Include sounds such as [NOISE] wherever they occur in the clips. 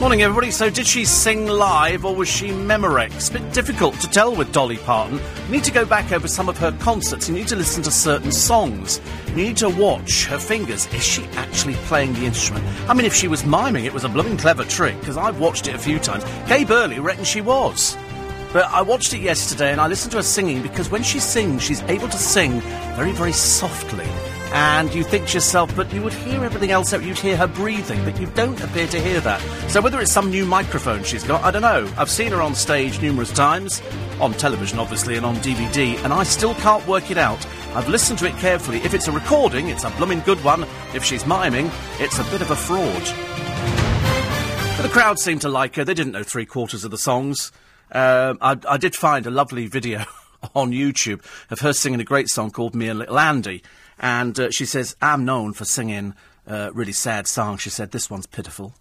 Morning, everybody. So, did she sing live or was she Memorex? A Bit difficult to tell with Dolly Parton. You need to go back over some of her concerts. You need to listen to certain songs. You need to watch her fingers. Is she actually playing the instrument? I mean, if she was miming, it was a blooming clever trick because I've watched it a few times. Kay Burley reckons she was. But I watched it yesterday and I listened to her singing because when she sings, she's able to sing very, very softly and you think to yourself, but you would hear everything else out. You'd hear her breathing, but you don't appear to hear that. So whether it's some new microphone she's got, I don't know. I've seen her on stage numerous times, on television obviously, and on DVD, and I still can't work it out. I've listened to it carefully. If it's a recording, it's a blooming good one. If she's miming, it's a bit of a fraud. But the crowd seemed to like her. They didn't know three quarters of the songs. Um, I, I did find a lovely video [LAUGHS] on YouTube of her singing a great song called Me and Little Andy. And uh, she says, I'm known for singing uh, really sad songs. She said, this one's pitiful.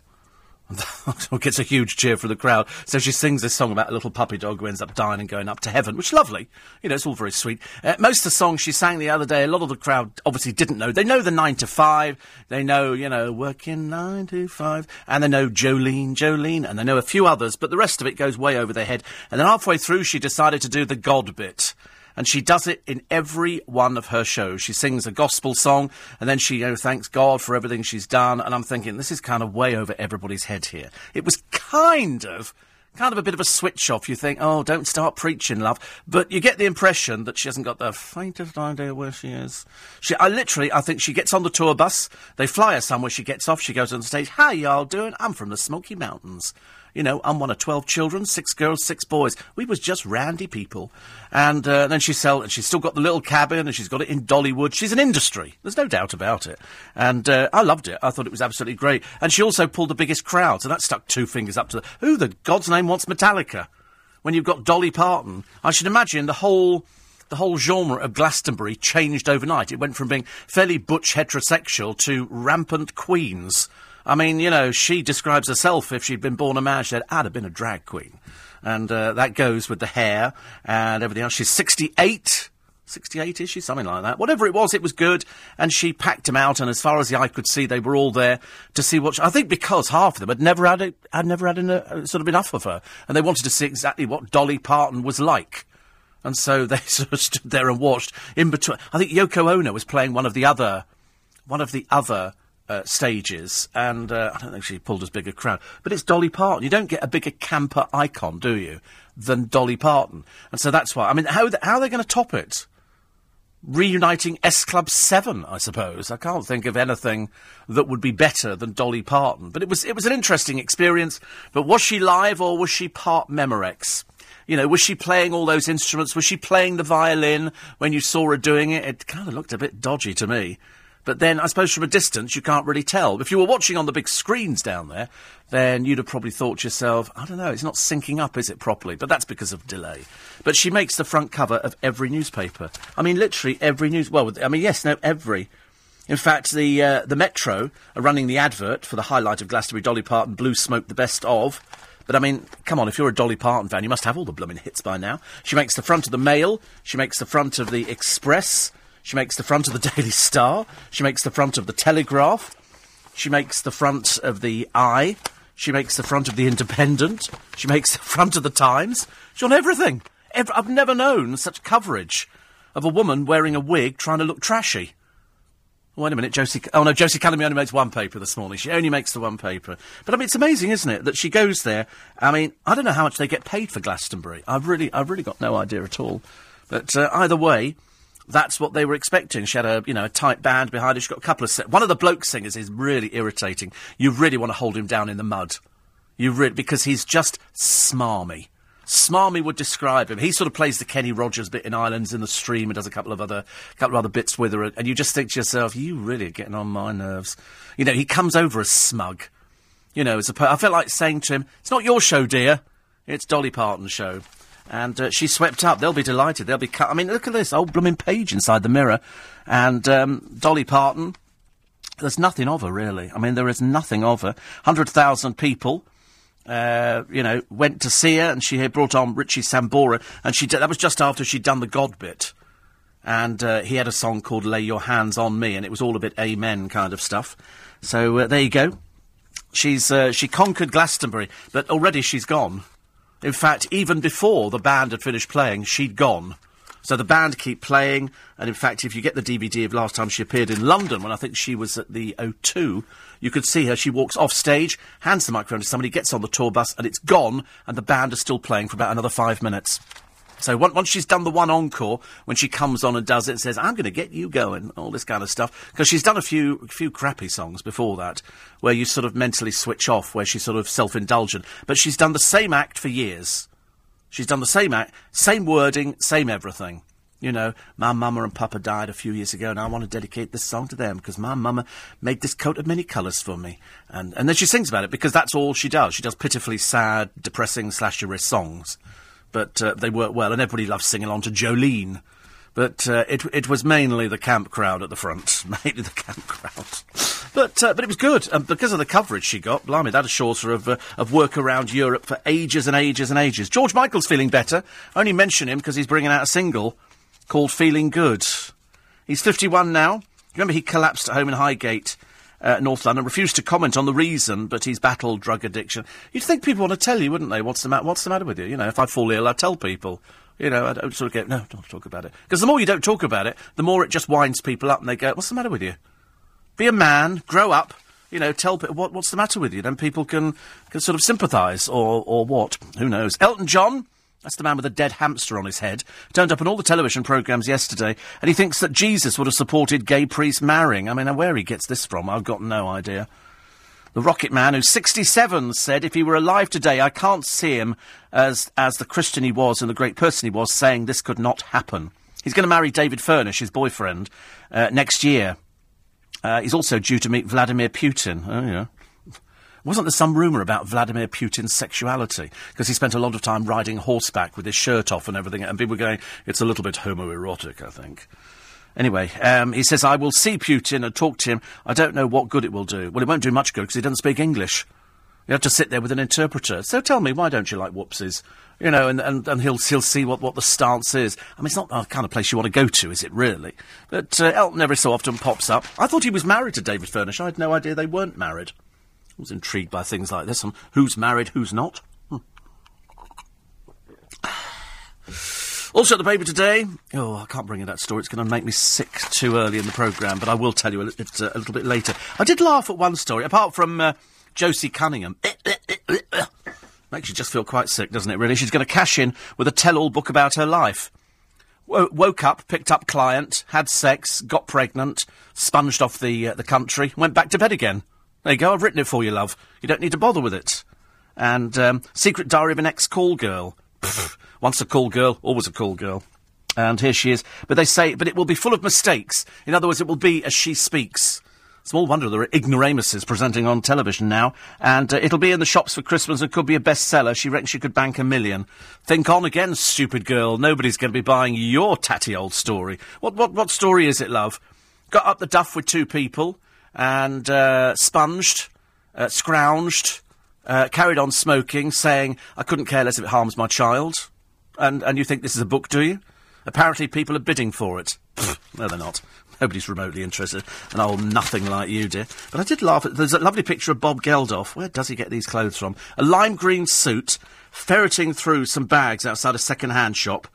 [LAUGHS] gets a huge cheer from the crowd. So she sings this song about a little puppy dog who ends up dying and going up to heaven, which is lovely. You know, it's all very sweet. Uh, most of the songs she sang the other day, a lot of the crowd obviously didn't know. They know the nine to five. They know, you know, working nine to five. And they know Jolene, Jolene. And they know a few others, but the rest of it goes way over their head. And then halfway through, she decided to do the God bit and she does it in every one of her shows. She sings a gospel song, and then she you know, thanks God for everything she's done. And I'm thinking, this is kind of way over everybody's head here. It was kind of kind of a bit of a switch off. You think, oh, don't start preaching, love. But you get the impression that she hasn't got the faintest idea where she is. She, I literally, I think she gets on the tour bus. They fly her somewhere. She gets off. She goes on the stage. How y'all doing? I'm from the Smoky Mountains. You know, I'm one of 12 children, six girls, six boys. We was just randy people. And uh, then she sell, and she's still got the little cabin, and she's got it in Dollywood. She's an industry. There's no doubt about it. And uh, I loved it. I thought it was absolutely great. And she also pulled the biggest crowd, so that stuck two fingers up to the... Who the God's name wants Metallica? When you've got Dolly Parton. I should imagine the whole the whole genre of Glastonbury changed overnight. It went from being fairly butch heterosexual to rampant queens. I mean, you know, she describes herself, if she'd been born a man, she said, I'd have been a drag queen. And uh, that goes with the hair and everything else. She's 68. 68 is she? Something like that. Whatever it was, it was good. And she packed them out, and as far as the eye could see, they were all there to see what. She, I think because half of them had never had, it, had never had uh, sort of enough of her, and they wanted to see exactly what Dolly Parton was like. And so [LAUGHS] they sort of stood there and watched in between. I think Yoko Ono was playing one of the other, one of the other uh, stages, and uh, I don't think she pulled as big a crowd. But it's Dolly Parton. You don't get a bigger camper icon, do you, than Dolly Parton? And so that's why. I mean, how, th- how are they going to top it? Reuniting S Club 7, I suppose. I can't think of anything that would be better than Dolly Parton. But it was, it was an interesting experience. But was she live or was she part Memorex? You know, was she playing all those instruments? Was she playing the violin when you saw her doing it? It kind of looked a bit dodgy to me. But then, I suppose from a distance, you can't really tell. If you were watching on the big screens down there, then you'd have probably thought to yourself, I don't know, it's not syncing up, is it, properly? But that's because of delay. But she makes the front cover of every newspaper. I mean, literally every news. Well, I mean, yes, no, every. In fact, the uh, the Metro are running the advert for the highlight of Glastonbury Dolly Parton Blue Smoke, the best of. But I mean, come on, if you're a Dolly Parton fan, you must have all the blooming hits by now. She makes the front of the Mail. She makes the front of the Express. She makes the front of the [LAUGHS] Daily Star. She makes the front of the Telegraph. She makes the front of the Eye. She makes the front of the Independent. She makes the [LAUGHS] front of the Times. She's on everything. Every, I've never known such coverage of a woman wearing a wig trying to look trashy. Wait a minute, Josie. Oh no, Josie Callamy only makes one paper this morning. She only makes the one paper. But I mean, it's amazing, isn't it, that she goes there? I mean, I don't know how much they get paid for Glastonbury. I've really, I've really got no idea at all. But uh, either way, that's what they were expecting. She had a, you know, a tight band behind her. She got a couple of. Se- One of the bloke singers is really irritating. You really want to hold him down in the mud. You really because he's just smarmy. Smarmy would describe him. He sort of plays the Kenny Rogers bit in Islands in the Stream and does a couple of other couple of other bits with her, and you just think to yourself, "You really are getting on my nerves." You know, he comes over as smug. You know, as a, I felt like saying to him, "It's not your show, dear. It's Dolly Parton's show." And uh, she swept up. They'll be delighted. They'll be. cut. I mean, look at this old blooming page inside the mirror, and um, Dolly Parton. There's nothing of her really. I mean, there is nothing of her. Hundred thousand people. Uh, you know, went to see her, and she had brought on Richie Sambora, and she did, that was just after she'd done the God bit, and uh, he had a song called "Lay Your Hands on Me," and it was all a bit Amen kind of stuff. So uh, there you go. she's uh, she conquered Glastonbury, but already she's gone. In fact, even before the band had finished playing, she'd gone. So the band keep playing, and in fact, if you get the DVD of last time she appeared in London, when I think she was at the O2, you could see her. She walks off stage, hands the microphone to somebody, gets on the tour bus, and it's gone, and the band are still playing for about another five minutes. So once she's done the one encore, when she comes on and does it and says, I'm going to get you going, all this kind of stuff, because she's done a few, a few crappy songs before that, where you sort of mentally switch off, where she's sort of self-indulgent. But she's done the same act for years. She's done the same act, same wording, same everything. You know, my mama and papa died a few years ago, and I want to dedicate this song to them because my mama made this coat of many colours for me. And, and then she sings about it because that's all she does. She does pitifully sad, depressing, slash wrist songs but uh, they work well, and everybody loves singing along to Jolene. But uh, it it was mainly the camp crowd at the front, [LAUGHS] mainly the camp crowd. But uh, but it was good, and because of the coverage she got, blimey, that assures her of uh, of work around Europe for ages and ages and ages. George Michael's feeling better. I only mention him because he's bringing out a single called "Feeling Good." He's 51 now. Remember, he collapsed at home in Highgate uh, North London, refused to comment on the reason, but he's battled drug addiction. You'd think people want to tell you, wouldn't they? What's the, ma- what's the matter with you? You know, if I fall ill, I tell people. You know, I don't sort of go, no, don't talk about it. Because the more you don't talk about it, the more it just winds people up and they go, what's the matter with you? Be a man, grow up, you know, tell people what, what's the matter with you. Then people can, can sort of sympathise or, or what. Who knows? Elton John that's the man with a dead hamster on his head. Turned up on all the television programmes yesterday, and he thinks that Jesus would have supported gay priests marrying. I mean, where he gets this from, I've got no idea. The Rocket Man, who's 67, said, if he were alive today, I can't see him as, as the Christian he was and the great person he was, saying this could not happen. He's going to marry David Furnish, his boyfriend, uh, next year. Uh, he's also due to meet Vladimir Putin. Oh, yeah. Wasn't there some rumour about Vladimir Putin's sexuality? Because he spent a lot of time riding horseback with his shirt off and everything, and people were going, it's a little bit homoerotic, I think. Anyway, um, he says, I will see Putin and talk to him. I don't know what good it will do. Well, it won't do much good because he doesn't speak English. You have to sit there with an interpreter. So tell me, why don't you like whoopsies? You know, and, and, and he'll, he'll see what, what the stance is. I mean, it's not the kind of place you want to go to, is it really? But uh, Elton every so often pops up. I thought he was married to David Furnish. I had no idea they weren't married. I was intrigued by things like this, and who's married, who's not. Hmm. Also at the paper today, oh, I can't bring you that story. It's going to make me sick too early in the programme, but I will tell you a, it, uh, a little bit later. I did laugh at one story, apart from uh, Josie Cunningham. [COUGHS] Makes you just feel quite sick, doesn't it, really? She's going to cash in with a tell-all book about her life. W- woke up, picked up client, had sex, got pregnant, sponged off the, uh, the country, went back to bed again. There you go, I've written it for you, love. You don't need to bother with it. And um, Secret Diary of an Ex-Call Girl. once a call girl, always a call girl. And here she is. But they say, but it will be full of mistakes. In other words, it will be as she speaks. Small wonder there are ignoramuses presenting on television now. And uh, it'll be in the shops for Christmas and could be a bestseller. She reckons she could bank a million. Think on again, stupid girl. Nobody's going to be buying your tatty old story. What, what, what story is it, love? Got up the duff with two people and uh, sponged, uh, scrounged, uh, carried on smoking, saying, I couldn't care less if it harms my child. And, and you think this is a book, do you? Apparently people are bidding for it. no, they're not. Nobody's remotely interested. And oh, nothing like you, dear. But I did laugh. At, there's a lovely picture of Bob Geldof. Where does he get these clothes from? A lime green suit, ferreting through some bags outside a second-hand shop.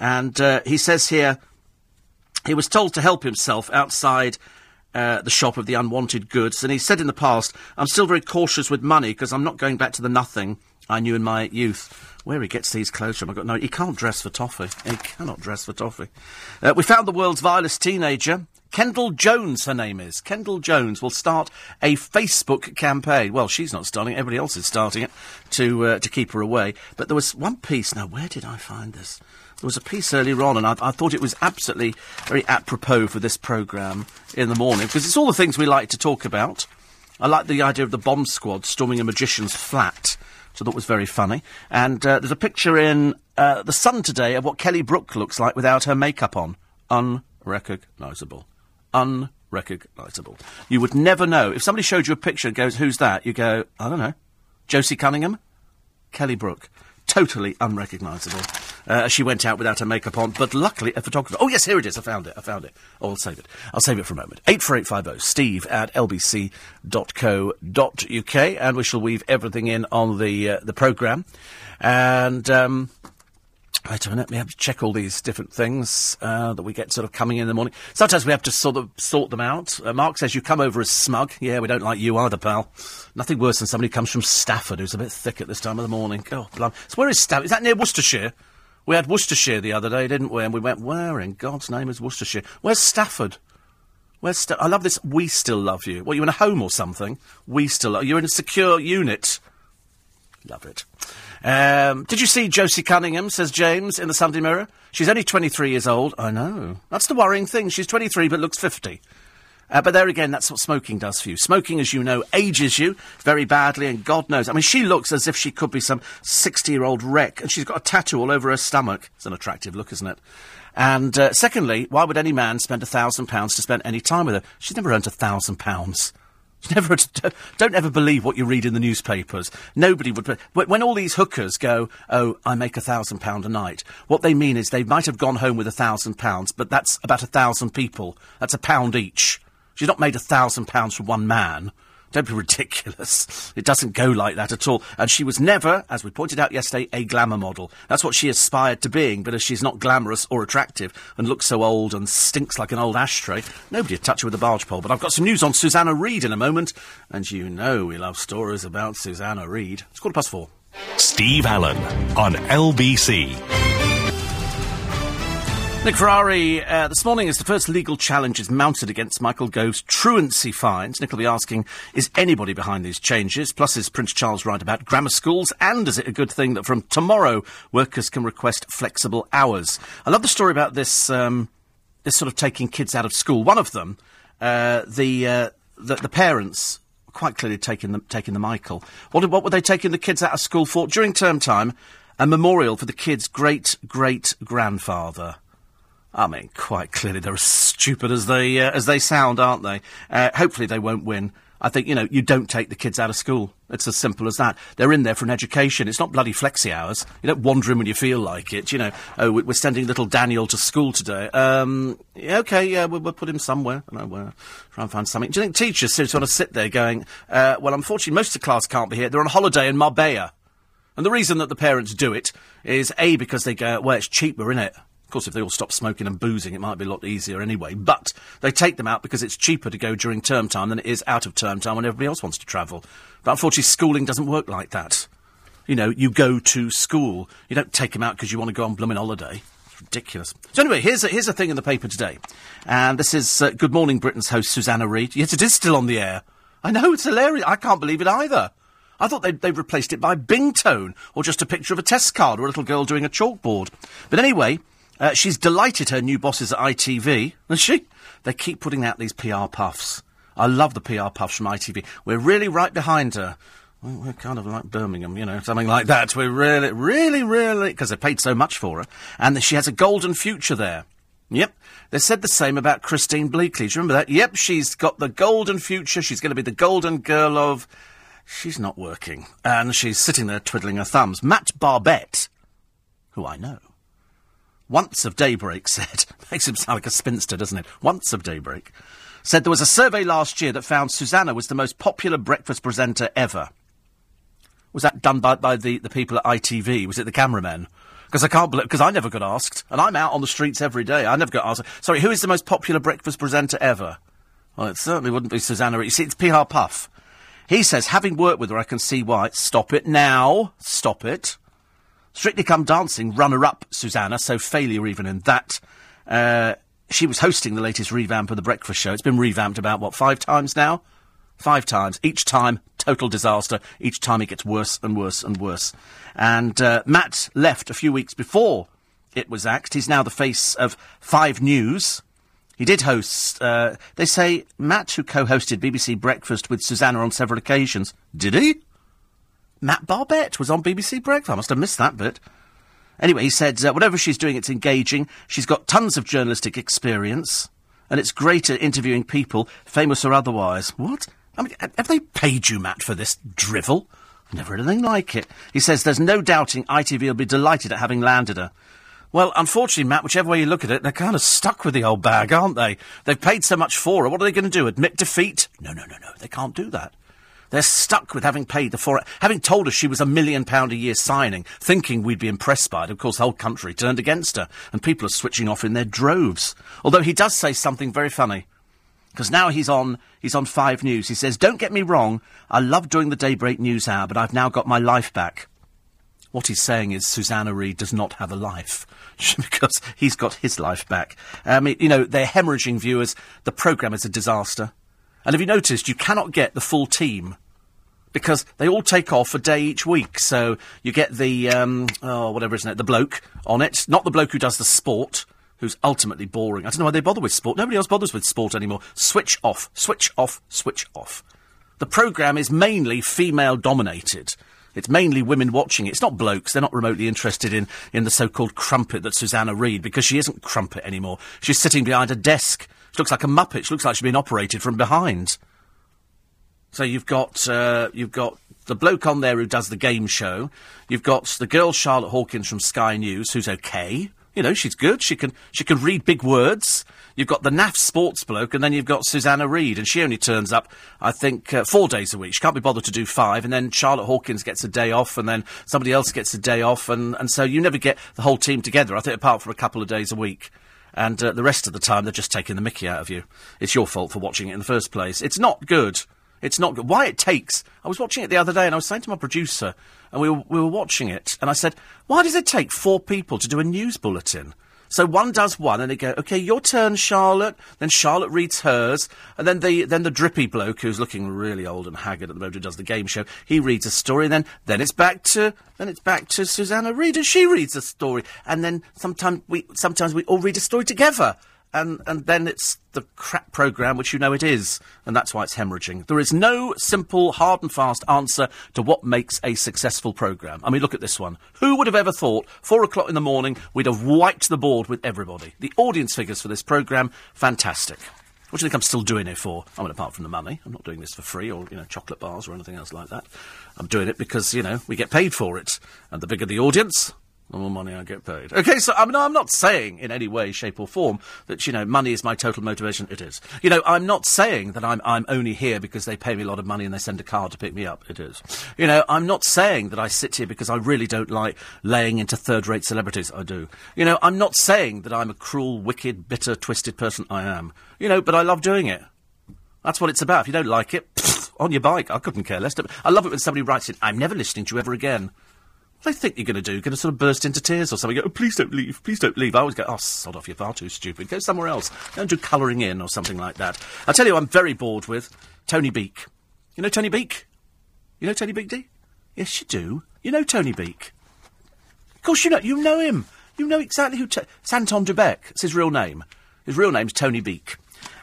And uh, he says here, he was told to help himself outside uh, the shop of the unwanted goods. And he said in the past, I'm still very cautious with money because I'm not going back to the nothing I knew in my youth. Where he gets these clothes from, I got no. He can't dress for toffee. He cannot dress for toffee. Uh, we found the world's vilest teenager. Kendall Jones, her name is. Kendall Jones will start a Facebook campaign. Well, she's not starting it, everybody else is starting it to, uh, to keep her away. But there was one piece, now where did I find this? There was a piece earlier on, and I, I thought it was absolutely very apropos for this programme in the morning, because it's all the things we like to talk about. I like the idea of the bomb squad storming a magician's flat, so that was very funny. And uh, there's a picture in uh, The Sun today of what Kelly Brook looks like without her makeup on. Unrecognisable. Unrecognisable. You would never know. If somebody showed you a picture and goes, who's that? You go, I don't know. Josie Cunningham? Kelly Brook. Totally unrecognisable. Uh, she went out without her makeup on, but luckily a photographer. Oh yes, here it is. I found it. I found it. Oh, I'll save it. I'll save it for a moment. Eight four eight five zero. Steve at lbc.co.uk, and we shall weave everything in on the uh, the program. And um, Wait a minute, we have to check all these different things uh, that we get sort of coming in the morning. Sometimes we have to sort of sort them out. Uh, Mark says you come over as smug. Yeah, we don't like you either, pal. Nothing worse than somebody who comes from Stafford who's a bit thick at this time of the morning. Oh, blum. So where is Stafford? Is that near Worcestershire? We had Worcestershire the other day, didn't we? And we went, where in God's name is Worcestershire? Where's Stafford? Where's I love this. We still love you. What, you in a home or something? We still love You're in a secure unit. Love it. Um, did you see Josie Cunningham, says James, in the Sunday Mirror? She's only 23 years old. I know. That's the worrying thing. She's 23 but looks 50. Uh, but there again, that's what smoking does for you. Smoking, as you know, ages you very badly, and God knows. I mean, she looks as if she could be some 60 year old wreck, and she's got a tattoo all over her stomach. It's an attractive look, isn't it? And uh, secondly, why would any man spend a thousand pounds to spend any time with her? She's never earned a thousand pounds. [LAUGHS] Never, don't ever believe what you read in the newspapers. Nobody would. When all these hookers go, oh, I make a thousand pound a night, what they mean is they might have gone home with a thousand pounds, but that's about a thousand people. That's a pound each. She's not made a thousand pounds from one man. Don't be ridiculous. It doesn't go like that at all. And she was never, as we pointed out yesterday, a glamour model. That's what she aspired to being, but as she's not glamorous or attractive and looks so old and stinks like an old ashtray, nobody would touch her with a barge pole. But I've got some news on Susanna Reid in a moment, and you know we love stories about Susanna Reid. It's quarter past four. Steve Allen on LBC. Nick Ferrari, uh, this morning is the first legal challenge is mounted against Michael Gove's truancy fines. Nick will be asking, is anybody behind these changes? Plus, is Prince Charles right about grammar schools? And is it a good thing that from tomorrow workers can request flexible hours? I love the story about this, um, this sort of taking kids out of school. One of them, uh, the, uh, the, the parents quite clearly taking the, taking the Michael. What, what were they taking the kids out of school for? During term time, a memorial for the kid's great great grandfather. I mean, quite clearly they're as stupid as they uh, as they sound, aren't they? Uh, hopefully they won't win. I think you know you don't take the kids out of school. It's as simple as that. They're in there for an education. It's not bloody flexi hours. You don't wander in when you feel like it. You know, oh, we're sending little Daniel to school today. Um, yeah, okay, yeah, we'll, we'll, put him somewhere. I know where. Try and find something. Do you think teachers sort of sit there going, uh, well, unfortunately, most of the class can't be here. They're on holiday in Marbella. And the reason that the parents do it is A, because they go, well, it's cheaper, isn't it? Of course, if they all stop smoking and boozing, it might be a lot easier anyway. But they take them out because it's cheaper to go during term time than it is out of term time when everybody else wants to travel. But unfortunately, schooling doesn't work like that. You know, you go to school. You don't take them out because you want to go on blooming holiday. It's ridiculous. So anyway, here's a, here's a thing in the paper today. And this is uh, Good Morning Britain's host, Susanna Reid. Yes, it is still on the air. I know, it's hilarious. I can't believe it either. I thought they'd, they'd replaced it by Bing Tone, or just a picture of a test card or a little girl doing a chalkboard. But anyway, uh, she's delighted her new bosses at ITV, is she? They keep putting out these PR puffs. I love the PR puffs from ITV. We're really right behind her. We're kind of like Birmingham, you know, something like that. We're really, really, really, because they paid so much for her. And she has a golden future there. Yep. They said the same about Christine Bleakley. Do you remember that? Yep, she's got the golden future. She's going to be the golden girl of. She's not working. And she's sitting there twiddling her thumbs. Matt Barbet, who I know, once of Daybreak said, [LAUGHS] makes him sound like a spinster, doesn't it? Once of Daybreak said there was a survey last year that found Susanna was the most popular breakfast presenter ever. Was that done by, by the, the people at ITV? Was it the cameramen? Because I can't because I never got asked, and I'm out on the streets every day. I never got asked. Sorry, who is the most popular breakfast presenter ever? Well, it certainly wouldn't be Susanna. You see, it's PR Puff. He says, having worked with her, I can see why. Stop it now. Stop it. Strictly Come Dancing runner-up, Susanna, so failure even in that. Uh, she was hosting the latest revamp of The Breakfast Show. It's been revamped about, what, five times now? Five times. Each time, total disaster. Each time it gets worse and worse and worse. And uh, Matt left a few weeks before it was axed. He's now the face of Five News. He did host, uh, they say, Matt, who co-hosted BBC Breakfast with Susanna on several occasions. Did he? Matt Barbet was on BBC Breakfast. I must have missed that bit. Anyway, he said, uh, whatever she's doing, it's engaging. She's got tons of journalistic experience, and it's great at interviewing people, famous or otherwise. What? I mean, have they paid you, Matt, for this drivel? Never heard anything like it. He says there's no doubting ITV will be delighted at having landed her. Well, unfortunately, Matt, whichever way you look at it, they're kind of stuck with the old bag, aren't they? They've paid so much for her. What are they going to do? Admit defeat? No, no, no, no. They can't do that. They're stuck with having paid the for having told us she was a million pound a year signing, thinking we'd be impressed by it. Of course, the whole country turned against her, and people are switching off in their droves. Although he does say something very funny because now he's on he's on Five News. He says, "Don't get me wrong, I love doing the daybreak news hour, but I've now got my life back." What he's saying is Susanna Reid does not have a life [LAUGHS] because he's got his life back. Um, I mean, you know, they're hemorrhaging viewers. The programme is a disaster. And have you noticed you cannot get the full team because they all take off a day each week. So you get the um, oh whatever isn't it the bloke on it, not the bloke who does the sport. Who's ultimately boring. I don't know why they bother with sport. Nobody else bothers with sport anymore. Switch off, switch off, switch off. The programme is mainly female dominated. It's mainly women watching it. It's not blokes. They're not remotely interested in, in the so-called crumpet that Susanna Reid, because she isn't crumpet anymore. She's sitting behind a desk. She looks like a muppet. She looks like she's been operated from behind. So you've got uh, you've got the bloke on there who does the game show. You've got the girl Charlotte Hawkins from Sky News, who's okay. You know, she's good. She can she can read big words. You've got the NAF sports bloke, and then you've got Susanna Reid, and she only turns up, I think, uh, four days a week. She can't be bothered to do five, and then Charlotte Hawkins gets a day off, and then somebody else gets a day off, and, and so you never get the whole team together, I think, apart from a couple of days a week. And uh, the rest of the time, they're just taking the mickey out of you. It's your fault for watching it in the first place. It's not good. It's not good. Why it takes. I was watching it the other day and I was saying to my producer, and we were, we were watching it, and I said, why does it take four people to do a news bulletin? So one does one, and they go, "Okay, your turn, Charlotte." Then Charlotte reads hers, and then the then the drippy bloke who's looking really old and haggard at the moment who does the game show, he reads a story, and then then it's back to then it's back to Susanna Reid, and she reads a story, and then sometimes we sometimes we all read a story together and, and then it's the crap programme, which you know it is, and that's why it's hemorrhaging. There is no simple, hard and fast answer to what makes a successful programme. I mean, look at this one. Who would have ever thought, four o'clock in the morning, we'd have wiped the board with everybody? The audience figures for this programme, fantastic. What do you think I'm still doing it for? I mean, apart from the money, I'm not doing this for free or, you know, chocolate bars or anything else like that. I'm doing it because, you know, we get paid for it. And the bigger the audience, the more money I get paid. Okay, so I mean, I'm not saying in any way, shape, or form that you know money is my total motivation. It is. You know, I'm not saying that I'm I'm only here because they pay me a lot of money and they send a car to pick me up. It is. You know, I'm not saying that I sit here because I really don't like laying into third-rate celebrities. I do. You know, I'm not saying that I'm a cruel, wicked, bitter, twisted person. I am. You know, but I love doing it. That's what it's about. If you don't like it, [SNIFFS] on your bike. I couldn't care less. I love it when somebody writes it. I'm never listening to you ever again. They think you're going to do? You're going to sort of burst into tears or something? Go, oh, please don't leave, please don't leave. I always go, oh, sod off, you're far too stupid. Go somewhere else. Don't do colouring in or something like that. I tell you, I'm very bored with Tony Beak. You know Tony Beak? You know Tony Beak, D? Yes, you do. You know Tony Beak. Of course you know. You know him. You know exactly who. T- it's Anton du Beke. It's his real name. His real name's Tony Beak,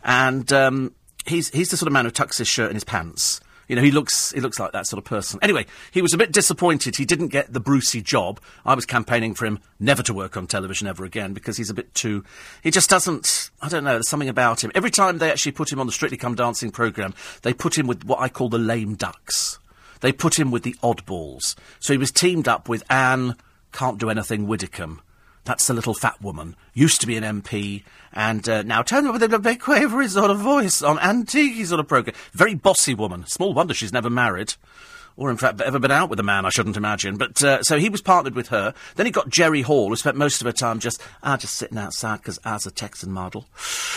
and um, he's he's the sort of man who tucks his shirt in his pants. You know, he looks he looks like that sort of person. Anyway, he was a bit disappointed he didn't get the Brucey job. I was campaigning for him never to work on television ever again because he's a bit too. He just doesn't. I don't know. There's something about him. Every time they actually put him on the Strictly Come Dancing program, they put him with what I call the lame ducks. They put him with the oddballs. So he was teamed up with Ann Can't Do Anything Widdecombe. That's the little fat woman. Used to be an MP, and uh, now turned up with a big quavery sort of voice on antique sort of program. Very bossy woman. Small wonder she's never married. Or, in fact, ever been out with a man, I shouldn't imagine. But, uh, so he was partnered with her. Then he got Jerry Hall, who spent most of her time just, ah, just sitting outside, because as a Texan model.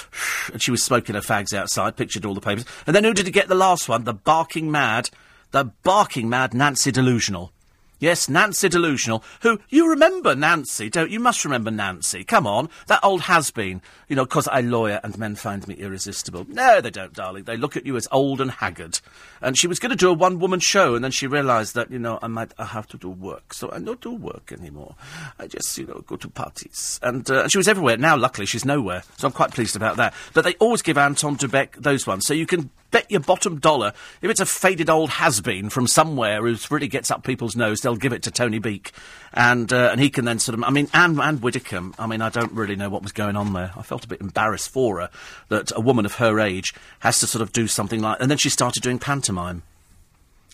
[SIGHS] and she was smoking her fags outside, pictured all the papers. And then who did he get the last one? The barking mad, the barking mad Nancy Delusional. Yes, Nancy Delusional, who, you remember Nancy, don't you? must remember Nancy. Come on, that old has-been. You know, 'cause I lawyer and men find me irresistible. No, they don't, darling. They look at you as old and haggard. And she was going to do a one-woman show, and then she realised that, you know, I might I have to do work. So I don't do work anymore. I just, you know, go to parties. And, uh, and she was everywhere. Now, luckily, she's nowhere. So I'm quite pleased about that. But they always give Anton du Beke those ones. So you can bet your bottom dollar if it's a faded old has-been from somewhere who really gets up people's nose, they'll give it to Tony Beak, and uh, and he can then sort of. I mean, Ann and Widdecombe. I mean, I don't really know what was going on there. I felt a bit embarrassed for her that a woman of her age has to sort of do something like. And then she started doing pantomime.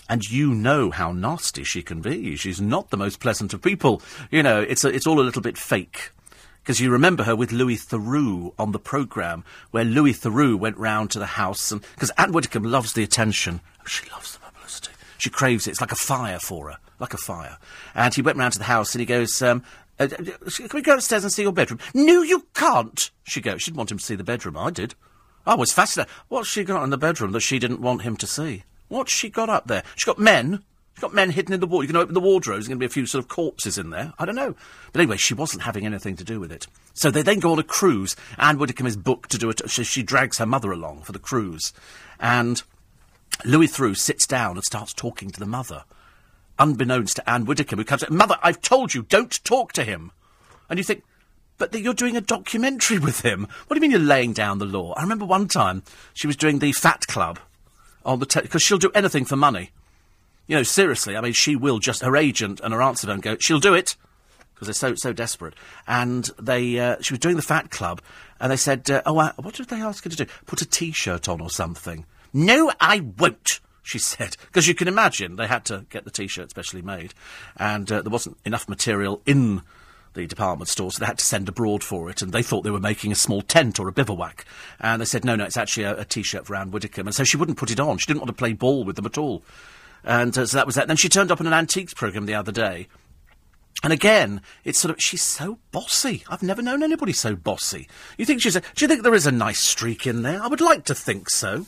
And you know how nasty she can be. She's not the most pleasant of people. You know, it's, a, it's all a little bit fake. Because you remember her with Louis Theroux on the programme, where Louis Theroux went round to the house, and because Ann Widdecombe loves the attention. Oh, she loves the publicity. She craves it. It's like a fire for her, like a fire. And he went round to the house, and he goes, um, uh, uh, can we go upstairs and see your bedroom? No, you can't. She goes. She didn't want him to see the bedroom. I did. I was fascinated. What's she got in the bedroom that she didn't want him to see? What's she got up there? She's got men. She's got men hidden in the wall. You can open the wardrobe. There's going to be a few sort of corpses in there. I don't know. But anyway, she wasn't having anything to do with it. So they then go on a cruise. Ann Widdecombe is booked to do it. So she drags her mother along for the cruise. And Louis Theroux sits down and starts talking to the mother. Unbeknownst to Ann Widdecombe, who comes, Mother, I've told you, don't talk to him. And you think, but you're doing a documentary [LAUGHS] with him. What do you mean you're laying down the law? I remember one time she was doing the Fat Club on the because she'll do anything for money. You know, seriously. I mean, she will just her agent and her answer don't go. She'll do it because they're so so desperate. And they uh, she was doing the Fat Club, and they said, uh, "Oh, uh, what did they ask her to do? Put a T-shirt on or something?" No, I won't. She said, because you can imagine they had to get the T-shirt specially made, and uh, there wasn't enough material in the department store, so they had to send abroad for it, and they thought they were making a small tent or a bivouac. And they said, no, no, it's actually a, a T-shirt for Ann Widdecombe. And so she wouldn't put it on. She didn't want to play ball with them at all. And uh, so that was that. Then she turned up in an antiques programme the other day. And again, it's sort of, she's so bossy. I've never known anybody so bossy. You think she's a, do you think there is a nice streak in there? I would like to think so.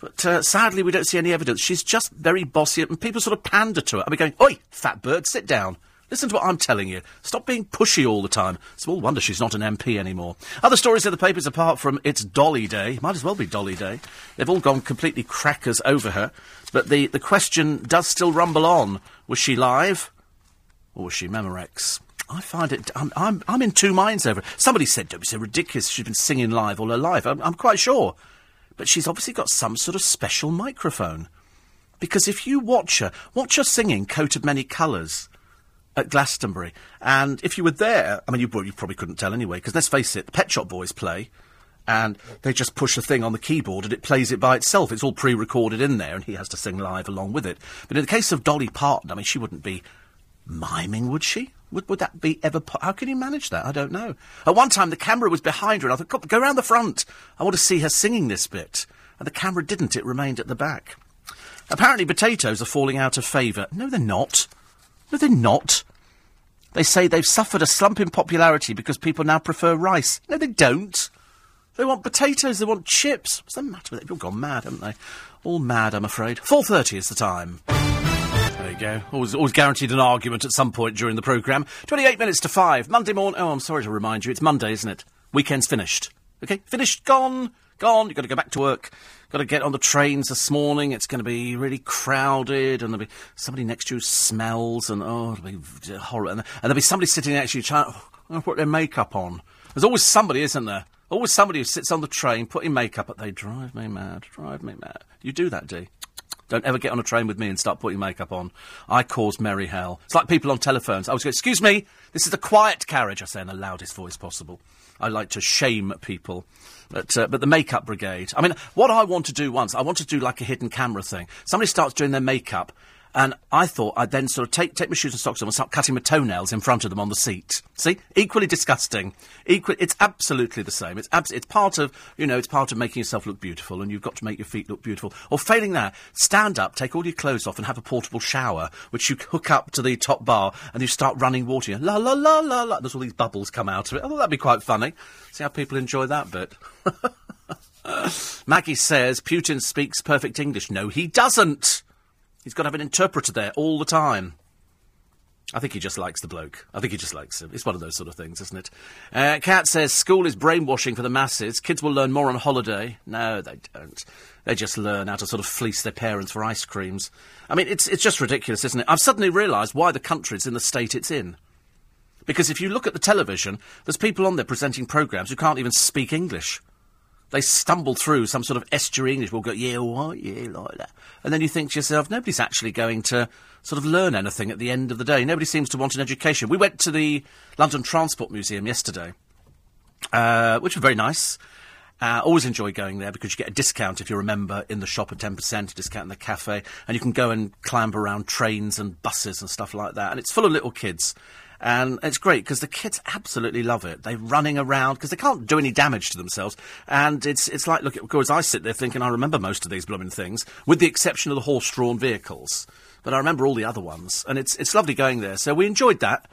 But uh, sadly, we don't see any evidence. She's just very bossy, and people sort of pander to her. I'll be going, Oi, fat bird, sit down. Listen to what I'm telling you. Stop being pushy all the time. Small wonder she's not an MP anymore. Other stories in the papers apart from it's Dolly Day. Might as well be Dolly Day. They've all gone completely crackers over her. But the, the question does still rumble on. Was she live? Or was she Memorex? I find it. I'm, I'm, I'm in two minds over it. Somebody said, don't be so ridiculous. She's been singing live all her life. I'm, I'm quite sure. But she's obviously got some sort of special microphone. Because if you watch her, watch her singing Coat of Many Colours at Glastonbury. And if you were there, I mean, you, you probably couldn't tell anyway, because let's face it, the Pet Shop Boys play, and they just push a thing on the keyboard and it plays it by itself. It's all pre recorded in there, and he has to sing live along with it. But in the case of Dolly Parton, I mean, she wouldn't be miming, would she? Would, would that be ever? Po- How can you manage that? I don't know. At one time, the camera was behind her, and I thought, go round the front. I want to see her singing this bit. And the camera didn't, it remained at the back. Apparently, potatoes are falling out of favour. No, they're not. No, they're not. They say they've suffered a slump in popularity because people now prefer rice. No, they don't. They want potatoes, they want chips. What's the matter with it? People've gone mad, haven't they? All mad, I'm afraid. 4.30 is the time. There you go. Always, always guaranteed an argument at some point during the programme. 28 minutes to 5. Monday morning. Oh, I'm sorry to remind you. It's Monday, isn't it? Weekend's finished. Okay? Finished, gone, gone. You've got to go back to work. Got to get on the trains this morning. It's going to be really crowded, and there'll be somebody next to you smells, and oh, it'll be horrible. And, there'll be somebody sitting next to you trying to oh, put their makeup on. There's always somebody, isn't there? Always somebody who sits on the train putting makeup up. They drive me mad, drive me mad. You do that, Dee? Don't ever get on a train with me and start putting makeup on. I cause merry hell. It's like people on telephones. I was going, excuse me, this is a quiet carriage. I say in the loudest voice possible. I like to shame people. But, uh, but the makeup brigade. I mean, what I want to do once, I want to do like a hidden camera thing. Somebody starts doing their makeup, and I thought I'd then sort of take, take my shoes and socks off and start cutting my toenails in front of them on the seat. See? Equally disgusting. Equal, it's absolutely the same. It's, abs- it's part of, you know, it's part of making yourself look beautiful, and you've got to make your feet look beautiful. Or failing that, stand up, take all your clothes off, and have a portable shower, which you hook up to the top bar, and you start running water. La la la la la. There's all these bubbles come out of it. I thought that'd be quite funny. See how people enjoy that bit. [LAUGHS] Maggie says Putin speaks perfect English. No, he doesn't. He's got to have an interpreter there all the time. I think he just likes the bloke. I think he just likes him. It's one of those sort of things, isn't it? Uh, says school is brainwashing for the masses. Kids will learn more on holiday. No, they don't. They just learn how to sort of fleece their parents for ice creams. I mean, it's it's just ridiculous, isn't it? I've suddenly realised why the country's in the state it's in. Because if you look at the television, there's people on there presenting programmes who can't even speak English they stumble through some sort of estuary English. We'll go, yeah, what, yeah, like that. And then you think to yourself, nobody's actually going to sort of learn anything at the end of the day. Nobody seems to want an education. We went to the London Transport Museum yesterday, uh, which was very nice. Uh, always enjoy going there because you get a discount if you remember in the shop, a 10% discount in the cafe, and you can go and clamber around trains and buses and stuff like that. And it's full of little kids. And it's great because the kids absolutely love it. They're running around because they can't do any damage to themselves. And it's it's like, look, of course, I sit there thinking I remember most of these blooming things, with the exception of the horse-drawn vehicles. But I remember all the other ones, and it's it's lovely going there. So we enjoyed that.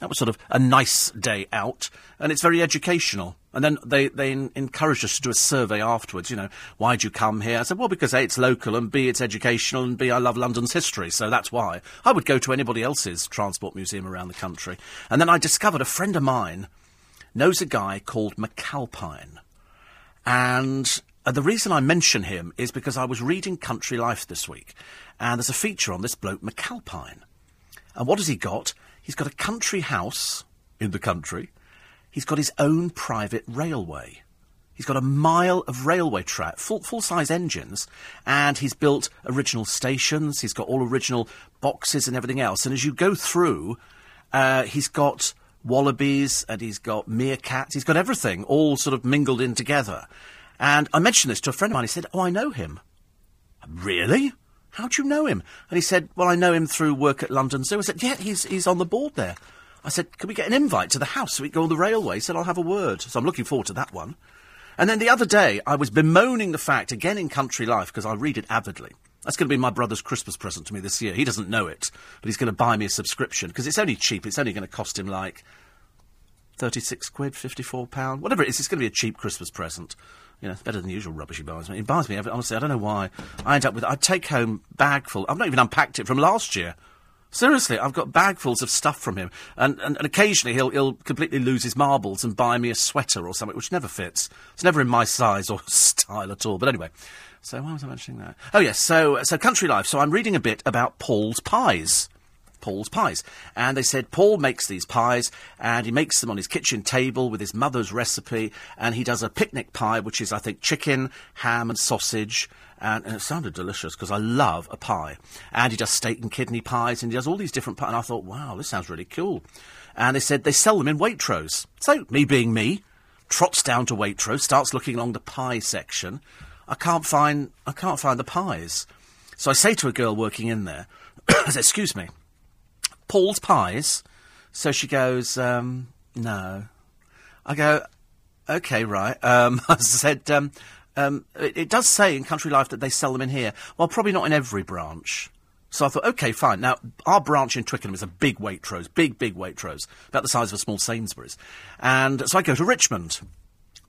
That was sort of a nice day out, and it's very educational. And then they, they encouraged us to do a survey afterwards, you know, why'd you come here? I said, well, because A, it's local, and B, it's educational, and B, I love London's history, so that's why. I would go to anybody else's transport museum around the country. And then I discovered a friend of mine knows a guy called McAlpine. And uh, the reason I mention him is because I was reading Country Life this week, and there's a feature on this bloke, McAlpine. And what has he got? He's got a country house in the country. He's got his own private railway. He's got a mile of railway track, full, full-size engines, and he's built original stations. He's got all original boxes and everything else. And as you go through, uh, he's got wallabies and he's got meerkats. He's got everything all sort of mingled in together. And I mentioned this to a friend of mine. He said, "Oh, I know him." Really? How do you know him? And he said, Well, I know him through work at London Zoo. I said, Yeah, he's, he's on the board there. I said, Can we get an invite to the house so we can go on the railway? He said, I'll have a word. So I'm looking forward to that one. And then the other day, I was bemoaning the fact, again in Country Life, because I read it avidly. That's going to be my brother's Christmas present to me this year. He doesn't know it, but he's going to buy me a subscription because it's only cheap. It's only going to cost him like 36 quid, 54 pound, whatever it is. It's going to be a cheap Christmas present. You know, it's better than the usual rubbish he buys me. He buys me, honestly, I don't know why. I end up with, I take home bagful. I've not even unpacked it from last year. Seriously, I've got bagfuls of stuff from him, and, and, and, occasionally he'll he'll completely lose his marbles and buy me a sweater or something, which never fits. It's never in my size or [LAUGHS] style at all. But anyway, so why was I mentioning that? Oh yes, so so country life. So I'm reading a bit about Paul's pies. Paul's pies. And they said Paul makes these pies and he makes them on his kitchen table with his mother's recipe and he does a picnic pie, which is, I think, chicken, ham and sausage. And, and it sounded delicious because I love a pie. And he does steak and kidney pies and he does all these different pies. And I thought, wow, this sounds really cool. And they said they sell them in Waitrose. So, me being me, trots down to Waitrose, starts looking along the pie section. I can't find, I can't find the pies. So I say to a girl working in there, [COUGHS] excuse me, Paul's Pies. So she goes, um, no. I go, okay, right. Um, [LAUGHS] I said, um, um, it, it, does say in Country Life that they sell them in here. Well, probably not in every branch. So I thought, okay, fine. Now, our branch in Twickenham is a big Waitrose, big, big Waitrose, about the size of a small Sainsbury's. And so I go to Richmond.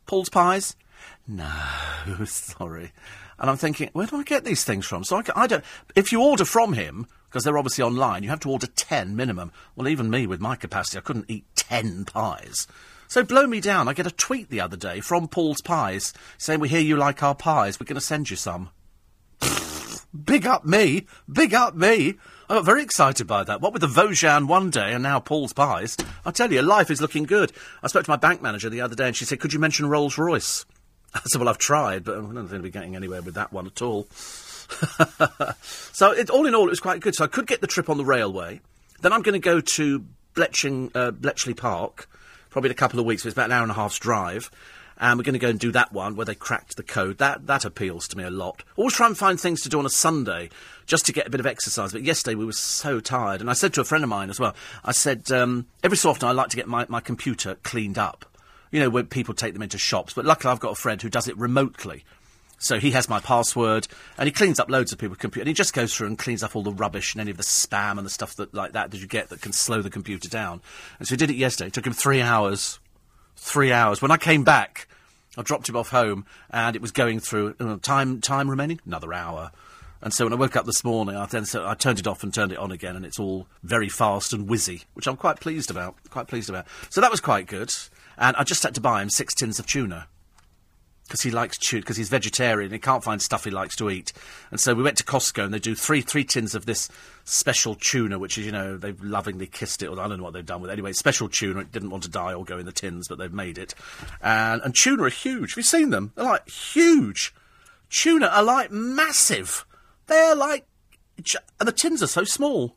Paul's Pies? No, [LAUGHS] sorry. And I'm thinking, where do I get these things from? So I, I don't. If you order from him, because they're obviously online, you have to order 10 minimum. Well, even me, with my capacity, I couldn't eat 10 pies. So blow me down. I get a tweet the other day from Paul's Pies saying, We hear you like our pies. We're going to send you some. [LAUGHS] Big up me. Big up me. I got very excited by that. What with the Vosges one day and now Paul's Pies, I tell you, life is looking good. I spoke to my bank manager the other day and she said, Could you mention Rolls Royce? [LAUGHS] I said, Well, I've tried, but I'm not going to be getting anywhere with that one at all. [LAUGHS] so it, all in all, it was quite good. So I could get the trip on the railway. Then I'm going to go to Bletching, uh, Bletchley Park, probably in a couple of weeks. So it's about an hour and a half's drive. And we're going to go and do that one where they cracked the code. That that appeals to me a lot. Always try and find things to do on a Sunday just to get a bit of exercise. But yesterday we were so tired. And I said to a friend of mine as well, I said, um, every so often I like to get my, my computer cleaned up. You know, when people take them into shops. But luckily I've got a friend who does it remotely. So he has my password, and he cleans up loads of people's computer. And he just goes through and cleans up all the rubbish and any of the spam and the stuff that like that that you get that can slow the computer down. And so he did it yesterday. It took him three hours. Three hours. When I came back, I dropped him off home, and it was going through uh, time time remaining another hour. And so when I woke up this morning, I then so I turned it off and turned it on again, and it's all very fast and whizzy, which I'm quite pleased about. Quite pleased about. So that was quite good. And I just had to buy him six tins of tuna because he likes tuna because he's vegetarian. He can't find stuff he likes to eat, and so we went to Costco and they do three three tins of this special tuna, which is you know they've lovingly kissed it, or I don't know what they've done with it. Anyway, special tuna. It didn't want to die or go in the tins, but they've made it. And and tuna are huge. Have you seen them? They're like huge. Tuna are like massive. They're like, and the tins are so small.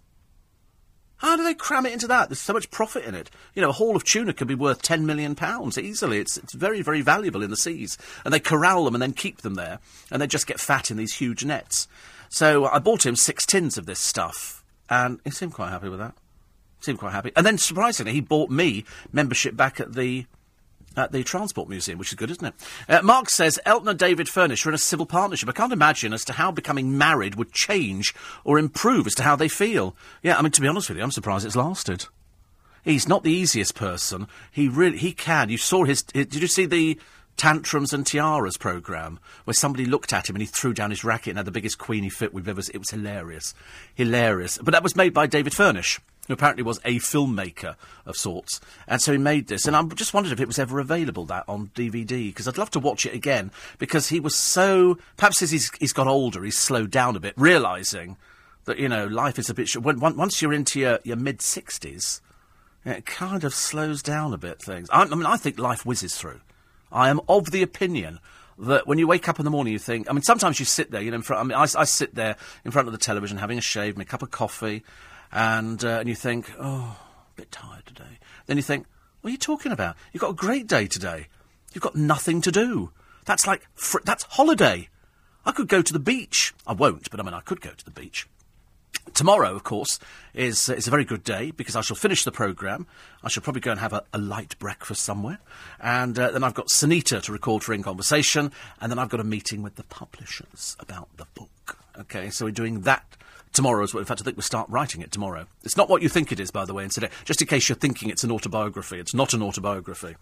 How do they cram it into that? There's so much profit in it. You know, a haul of tuna could be worth ten million pounds easily. It's it's very very valuable in the seas, and they corral them and then keep them there, and they just get fat in these huge nets. So I bought him six tins of this stuff, and he seemed quite happy with that. Seemed quite happy. And then surprisingly, he bought me membership back at the at the Transport Museum, which is good, isn't it? Uh, Mark says Elton and David Furnish are in a civil partnership. I can't imagine as to how becoming married would change or improve as to how they feel. Yeah, I mean, to be honest with you, I'm surprised it's lasted. He's not the easiest person. He really, he can. You saw his, his did you see the Tantrums and Tiaras programme, where somebody looked at him and he threw down his racket and had the biggest queenie fit we've ever. It was hilarious. Hilarious. But that was made by David Furnish who apparently was a filmmaker of sorts. And so he made this. And I just wondered if it was ever available, that, on DVD, because I'd love to watch it again, because he was so. Perhaps as he's, he's got older, he's slowed down a bit, realising that, you know, life is a bit. When, once you're into your, your mid 60s, it kind of slows down a bit, things. I, I mean, I think life whizzes through. I am of the opinion that when you wake up in the morning, you think. I mean, sometimes you sit there, you know, in front. I mean, I, I sit there in front of the television having a shave, and a cup of coffee, and uh, and you think, oh, a bit tired today. Then you think, what are you talking about? You've got a great day today. You've got nothing to do. That's like fr- that's holiday. I could go to the beach. I won't, but I mean, I could go to the beach. Tomorrow, of course, is, uh, is a very good day because I shall finish the programme. I shall probably go and have a, a light breakfast somewhere. And uh, then I've got Sunita to record for In Conversation. And then I've got a meeting with the publishers about the book. Okay, so we're doing that tomorrow as well. In fact, I think we'll start writing it tomorrow. It's not what you think it is, by the way, incident. Just in case you're thinking it's an autobiography. It's not an autobiography.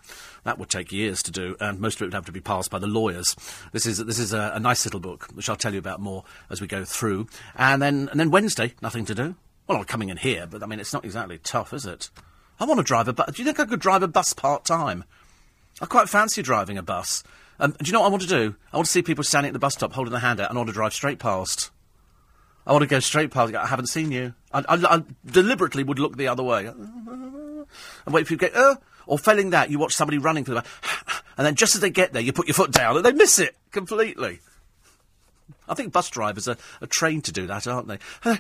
That would take years to do, and most of it would have to be passed by the lawyers. This is, this is a, a nice little book, which I'll tell you about more as we go through. And then, and then Wednesday, nothing to do. Well, I'm coming in here, but I mean, it's not exactly tough, is it? I want to drive a bus. Do you think I could drive a bus part time? I quite fancy driving a bus. Um, do you know what I want to do? I want to see people standing at the bus stop holding their hand out and I want to drive straight past. I want to go straight past. I haven't seen you. I, I, I deliberately would look the other way and wait for you to get. Uh, or failing that, you watch somebody running for the and then just as they get there, you put your foot down and they miss it completely. I think bus drivers are, are trained to do that, aren't they? [LAUGHS]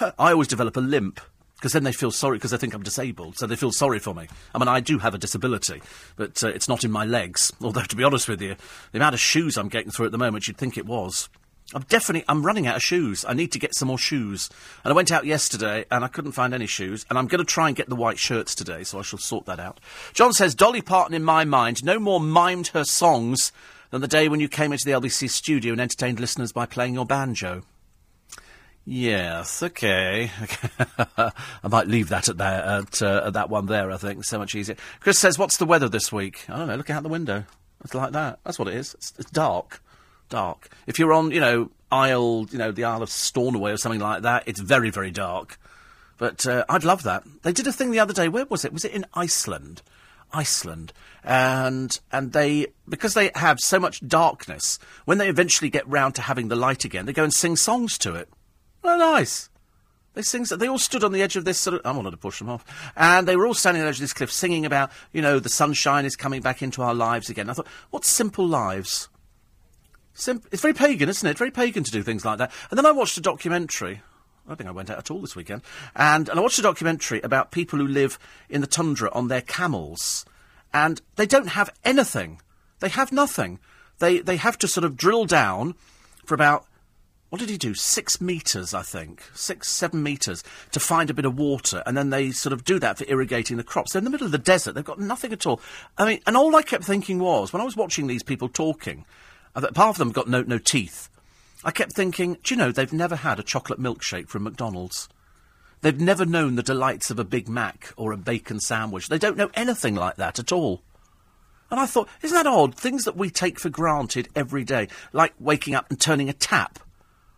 I always develop a limp because then they feel sorry because they think I'm disabled, so they feel sorry for me. I mean, I do have a disability, but uh, it's not in my legs. Although, to be honest with you, the amount of shoes I'm getting through at the moment, you'd think it was. I'm definitely, I'm running out of shoes. I need to get some more shoes. And I went out yesterday and I couldn't find any shoes. And I'm going to try and get the white shirts today, so I shall sort that out. John says, Dolly Parton, in my mind, no more mimed her songs than the day when you came into the LBC studio and entertained listeners by playing your banjo. Yes, okay. [LAUGHS] I might leave that at, there, at, uh, at that one there, I think. So much easier. Chris says, what's the weather this week? I don't know, look out the window. It's like that. That's what it is. It's, it's dark dark. If you're on, you know, Isle, you know, the Isle of Stornoway or something like that, it's very, very dark. But uh, I'd love that. They did a thing the other day. Where was it? Was it in Iceland? Iceland, and and they because they have so much darkness. When they eventually get round to having the light again, they go and sing songs to it. Oh, nice. They sing. They all stood on the edge of this sort of. I wanted to push them off, and they were all standing on the edge of this cliff, singing about, you know, the sunshine is coming back into our lives again. I thought, what simple lives. It's very pagan, isn't it? Very pagan to do things like that. And then I watched a documentary. I don't think I went out at all this weekend. And, and I watched a documentary about people who live in the tundra on their camels. And they don't have anything. They have nothing. They, they have to sort of drill down for about, what did he do? Six metres, I think. Six, seven metres to find a bit of water. And then they sort of do that for irrigating the crops. They're in the middle of the desert. They've got nothing at all. I mean, and all I kept thinking was, when I was watching these people talking, Half of them got no, no teeth. I kept thinking, do you know, they've never had a chocolate milkshake from McDonald's. They've never known the delights of a Big Mac or a bacon sandwich. They don't know anything like that at all. And I thought, isn't that odd? Things that we take for granted every day, like waking up and turning a tap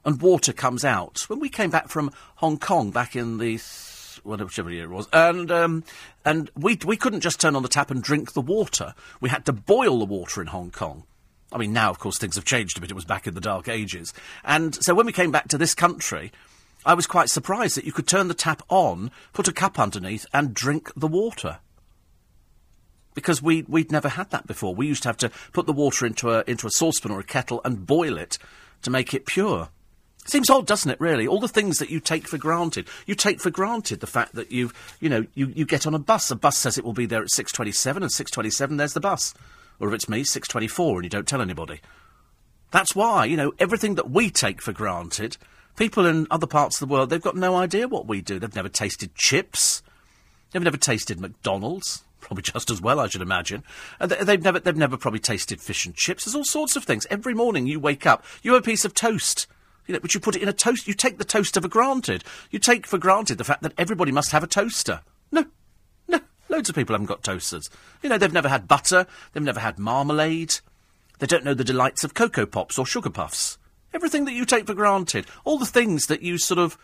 and water comes out. When we came back from Hong Kong back in the whichever year it was, and um, and we we couldn't just turn on the tap and drink the water. We had to boil the water in Hong Kong. I mean, now, of course, things have changed a bit. It was back in the dark ages. And so when we came back to this country, I was quite surprised that you could turn the tap on, put a cup underneath, and drink the water. Because we, we'd never had that before. We used to have to put the water into a, into a saucepan or a kettle and boil it to make it pure. Seems odd, doesn't it, really? All the things that you take for granted. You take for granted the fact that you've, you know, you, you get on a bus. A bus says it will be there at 6.27, and 6.27, there's the bus. Or if it's me, 6.24, and you don't tell anybody. That's why, you know, everything that we take for granted, people in other parts of the world, they've got no idea what we do. They've never tasted chips. They've never tasted McDonald's. [LAUGHS] Probably just as well, I should imagine. And they- they've never, they've never probably tasted fish and chips. There's all sorts of things. Every morning you wake up, you have a piece of toast. You know, but you put it in a toast. You take the toaster for granted. You take for granted the fact that everybody must have a toaster. No, loads of people haven't got toasters. You know, they've never had butter. They've never had marmalade. They don't know the delights of Cocoa Pops or Sugar Puffs. Everything that you take for granted. All the things that you sort of.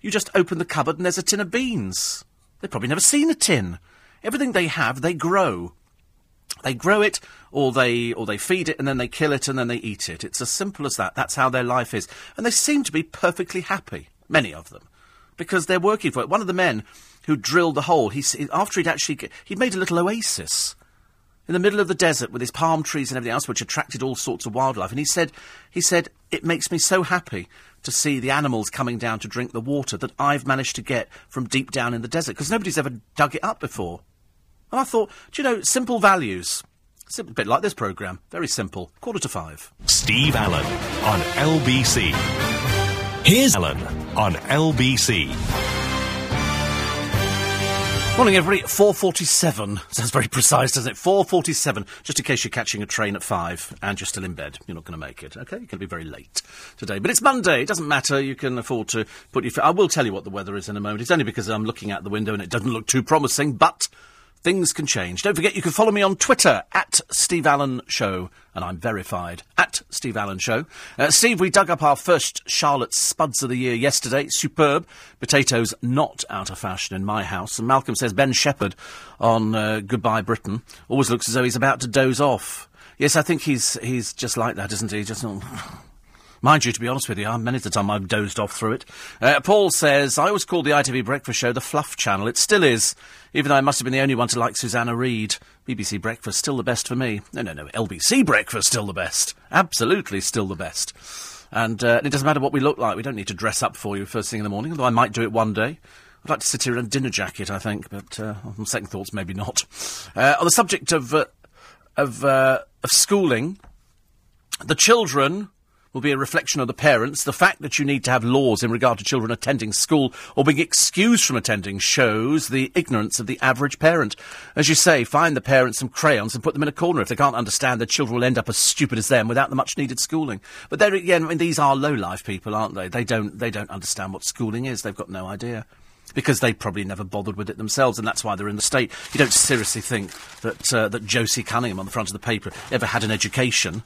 You just open the cupboard and there's a tin of beans. They've probably never seen a tin. Everything they have, they grow. They grow it, or they or they feed it, and then they kill it, and then they eat it. It's as simple as that. That's how their life is, and they seem to be perfectly happy. Many of them, because they're working for it. One of the men who drilled the hole, he after he'd actually he'd made a little oasis in the middle of the desert with his palm trees and everything else, which attracted all sorts of wildlife. And he said, he said, it makes me so happy to see the animals coming down to drink the water that I've managed to get from deep down in the desert because nobody's ever dug it up before. And I thought, do you know, simple values. Sim- a bit like this programme. Very simple. Quarter to five. Steve Allen on LBC. Here's Allen on LBC. Morning, everybody. 4.47. Sounds very precise, doesn't it? 4.47, just in case you're catching a train at 5 and you're still in bed. You're not going to make it, okay? You're going to be very late today. But it's Monday. It doesn't matter. You can afford to put your... I will tell you what the weather is in a moment. It's only because I'm looking out the window and it doesn't look too promising, but things can change. Don't forget you can follow me on Twitter, at Steve Allen Show, and I'm verified, at Steve Allen Show. Uh, Steve, we dug up our first Charlotte Spuds of the year yesterday. Superb. Potatoes not out of fashion in my house. And Malcolm says Ben Shepherd on uh, Goodbye Britain always looks as though he's about to doze off. Yes, I think he's he's just like that, isn't he? Just [LAUGHS] Mind you, to be honest with you, many the time I've dozed off through it. Uh, Paul says, I always called the ITV Breakfast Show the Fluff Channel. It still is, even though I must have been the only one to like Susanna Reid. BBC Breakfast, still the best for me. No, no, no, LBC Breakfast, still the best. Absolutely still the best. And uh, it doesn't matter what we look like. We don't need to dress up for you first thing in the morning, although I might do it one day. I'd like to sit here in a dinner jacket, I think, but uh, on second thoughts, maybe not. Uh, on the subject of, uh, of, uh, of schooling, the children will be a reflection of the parents. The fact that you need to have laws in regard to children attending school or being excused from attending shows the ignorance of the average parent. As you say, find the parents some crayons and put them in a corner. If they can't understand, their children will end up as stupid as them without the much needed schooling. But there again, I mean, these are low life people, aren't they? They don't, they don't understand what schooling is. They've got no idea. Because they probably never bothered with it themselves, and that's why they're in the state. You don't seriously think that uh, that Josie Cunningham on the front of the paper ever had an education.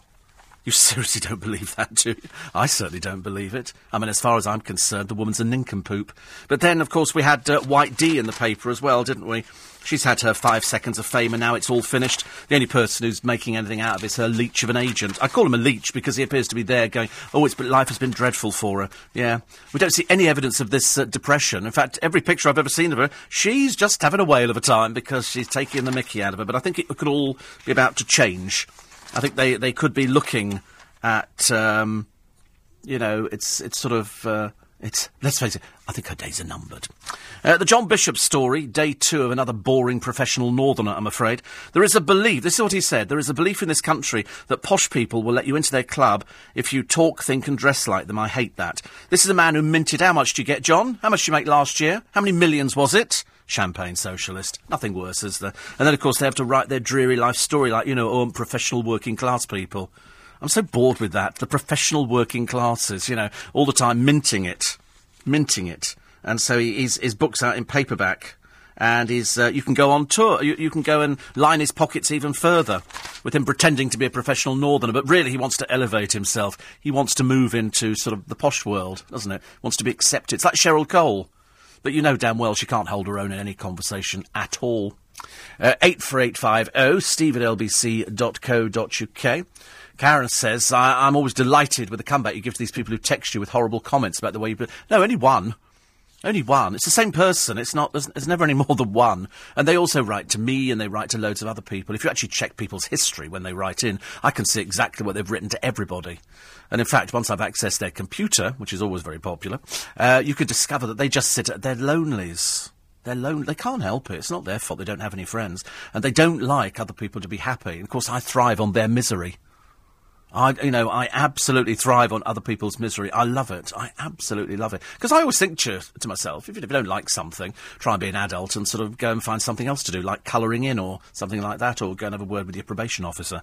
You [LAUGHS] seriously don't believe that, do you? I certainly don't believe it. I mean, as far as I'm concerned, the woman's a nincompoop. But then, of course, we had uh, White D in the paper as well, didn't we? She's had her five seconds of fame and now it's all finished. The only person who's making anything out of it is her leech of an agent. I call him a leech because he appears to be there going, oh, it's, but life has been dreadful for her. Yeah. We don't see any evidence of this uh, depression. In fact, every picture I've ever seen of her, she's just having a whale of a time because she's taking the mickey out of her. But I think it could all be about to change. I think they, they could be looking at, um, you know, it's it's sort of uh, it's. Let's face it. I think her days are numbered. Uh, the John Bishop story, day two of another boring professional northerner. I'm afraid there is a belief. This is what he said. There is a belief in this country that posh people will let you into their club if you talk, think, and dress like them. I hate that. This is a man who minted. How much do you get, John? How much did you make last year? How many millions was it? Champagne socialist. Nothing worse, is there? And then, of course, they have to write their dreary life story like, you know, oh, I'm professional working class people. I'm so bored with that. The professional working classes, you know, all the time minting it. Minting it. And so his, his book's out in paperback. And he's, uh, you can go on tour. You, you can go and line his pockets even further with him pretending to be a professional northerner. But really, he wants to elevate himself. He wants to move into sort of the posh world, doesn't it? Wants to be accepted. It's like Cheryl Cole. But you know damn well she can't hold her own in any conversation at all. Uh, 84850 steve at lbc.co.uk. Karen says, I- I'm always delighted with the comeback you give to these people who text you with horrible comments about the way you... No, only one. Only one. It's the same person. It's not. There's, there's, never any [LAUGHS] more than one. And they also write to me, and they write to loads of other people. If you actually check people's history when they write in, I can see exactly what they've written to everybody. And in fact, once I've accessed their computer, which is always very popular, uh, you can discover that they just sit at their lonelies. They're lonely. They can't help it. It's not their fault. They don't have any friends, and they don't like other people to be happy. And of course, I thrive on their misery. I, you know, I absolutely thrive on other people's misery. I love it. I absolutely love it. Because I always think to, to myself, if you, if you don't like something, try and be an adult and sort of go and find something else to do, like colouring in or something like that, or go and have a word with your probation officer.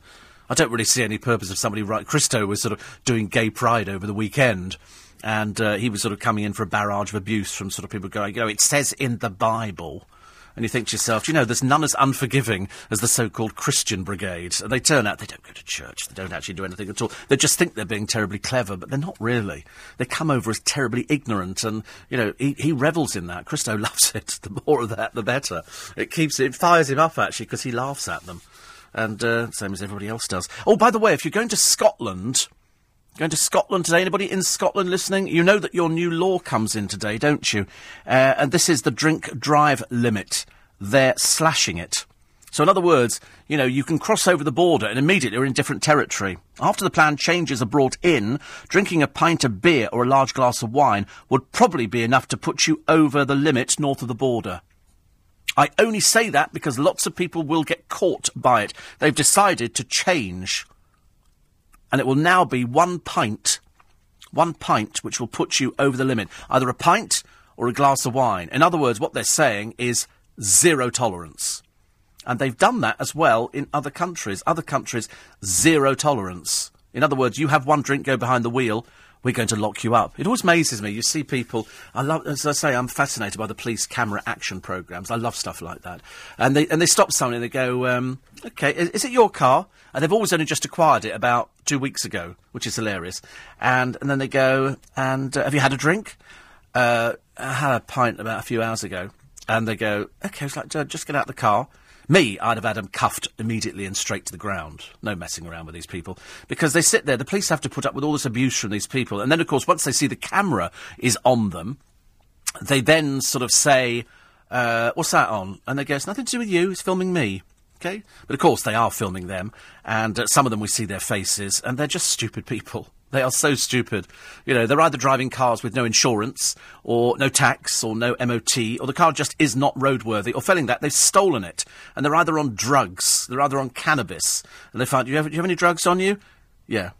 I don't really see any purpose of somebody right. Christo was sort of doing gay pride over the weekend, and uh, he was sort of coming in for a barrage of abuse from sort of people going, you know, it says in the Bible and you think to yourself, you know, there's none as unforgiving as the so-called Christian brigade. And they turn out they don't go to church, they don't actually do anything at all. They just think they're being terribly clever, but they're not really. They come over as terribly ignorant, and you know, he, he revels in that. Christo [LAUGHS] loves it. The more of that, the better. It keeps it fires him up actually because he laughs at them, and uh, same as everybody else does. Oh, by the way, if you're going to Scotland. Going to Scotland today? Anybody in Scotland listening? You know that your new law comes in today, don't you? Uh, and this is the drink drive limit. They're slashing it. So, in other words, you know, you can cross over the border and immediately you're in different territory. After the plan changes are brought in, drinking a pint of beer or a large glass of wine would probably be enough to put you over the limit north of the border. I only say that because lots of people will get caught by it. They've decided to change and it will now be one pint, one pint, which will put you over the limit. Either a pint or a glass of wine. In other words, what they're saying is zero tolerance. And they've done that as well in other countries. Other countries, zero tolerance. In other words, you have one drink, go behind the wheel, we're going to lock you up. It always amazes me. You see people. I love, as I say, I'm fascinated by the police camera action programs. I love stuff like that. And they and they stop someone and they go, um, "Okay, is, is, it your car?" And they've always only just acquired it about two weeks ago, which is hilarious. And and then they go, "And uh, have you had a drink?" Uh, I had a pint about a few hours ago. And they go, "Okay, it's like just get out of the car." Me, I'd have had them cuffed immediately and straight to the ground. No messing around with these people. Because they sit there, the police have to put up with all this abuse from these people. And then, of course, once they see the camera is on them, they then sort of say, uh, what's that on? And they go, it's nothing to do with you, it's filming me. Okay? But of course, they are filming them, and uh, some of them we see their faces, and they're just stupid people. They are so stupid. You know, they're either driving cars with no insurance, or no tax, or no MOT, or the car just is not roadworthy, or failing that, they've stolen it. And they're either on drugs, they're either on cannabis, and they find, do you have, do you have any drugs on you? Yeah.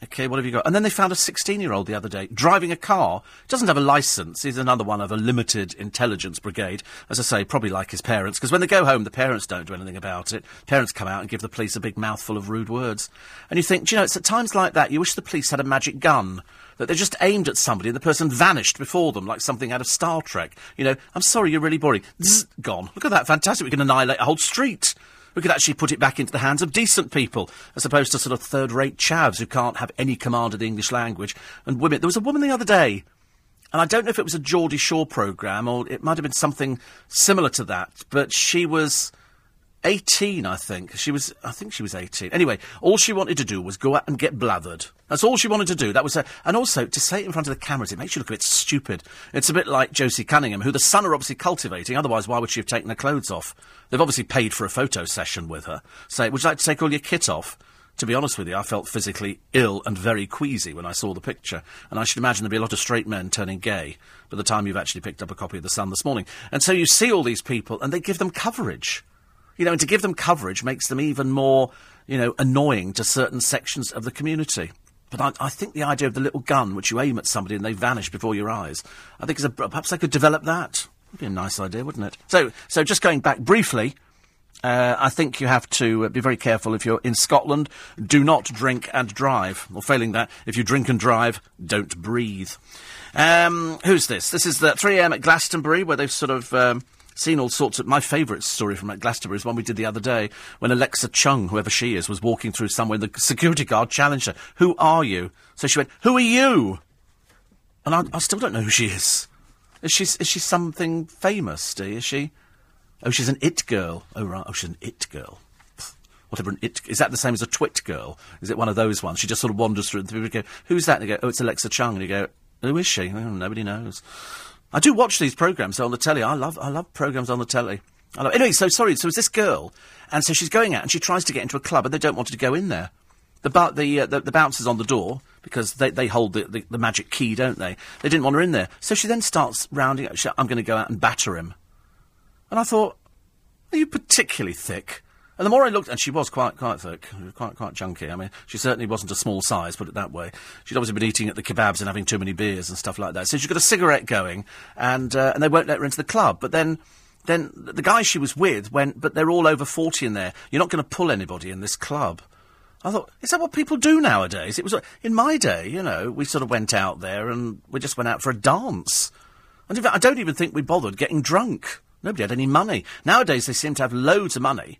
Okay, what have you got? And then they found a 16 year old the other day driving a car. Doesn't have a license. He's another one of a limited intelligence brigade. As I say, probably like his parents, because when they go home, the parents don't do anything about it. Parents come out and give the police a big mouthful of rude words. And you think, you know, it's at times like that you wish the police had a magic gun. That they just aimed at somebody and the person vanished before them, like something out of Star Trek. You know, I'm sorry, you're really boring. Zzz, gone. Look at that, fantastic. We can annihilate a whole street. We could actually put it back into the hands of decent people, as opposed to sort of third-rate chavs who can't have any command of the English language. And women. There was a woman the other day, and I don't know if it was a Geordie Shore programme or it might have been something similar to that, but she was 18, I think. She was, I think she was 18. Anyway, all she wanted to do was go out and get blathered. That's all she wanted to do. That was her. And also, to say it in front of the cameras, it makes you look a bit stupid. It's a bit like Josie Cunningham, who the Sun are obviously cultivating, otherwise why would she have taken her clothes off? They've obviously paid for a photo session with her. Say, would you like to take all your kit off? To be honest with you, I felt physically ill and very queasy when I saw the picture, and I should imagine there'd be a lot of straight men turning gay by the time you've actually picked up a copy of The Sun this morning. And so you see all these people, and they give them coverage. You know, and to give them coverage makes them even more, you know, annoying to certain sections of the community. But I, I, think the idea of the little gun which you aim at somebody and they vanish before your eyes, I think is a, perhaps they could develop that. Would be a nice idea, wouldn't it? So, so just going back briefly, uh, I think you have to uh, be very careful if you're in Scotland. Do not drink and drive. Or failing that, if you drink and drive, don't breathe. Um, who's this? This is the 3am at Glastonbury, where they've sort of. Um, seen all sorts of. My favourite story from Glastonbury is one we did the other day when Alexa Chung, whoever she is, was walking through somewhere. The security guard challenged her, "Who are you?" So she went, "Who are you?" And I, I still don't know who she is. Is she is she something famous? Steve? Is she? Oh, she's an it girl. Oh right. Oh, she's an it girl. Whatever an it is that the same as a twit girl? Is it one of those ones? She just sort of wanders through and people go, "Who's that?" And they go, "Oh, it's Alexa Chung." And you go, "Who is she?" Oh, nobody knows. I do watch these programmes on the telly. I love, I love programmes on the telly. I love, anyway, so sorry. So it's this girl, and so she's going out, and she tries to get into a club, and they don't want her to go in there. The the, uh, the the bouncers on the door because they, they hold the, the, the magic key, don't they? They didn't want her in there, so she then starts rounding up. She, I'm going to go out and batter him. And I thought, are you particularly thick? And the more I looked, and she was quite, quite thick, quite, quite chunky. I mean, she certainly wasn't a small size, put it that way. She'd obviously been eating at the kebabs and having too many beers and stuff like that. So she's got a cigarette going, and uh, and they won't let her into the club. But then, then the guy she was with went, but they're all over forty in there. You're not going to pull anybody in this club. I thought, is that what people do nowadays? It was in my day, you know, we sort of went out there and we just went out for a dance. And in fact, I don't even think we bothered getting drunk. Nobody had any money. Nowadays, they seem to have loads of money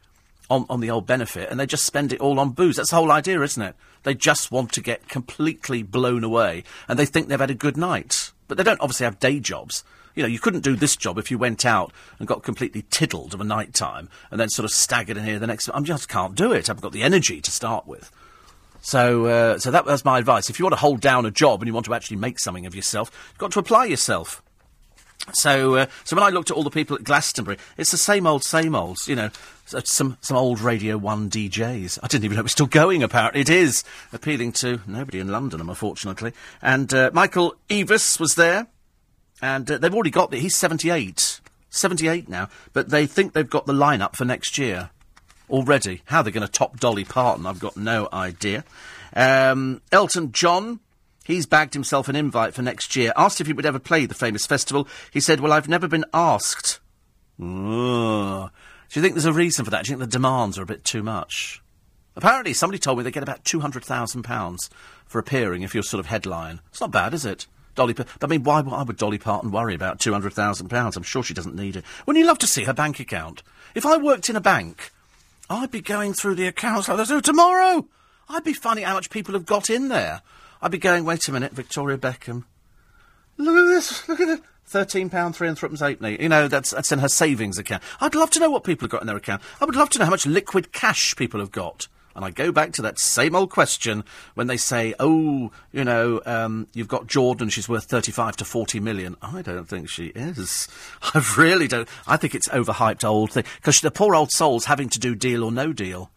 on, on the old benefit, and they just spend it all on booze. That's the whole idea, isn't it? They just want to get completely blown away, and they think they've had a good night. But they don't obviously have day jobs. You know, you couldn't do this job if you went out and got completely tiddled of a night time and then sort of staggered in here the next. I just can't do it. I've got the energy to start with. So, uh, so that was my advice. If you want to hold down a job and you want to actually make something of yourself, you've got to apply yourself. So, uh, so when I looked at all the people at Glastonbury, it's the same old, same old. You know, some some old Radio One DJs. I didn't even know it was still going. Apparently, it is appealing to nobody in London, unfortunately. And uh, Michael Eavis was there, and uh, they've already got the. He's seventy-eight, 78 now, but they think they've got the lineup for next year already. How they're going to top Dolly Parton, I've got no idea. Um, Elton John. He's bagged himself an invite for next year. Asked if he would ever play the famous festival. He said, Well, I've never been asked. Ugh. Do you think there's a reason for that? Do you think the demands are a bit too much? Apparently, somebody told me they get about £200,000 for appearing if you're sort of headline. It's not bad, is it? Dolly, but I mean, why, why would Dolly Parton worry about £200,000? I'm sure she doesn't need it. Wouldn't you love to see her bank account? If I worked in a bank, I'd be going through the accounts like they do oh, tomorrow. I'd be finding how much people have got in there. I'd be going, wait a minute, Victoria Beckham. Look at this, look at it. Thirteen pound three and threepence halfpenny. You know, that's that's in her savings account. I'd love to know what people have got in their account. I would love to know how much liquid cash people have got. And I go back to that same old question when they say, "Oh, you know, um, you've got Jordan. She's worth thirty-five to forty million. I don't think she is. [LAUGHS] I really don't. I think it's overhyped old thing because the poor old soul's having to do deal or no deal.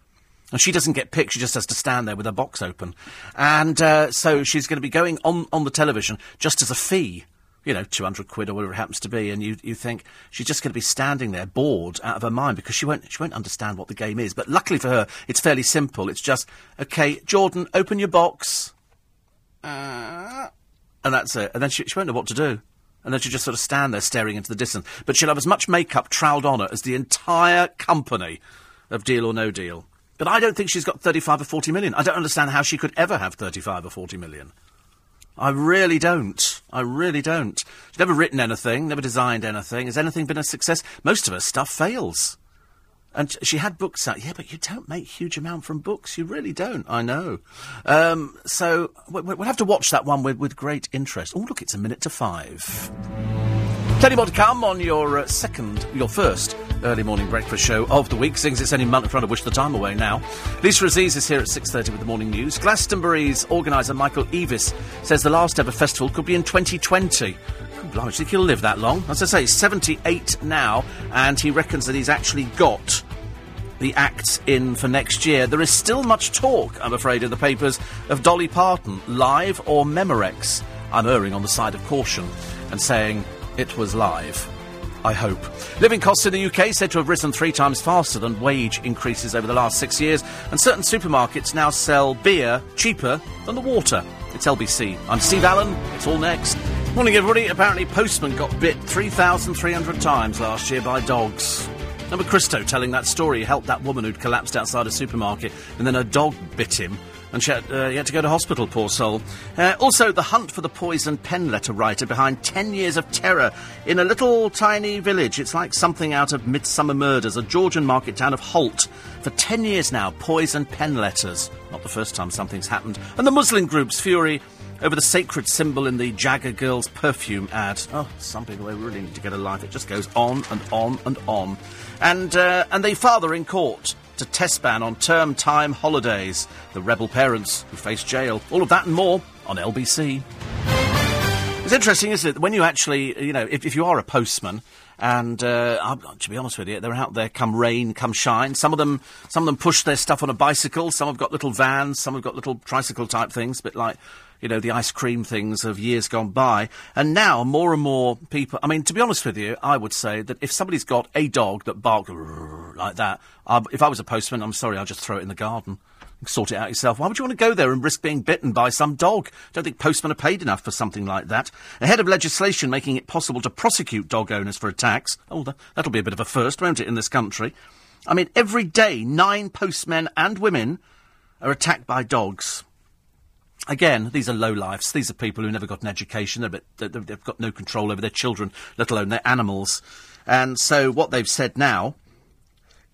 And she doesn't get picked, she just has to stand there with her box open. And uh, so she's going to be going on, on the television just as a fee you know, 200 quid or whatever it happens to be, and you, you think she's just going to be standing there bored out of her mind because she won't, she won't understand what the game is. But luckily for her, it's fairly simple. It's just, okay, Jordan, open your box. Uh, and that's it. And then she, she won't know what to do. And then she'll just sort of stand there staring into the distance. But she'll have as much makeup troweled on her as the entire company of Deal or No Deal. But I don't think she's got 35 or 40 million. I don't understand how she could ever have 35 or 40 million. I really don't. I really don't. She's never written anything, never designed anything. Has anything been a success? Most of her stuff fails. And she had books out. Yeah, but you don't make huge amount from books. You really don't. I know. Um, so we'll have to watch that one with, with great interest. Oh, look, it's a minute to five. Plenty more to come on your uh, second, your first early morning breakfast show of the week, since it's only month in front of wish the time away now. Lisa Aziz is here at 6.30 with the morning news. Glastonbury's organiser Michael Eavis says the last ever festival could be in 2020. Blimey, think he'll live that long? As I say, 78 now, and he reckons that he's actually got the acts in for next year. There is still much talk, I'm afraid, in the papers of Dolly Parton, live or Memorex. I'm erring on the side of caution and saying it was live. I hope. Living costs in the UK said to have risen three times faster than wage increases over the last six years, and certain supermarkets now sell beer cheaper than the water. It's LBC. I'm Steve Allen. It's all next. Morning, everybody. Apparently, Postman got bit 3,300 times last year by dogs. Remember Christo telling that story? He helped that woman who'd collapsed outside a supermarket, and then a dog bit him and she had, uh, had to go to hospital, poor soul. Uh, also, the hunt for the poisoned pen letter writer behind 10 years of terror in a little tiny village. It's like something out of Midsomer Murders, a Georgian market town of Holt. For 10 years now, poisoned pen letters. Not the first time something's happened. And the Muslim group's fury over the sacred symbol in the Jagger Girls perfume ad. Oh, some people, they really need to get a life. It just goes on and on and on. And, uh, and they father in court to test ban on term time holidays, the rebel parents who face jail. All of that and more on LBC. It's interesting, isn't it? When you actually, you know, if, if you are a postman, and uh, to be honest with you, they're out there come rain, come shine. Some of them, some of them push their stuff on a bicycle. Some have got little vans. Some have got little tricycle type things, a bit like you know, the ice cream things of years gone by. And now more and more people, I mean, to be honest with you, I would say that if somebody's got a dog that barks [LAUGHS] like that, I, if I was a postman, I'm sorry, I'll just throw it in the garden. And sort it out yourself. Why would you want to go there and risk being bitten by some dog? Don't think postmen are paid enough for something like that. Ahead of legislation making it possible to prosecute dog owners for attacks. Oh, that'll be a bit of a first, won't it, in this country? I mean, every day, nine postmen and women are attacked by dogs. Again, these are low lifes. These are people who never got an education. Bit, they've got no control over their children, let alone their animals. And so, what they've said now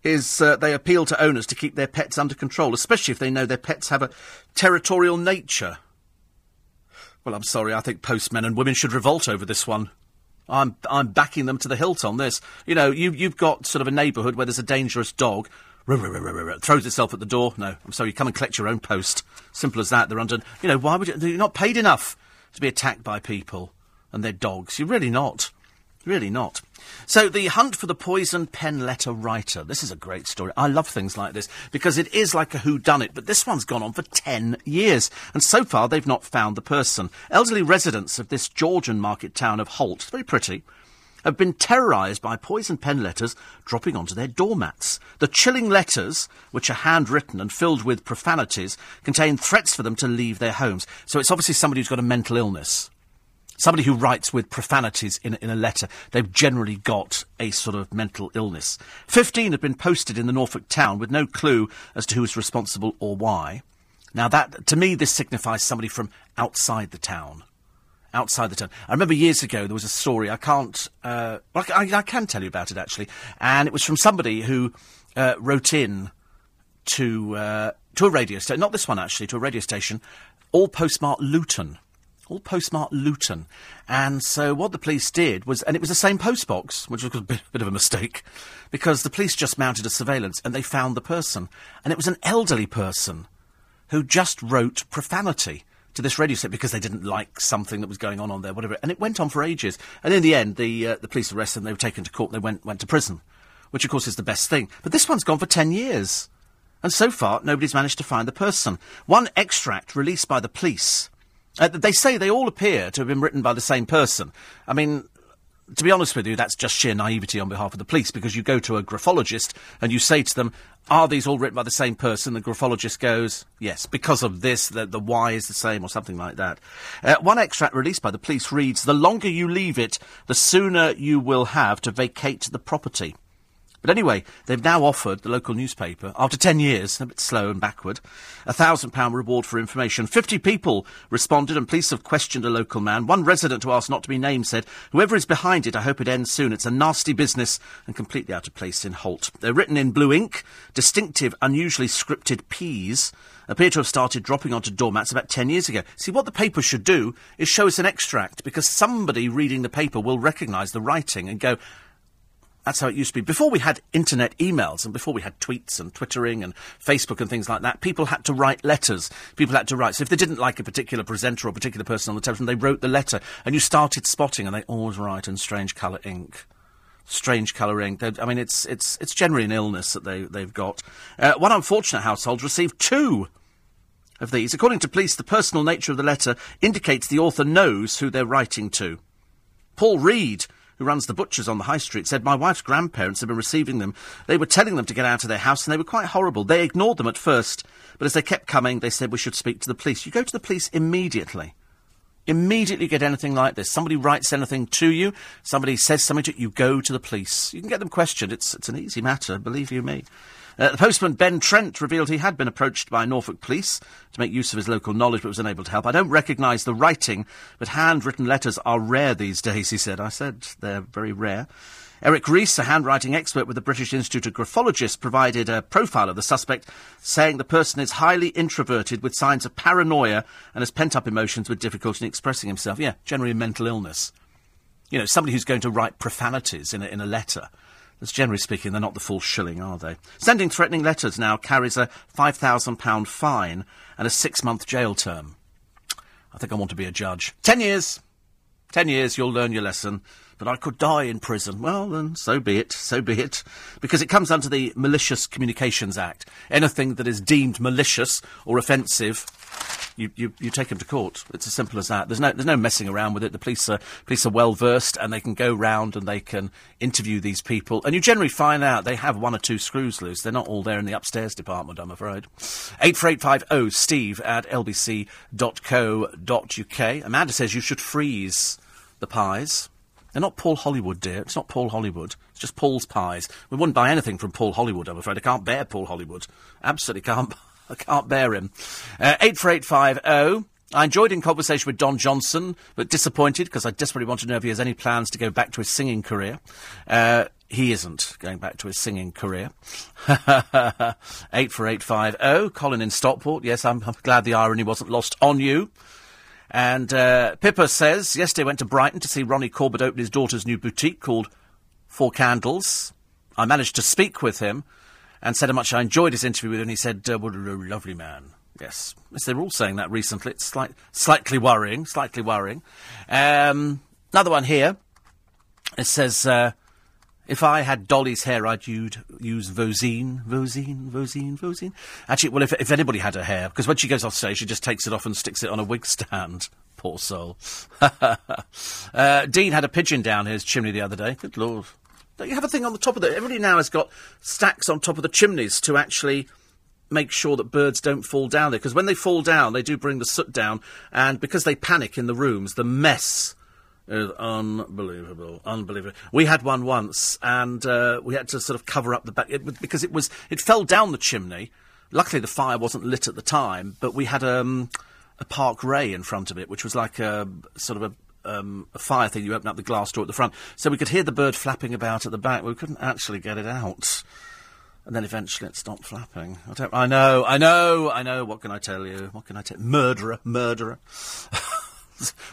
is uh, they appeal to owners to keep their pets under control, especially if they know their pets have a territorial nature. Well, I'm sorry. I think postmen and women should revolt over this one. I'm I'm backing them to the hilt on this. You know, you you've got sort of a neighbourhood where there's a dangerous dog throws itself at the door. No, I'm sorry, you come and collect your own post. Simple as that. They're under, you know, why would you, you're not paid enough to be attacked by people and their dogs. You're really not. Really not. So, the hunt for the poison pen letter writer. This is a great story. I love things like this because it is like a who done it, but this one's gone on for 10 years. And so far, they've not found the person. Elderly residents of this Georgian market town of Holt, very pretty, have been terrorised by poison pen letters dropping onto their doormats. The chilling letters, which are handwritten and filled with profanities, contain threats for them to leave their homes. So it's obviously somebody who's got a mental illness. Somebody who writes with profanities in, in a letter, they've generally got a sort of mental illness. Fifteen have been posted in the Norfolk town with no clue as to who is responsible or why. Now, that, to me, this signifies somebody from outside the town outside the town. I remember years ago there was a story. I can't. Uh, well, I, I, can tell you about it actually, and it was from somebody who uh, wrote in to uh, to a radio station. Not this one actually, to a radio station, all postmarked Luton. All postmarked Luton. And so what the police did was, and it was the same postbox, which was a bit, bit of a mistake, because the police just mounted a surveillance and they found the person. And it was an elderly person who just wrote profanity to this radio set because they didn't like something that was going on on there, whatever. And it went on for ages. And in the end, the uh, the police arrested them. They were taken to court. They went went to prison, which of course is the best thing. But this one's gone for ten years, and so far nobody's managed to find the person. One extract released by the police. Uh, they say they all appear to have been written by the same person. I mean, to be honest with you, that's just sheer naivety on behalf of the police because you go to a graphologist and you say to them, are these all written by the same person? The graphologist goes, yes, because of this, the, the Y is the same or something like that. Uh, one extract released by the police reads, the longer you leave it, the sooner you will have to vacate the property. But anyway, they've now offered the local newspaper, after 10 years, a bit slow and backward, a £1,000 reward for information. 50 people responded and police have questioned a local man. One resident who asked not to be named said, Whoever is behind it, I hope it ends soon. It's a nasty business and completely out of place in Holt. They're written in blue ink, distinctive, unusually scripted P's appear to have started dropping onto doormats about 10 years ago. See, what the paper should do is show us an extract, because somebody reading the paper will recognise the writing and go, that's how it used to be. Before we had internet emails and before we had tweets and Twittering and Facebook and things like that, people had to write letters. People had to write. So if they didn't like a particular presenter or a particular person on the television, they wrote the letter and you started spotting and they always write in strange colour ink. Strange colour ink. I mean, it's, it's, it's generally an illness that they, they've got. Uh, one unfortunate household received two of these. According to police, the personal nature of the letter indicates the author knows who they're writing to. Paul Reed who runs the butchers on the high street, said my wife's grandparents had been receiving them. They were telling them to get out of their house, and they were quite horrible. They ignored them at first, but as they kept coming, they said we should speak to the police. You go to the police immediately. Immediately get anything like this. Somebody writes anything to you, somebody says something to you, you go to the police. You can get them questioned. It's, it's an easy matter, believe you me. Uh, the postman Ben Trent revealed he had been approached by Norfolk police to make use of his local knowledge but was unable to help. I don't recognise the writing, but handwritten letters are rare these days, he said. I said they're very rare. Eric Rees, a handwriting expert with the British Institute of Graphologists, provided a profile of the suspect, saying the person is highly introverted with signs of paranoia and has pent up emotions with difficulty in expressing himself. Yeah, generally mental illness. You know, somebody who's going to write profanities in a, in a letter. As generally speaking, they're not the full shilling, are they? Sending threatening letters now carries a £5,000 fine and a six month jail term. I think I want to be a judge. Ten years. Ten years, you'll learn your lesson. But I could die in prison. Well, then, so be it, so be it. Because it comes under the Malicious Communications Act. Anything that is deemed malicious or offensive you, you, you take them to court. It's as simple as that. There's no, there's no messing around with it. The police are, police are well versed and they can go round and they can interview these people. And you generally find out they have one or two screws loose. They're not all there in the upstairs department, I'm afraid. 84850 steve at lbc.co.uk. Amanda says you should freeze the pies. They're not Paul Hollywood, dear. It's not Paul Hollywood. It's just Paul's pies. We wouldn't buy anything from Paul Hollywood, I'm afraid. I can't bear Paul Hollywood. Absolutely can't [LAUGHS] I can't bear him. Uh, 84850. I enjoyed in conversation with Don Johnson, but disappointed because I desperately want to know if he has any plans to go back to his singing career. Uh, he isn't going back to his singing career. [LAUGHS] 84850. Colin in Stockport. Yes, I'm, I'm, glad the irony wasn't lost on you. And uh, Pippa says, yesterday went to Brighton to see Ronnie Corbett open his daughter's new boutique called Four Candles. I managed to speak with him and said how much I enjoyed his interview with him. He said, uh, "What a lovely man." Yes, yes, they were all saying that recently. It's slight, slightly worrying, slightly worrying. Um, another one here. It says, uh, "If I had Dolly's hair, I'd use, use Vosene, Vosene, Vosene, Vosene." Actually, well, if, if anybody had her hair, because when she goes off stage, she just takes it off and sticks it on a wig stand. Poor soul. [LAUGHS] uh, Dean had a pigeon down his chimney the other day. Good lord. Don't you have a thing on the top of it? Everybody now has got stacks on top of the chimneys to actually make sure that birds don't fall down there. Because when they fall down, they do bring the soot down, and because they panic in the rooms, the mess is unbelievable, unbelievable. We had one once, and uh, we had to sort of cover up the back it, because it was it fell down the chimney. Luckily, the fire wasn't lit at the time, but we had um, a Parkray in front of it, which was like a sort of a um, a fire thing. You open up the glass door at the front, so we could hear the bird flapping about at the back. We couldn't actually get it out, and then eventually it stopped flapping. I. I know. I know. I know. What can I tell you? What can I tell? Murderer. Murderer. [LAUGHS]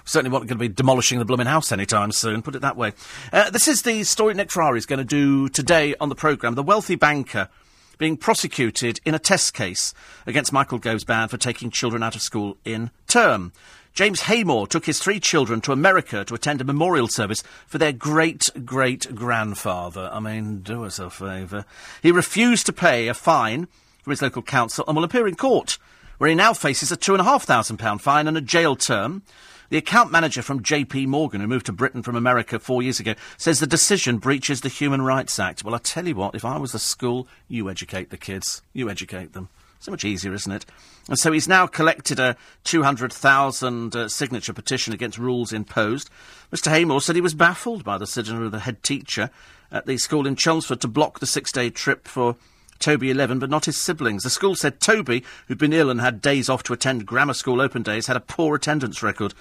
Certainly not going to be demolishing the blooming house anytime soon, put it that way. Uh, this is the story Nick Ferrari is going to do today on the programme. The wealthy banker being prosecuted in a test case against Michael Gove's band for taking children out of school in term. James Haymore took his three children to America to attend a memorial service for their great great grandfather. I mean, do us a favour. He refused to pay a fine from his local council and will appear in court, where he now faces a £2,500 fine and a jail term. The account manager from JP Morgan, who moved to Britain from America four years ago, says the decision breaches the Human Rights Act. Well, I tell you what, if I was the school, you educate the kids. You educate them. So much easier, isn't it? And so he's now collected a 200,000 uh, signature petition against rules imposed. Mr. Haymore said he was baffled by the decision of the head teacher at the school in Chelmsford to block the six day trip for Toby 11, but not his siblings. The school said Toby, who'd been ill and had days off to attend grammar school open days, had a poor attendance record.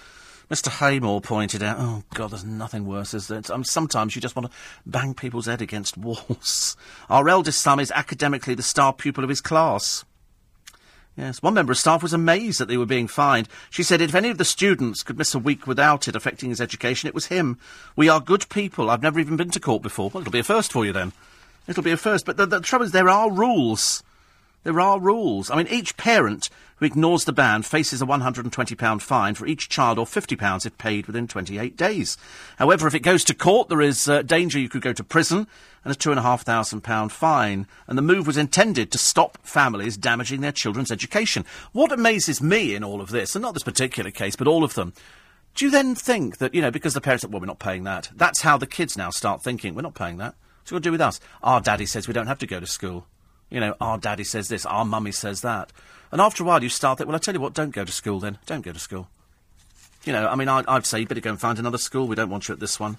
Mr. Haymore pointed out, oh, God, there's nothing worse, is there? Um, sometimes you just want to bang people's head against [LAUGHS] walls. Our eldest son is academically the star pupil of his class. Yes, one member of staff was amazed that they were being fined. She said if any of the students could miss a week without it affecting his education, it was him. We are good people. I've never even been to court before. Well, it'll be a first for you then. It'll be a first. But the, the trouble is, there are rules. There are rules. I mean, each parent who ignores the ban faces a £120 fine for each child or £50 if paid within 28 days. However, if it goes to court, there is uh, danger you could go to prison and a £2,500 fine. And the move was intended to stop families damaging their children's education. What amazes me in all of this, and not this particular case, but all of them, do you then think that, you know, because the parents said, well, we're not paying that, that's how the kids now start thinking, we're not paying that. What's got to do with us? Our daddy says we don't have to go to school. You know, our daddy says this, our mummy says that. And after a while, you start thinking, well, I tell you what, don't go to school then. Don't go to school. You know, I mean, I'd, I'd say you better go and find another school. We don't want you at this one.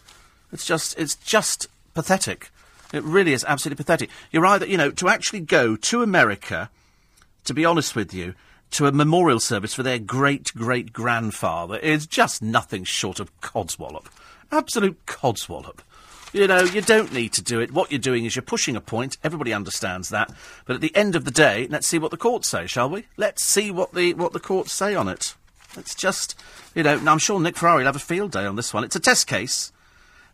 It's just, it's just pathetic. It really is absolutely pathetic. You're either, you know, to actually go to America, to be honest with you, to a memorial service for their great great grandfather is just nothing short of codswallop. Absolute codswallop. You know, you don't need to do it. What you're doing is you're pushing a point. Everybody understands that. But at the end of the day, let's see what the courts say, shall we? Let's see what the what the courts say on it. It's just, you know, I'm sure Nick Ferrari will have a field day on this one. It's a test case.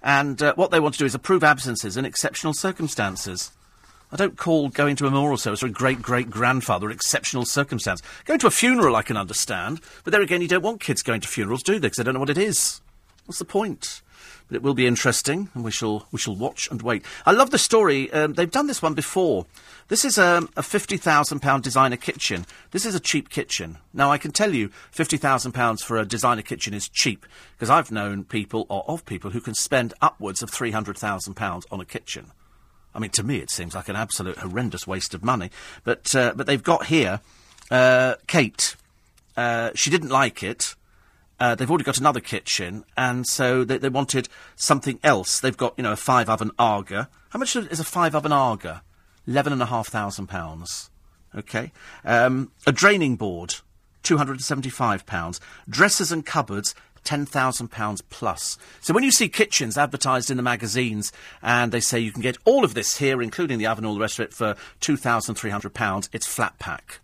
And uh, what they want to do is approve absences in exceptional circumstances. I don't call going to a memorial service for a great great grandfather an exceptional circumstance. Going to a funeral, I can understand, but there again, you don't want kids going to funerals, do they? Because they don't know what it is. What's the point? But it will be interesting, and we shall we shall watch and wait. I love the story. Um, they've done this one before. This is um, a fifty thousand pound designer kitchen. This is a cheap kitchen. Now I can tell you, fifty thousand pounds for a designer kitchen is cheap because I've known people or of people who can spend upwards of three hundred thousand pounds on a kitchen. I mean, to me, it seems like an absolute horrendous waste of money. But uh, but they've got here uh, Kate. Uh, she didn't like it. Uh, they've already got another kitchen, and so they, they, wanted something else. They've got, you know, a five oven Aga. How much is a five oven Aga? Eleven and a half thousand pounds. Okay. Um, a draining board, two hundred and seventy-five pounds. Dressers and cupboards, £10,000 plus. So when you see kitchens advertised in the magazines and they say you can get all of this here, including the oven all the rest of it, for £2,300, it's flat pack.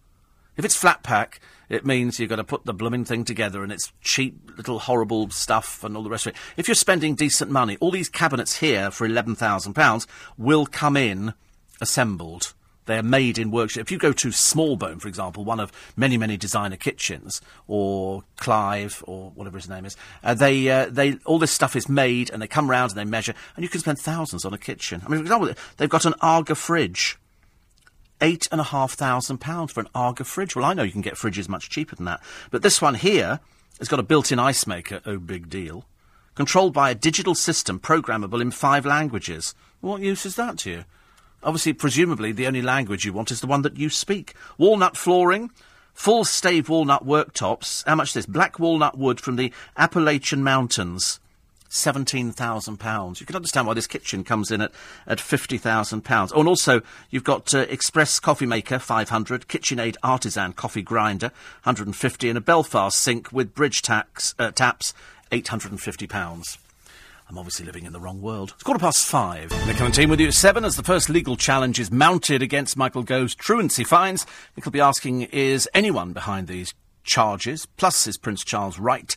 If it's flat pack, it means you've got to put the blooming thing together and it's cheap little horrible stuff and all the rest of it. If you're spending decent money, all these cabinets here for £11,000 will come in assembled. They're made in workshop. If you go to Smallbone, for example, one of many, many designer kitchens, or Clive, or whatever his name is, uh, they, uh, they, all this stuff is made, and they come round and they measure, and you can spend thousands on a kitchen. I mean, for example, they've got an Aga fridge. Eight and a half thousand pounds for an Aga fridge. Well, I know you can get fridges much cheaper than that, but this one here has got a built-in ice maker. Oh, big deal. Controlled by a digital system programmable in five languages. What use is that to you? Obviously, presumably, the only language you want is the one that you speak. Walnut flooring, full stave walnut worktops. How much this? Black walnut wood from the Appalachian Mountains. £17,000. You can understand why this kitchen comes in at, at £50,000. Oh, and also, you've got uh, Express Coffee Maker, 500 KitchenAid Artisan Coffee Grinder, 150 and a Belfast sink with bridge tax, uh, taps, £850. I'm obviously living in the wrong world. It's quarter past five. Nick and team with you at seven as the first legal challenge is mounted against Michael Gove's truancy fines. Nick will be asking, is anyone behind these charges? Plus, is Prince Charles right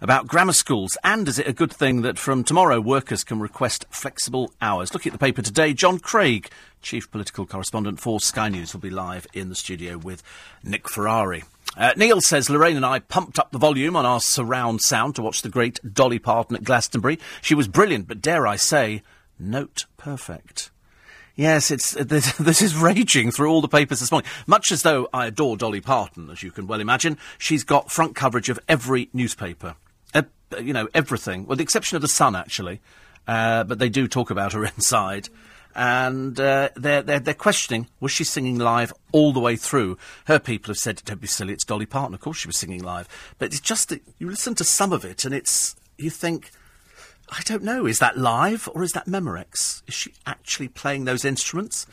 about grammar schools? And is it a good thing that from tomorrow workers can request flexible hours? Looking at the paper today, John Craig, chief political correspondent for Sky News, will be live in the studio with Nick Ferrari. Uh, Neil says Lorraine and I pumped up the volume on our surround sound to watch the great Dolly Parton at Glastonbury. She was brilliant, but dare I say, note perfect. Yes, it's uh, [LAUGHS] this, this, is raging through all the papers this morning. Much as though I adore Dolly Parton, as you can well imagine, she's got front coverage of every newspaper. Uh, you know, everything, with the exception of the Sun, actually. Uh, but they do talk about her [LAUGHS] inside and uh, they're, they're, they're questioning was she singing live all the way through? Her people have said, "Don't be silly, it's Dolly Parton." Of course, she was singing live, but it's just that you listen to some of it, and it's you think. I don't know. Is that live or is that Memorex? Is she actually playing those instruments?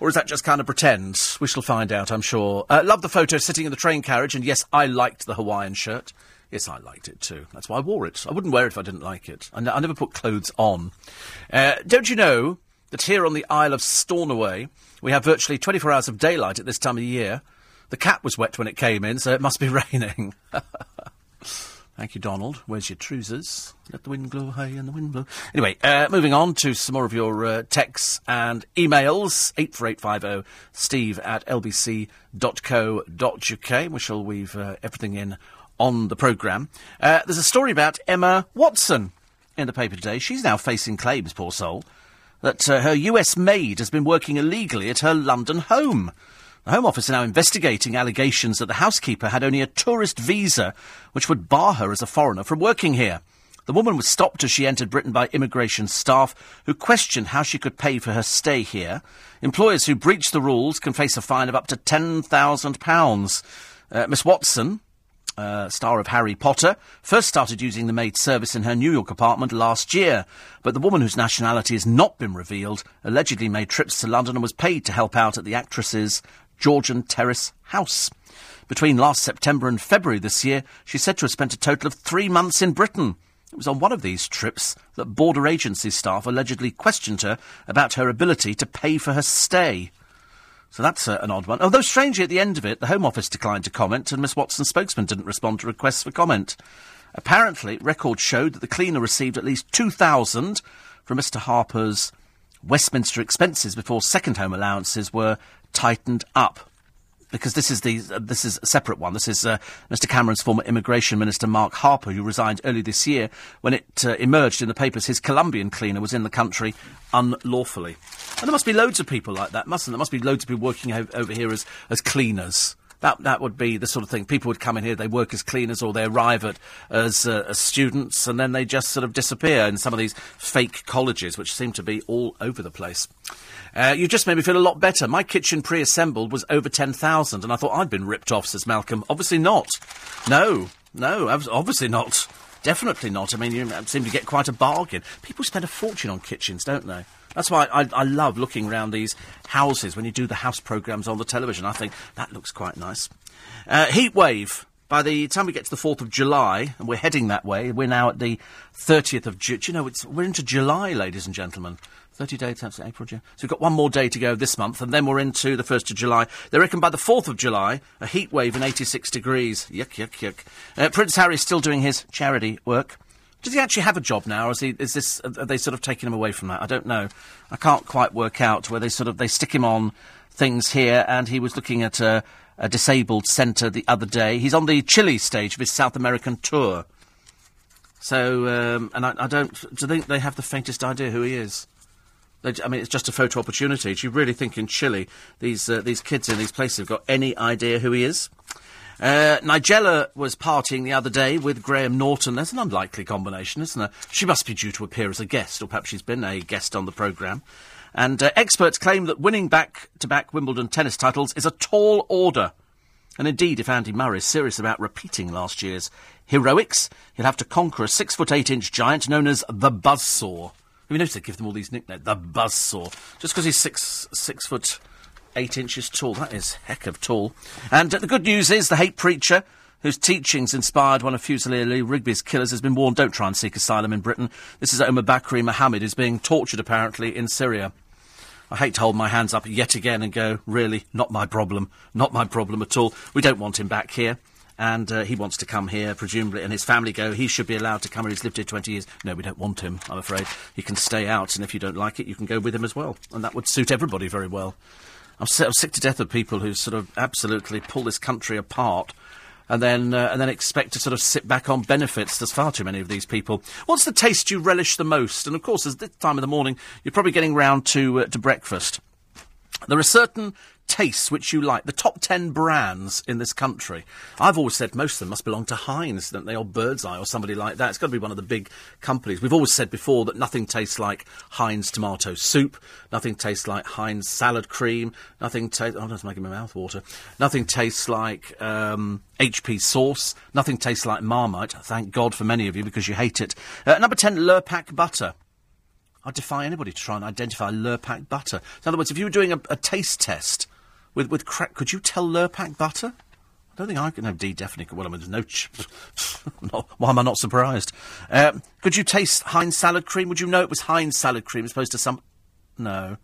Or is that just kind of pretend? We shall find out, I'm sure. Uh, love the photo sitting in the train carriage, and yes, I liked the Hawaiian shirt. Yes, I liked it too. That's why I wore it. I wouldn't wear it if I didn't like it. I, n- I never put clothes on. Uh, don't you know that here on the Isle of Stornoway, we have virtually 24 hours of daylight at this time of year. The cat was wet when it came in, so it must be [LAUGHS] raining. [LAUGHS] Thank you, Donald. Where's your trousers? Let the wind blow high and the wind blow. Anyway, uh, moving on to some more of your uh, texts and emails. 84850 steve at lbc.co.uk. We shall weave uh, everything in on the programme. Uh, there's a story about Emma Watson in the paper today. She's now facing claims, poor soul, that uh, her US maid has been working illegally at her London home. The Home Office are now investigating allegations that the housekeeper had only a tourist visa, which would bar her as a foreigner from working here. The woman was stopped as she entered Britain by immigration staff who questioned how she could pay for her stay here. Employers who breach the rules can face a fine of up to £10,000. Uh, Miss Watson, uh, star of Harry Potter, first started using the maid service in her New York apartment last year. But the woman whose nationality has not been revealed allegedly made trips to London and was paid to help out at the actress's Georgian Terrace house. Between last September and February this year, she's said to have spent a total of three months in Britain. It was on one of these trips that border agency staff allegedly questioned her about her ability to pay for her stay. So that's uh, an odd one. Although, strangely, at the end of it, the Home Office declined to comment, and Miss Watson's spokesman didn't respond to requests for comment. Apparently, records showed that the cleaner received at least 2000 from Mr Harper's Westminster expenses before second home allowances were tightened up. Because this is the uh, this is a separate one. This is uh, Mr. Cameron's former immigration minister Mark Harper, who resigned early this year when it uh, emerged in the papers his Colombian cleaner was in the country unlawfully. And there must be loads of people like that, mustn't there? Must be loads of people working over here as as cleaners. That that would be the sort of thing. People would come in here, they work as cleaners, or they arrive at as, uh, as students, and then they just sort of disappear in some of these fake colleges, which seem to be all over the place. Uh, you just made me feel a lot better. My kitchen pre-assembled was over ten thousand, and I thought I'd been ripped off. Says Malcolm. Obviously not. No, no, obviously not. Definitely not. I mean, you seem to get quite a bargain. People spend a fortune on kitchens, don't they? That's why I, I love looking around these houses when you do the house programmes on the television. I think that looks quite nice. Uh, heat wave. By the time we get to the 4th of July, and we're heading that way, we're now at the 30th of June. you know, we're into July, ladies and gentlemen. 30 days, April, June. So we've got one more day to go this month, and then we're into the 1st of July. They reckon by the 4th of July, a heat wave in 86 degrees. Yuck, yuck, yuck. Uh, Prince Harry's still doing his charity work. Does he actually have a job now, or is, he, is this, are they sort of taking him away from that? I don't know. I can't quite work out where they sort of, they stick him on things here, and he was looking at a, a disabled centre the other day. He's on the Chile stage of his South American tour. So, um, and I, I, don't, do they, they have the faintest idea who he is? They, I mean, it's just a photo opportunity. Do you really think in Chile these, uh, these kids in these places have got any idea who he is? Uh, Nigella was partying the other day with Graham Norton. That's an unlikely combination, isn't it? She must be due to appear as a guest, or perhaps she's been a guest on the programme. And uh, experts claim that winning back to back Wimbledon tennis titles is a tall order. And indeed, if Andy Murray is serious about repeating last year's heroics, he'll have to conquer a six foot eight inch giant known as the Buzzsaw. Have you noticed they give them all these nicknames? The Buzzsaw. Just because he's six, six foot eight inches tall. That is heck of tall. And uh, the good news is the hate preacher whose teachings inspired one of Fusilier Rigby's killers, has been warned don't try and seek asylum in Britain. This is Omar Bakri Mohammed, who's being tortured apparently in Syria. I hate to hold my hands up yet again and go, really, not my problem, not my problem at all. We don't want him back here. And uh, he wants to come here, presumably, and his family go, he should be allowed to come here. He's lived here 20 years. No, we don't want him, I'm afraid. He can stay out, and if you don't like it, you can go with him as well. And that would suit everybody very well. I'm, si- I'm sick to death of people who sort of absolutely pull this country apart and then uh, and then expect to sort of sit back on benefits. There's far too many of these people. What's the taste you relish the most? And of course, at this time of the morning, you're probably getting round to uh, to breakfast. There are certain tastes which you like, the top 10 brands in this country. I've always said most of them must belong to Heinz, don't they, or Birdseye, or somebody like that. It's got to be one of the big companies. We've always said before that nothing tastes like Heinz tomato soup, nothing tastes like Heinz salad cream, nothing tastes. Oh, that's making my mouth water. Nothing tastes like um, HP sauce, nothing tastes like Marmite. Thank God for many of you because you hate it. Uh, number 10, Lurpak butter. I defy anybody to try and identify Lurpak butter. In other words, if you were doing a, a taste test with with crack. Could you tell Lurpak butter? I don't think I can. No, D definitely. Well, I mean, there's no. Ch- [LAUGHS] why am I not surprised? Um, could you taste Heinz salad cream? Would you know it was Heinz salad cream as opposed to some? No,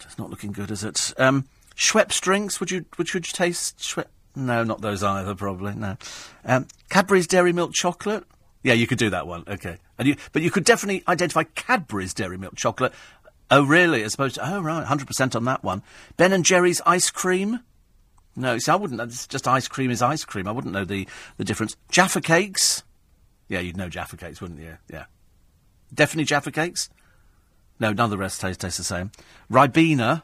it's not looking good, is it? Um, Schweppes drinks. Would you? Would you taste Schweppes? No, not those either. Probably no. Um, Cadbury's Dairy Milk Chocolate. Yeah, you could do that one. Okay, and you, but you could definitely identify Cadbury's Dairy Milk Chocolate Oh, really? As opposed to, oh, right, 100% on that one. Ben and Jerry's ice cream? No, see, I wouldn't, it's just ice cream is ice cream. I wouldn't know the, the difference. Jaffa cakes? Yeah, you'd know Jaffa cakes, wouldn't you? Yeah. Definitely Jaffa cakes? No, none of the rest taste, taste the same. Ribena?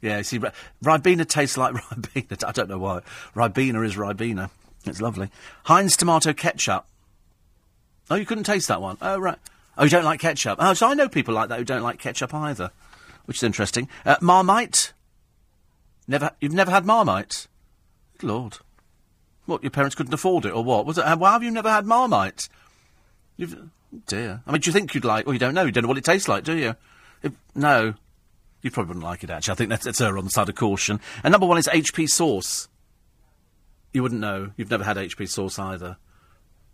Yeah, see, Ribena tastes like [LAUGHS] Ribena. I don't know why. Ribena is Ribena. It's lovely. Heinz tomato ketchup. Oh, you couldn't taste that one? Oh, right. Oh, you don't like ketchup? Oh, so I know people like that who don't like ketchup either, which is interesting. Uh, Marmite? Never, you've never had Marmite? Good Lord. What, your parents couldn't afford it, or what? Was it, why have you never had Marmite? You've, oh dear. I mean, do you think you'd like, well, you don't know, you don't know what it tastes like, do you? If, no. You probably wouldn't like it, actually. I think that's, that's her on the side of caution. And number one is HP sauce. You wouldn't know. You've never had HP sauce either.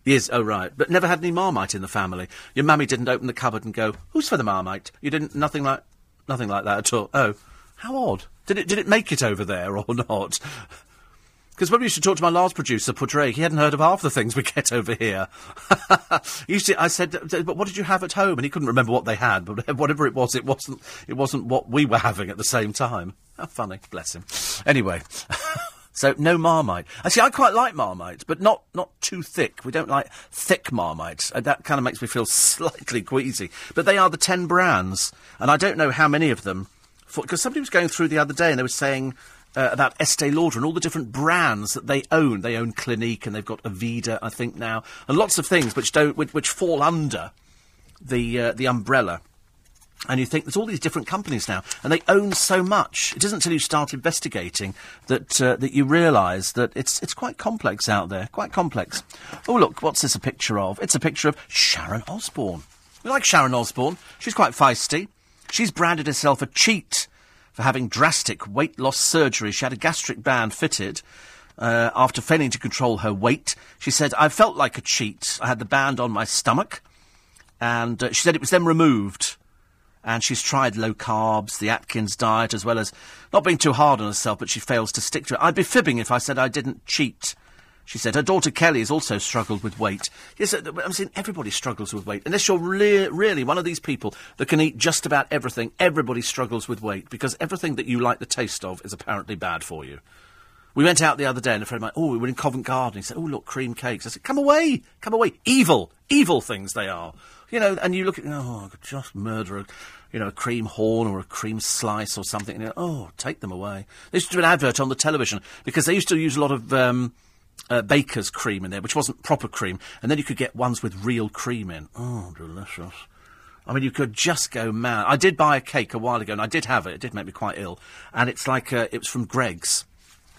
Yes, oh right. But never had any Marmite in the family. Your mummy didn't open the cupboard and go, Who's for the Marmite? You didn't nothing like nothing like that at all. Oh. How odd. Did it did it make it over there or not? [LAUGHS] Because when we used to talk to my last producer, Pudrake, he hadn't heard of half the things we get over here. [LAUGHS] used to, I said, but what did you have at home? And he couldn't remember what they had, but [LAUGHS] whatever it was, it wasn't, it wasn't what we were having at the same time. How funny, bless him. Anyway, So no Marmite. Actually, I quite like Marmite, but not not too thick. We don't like thick Marmite. Uh, that kind of makes me feel [LAUGHS] slightly queasy. But they are the ten brands, and I don't know how many of them. Because somebody was going through the other day and they were saying uh, about Estee Lauder and all the different brands that they own. They own Clinique and they've got Aveda, I think now, and lots of things which don't which, which fall under the uh, the umbrella and you think there's all these different companies now, and they own so much. It isn't until you start investigating that uh, that you realise that it's it's quite complex out there, quite complex. Oh look, what's this a picture of? It's a picture of Sharon Osbourne. We like Sharon Osbourne. She's quite feisty. She's branded herself a cheat for having drastic weight loss surgery. She had a gastric band fitted. Uh, after failing to control her weight, she said, I felt like a cheat. I had the band on my stomach. And uh, she said it was then removed and she's tried low carbs, the Atkins diet, as well as not being too hard on herself, but she fails to stick to it. I'd be fibbing if I said I didn't cheat. She said her daughter Kelly has also struggled with weight. Yes, uh, I'm saying everybody struggles with weight. Unless you're re- really one of these people that can eat just about everything, everybody struggles with weight because everything that you like the taste of is apparently bad for you. We went out the other day and a friend of mine, oh, we were in Covent Garden. He said, oh, look, cream cakes. I said, come away, come away. Evil, evil things they are. You know, and you look at, oh, I could just murder a, you know, a cream horn or a cream slice or something. And you oh, take them away. They used to do an advert on the television because they used to use a lot of um, uh, baker's cream in there, which wasn't proper cream. And then you could get ones with real cream in. Oh, delicious. I mean, you could just go mad. I did buy a cake a while ago, and I did have it. It did make me quite ill. And it's like, uh, it was from Greggs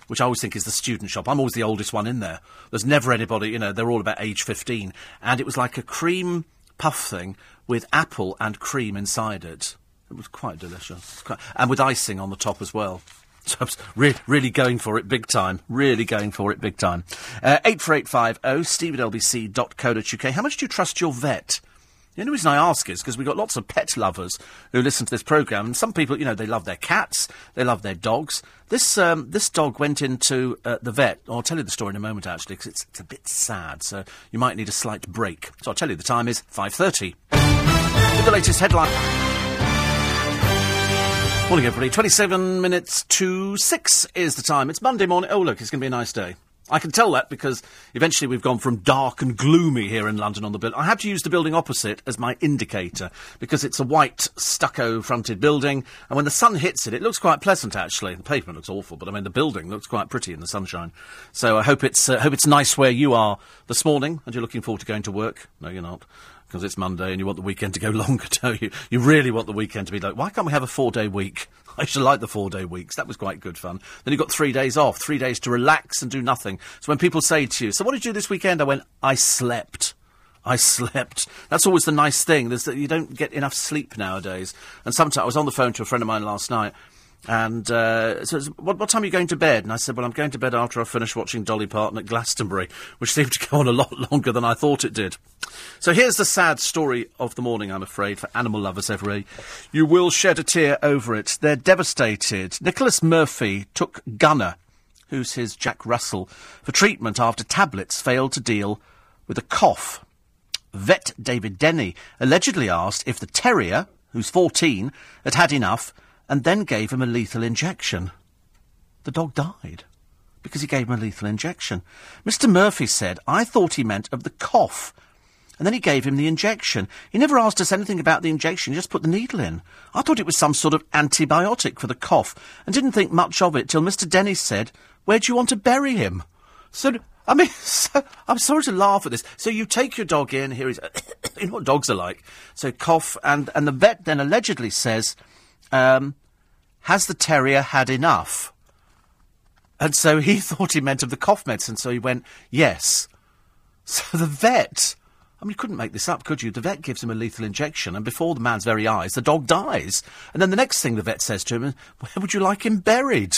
which I always think is the student shop. I'm always the oldest one in there. There's never anybody, you know, they're all about age 15. And it was like a cream puff thing with apple and cream inside it. It was quite delicious. Quite, and with icing on the top as well. [LAUGHS] So I was re- really going for it big time. Really going for it big time. Uh, 84850 steve at lbc.co.uk. How much do you trust your vet? The only reason I ask is because we've got lots of pet lovers who listen to this programme, and some people, you know, they love their cats, they love their dogs. This um, this dog went into uh, the vet. I'll tell you the story in a moment, actually, because it's, it's a bit sad, so you might need a slight break. So I'll tell you the time is 5.30. With the latest headline... Morning, everybody. 27 minutes to 6 is the time. It's Monday morning. Oh, look, it's going to be a nice day. I can tell that because eventually we've gone from dark and gloomy here in London on the building. I had to use the building opposite as my indicator because it's a white stucco fronted building and when the sun hits it, it looks quite pleasant actually. The pavement looks awful, but I mean the building looks quite pretty in the sunshine. So I hope it's, uh, hope it's nice where you are this morning and you're looking forward to going to work. No, you're not because it's Monday and you want the weekend to go [LAUGHS] longer, don't you? You really want the weekend to be like, why can't we have a four day week? [LAUGHS] I to like the four day weeks. That was quite good fun. Then you've got three days off, three days to relax and do nothing. So when people say to you, So what did you do this weekend? I went, I slept. I slept. That's always the nice thing. There's that you don't get enough sleep nowadays. And sometimes I was on the phone to a friend of mine last night, and uh, so, what, what, time are you going to bed? And I said, well, I'm going to bed after I finish watching Dolly Parton at Glastonbury, which seemed to go on a lot [LAUGHS] longer than I thought it did. So here's the sad story of the morning, I'm afraid, for animal lovers everywhere. You will shed a tear over it. They're devastated. Nicholas Murphy took Gunner, who's his Jack Russell, for treatment after tablets failed to deal with a cough. Vet David Denny allegedly asked if the terrier, who's 14, had had enough and then gave him a lethal injection. The dog died because he gave him a lethal injection. Mr. Murphy said, I thought he meant of the cough. And then he gave him the injection. He never asked us anything about the injection, he just put the needle in. I thought it was some sort of antibiotic for the cough, and didn't think much of it till Mr. Dennis said, Where do you want to bury him? So, I mean, [LAUGHS] so, I'm sorry to laugh at this. So you take your dog in, here he's, [COUGHS] you know what dogs are like. So cough, and, and the vet then allegedly says, um, has the terrier had enough? And so he [LAUGHS] thought he meant of the cough medicine, so he went, yes. [LAUGHS] So the vet, I mean, you couldn't make this up, could you? The vet gives him a lethal injection, and before the man's very eyes, the dog dies. And then the next thing the vet says to him is, where would you like him buried?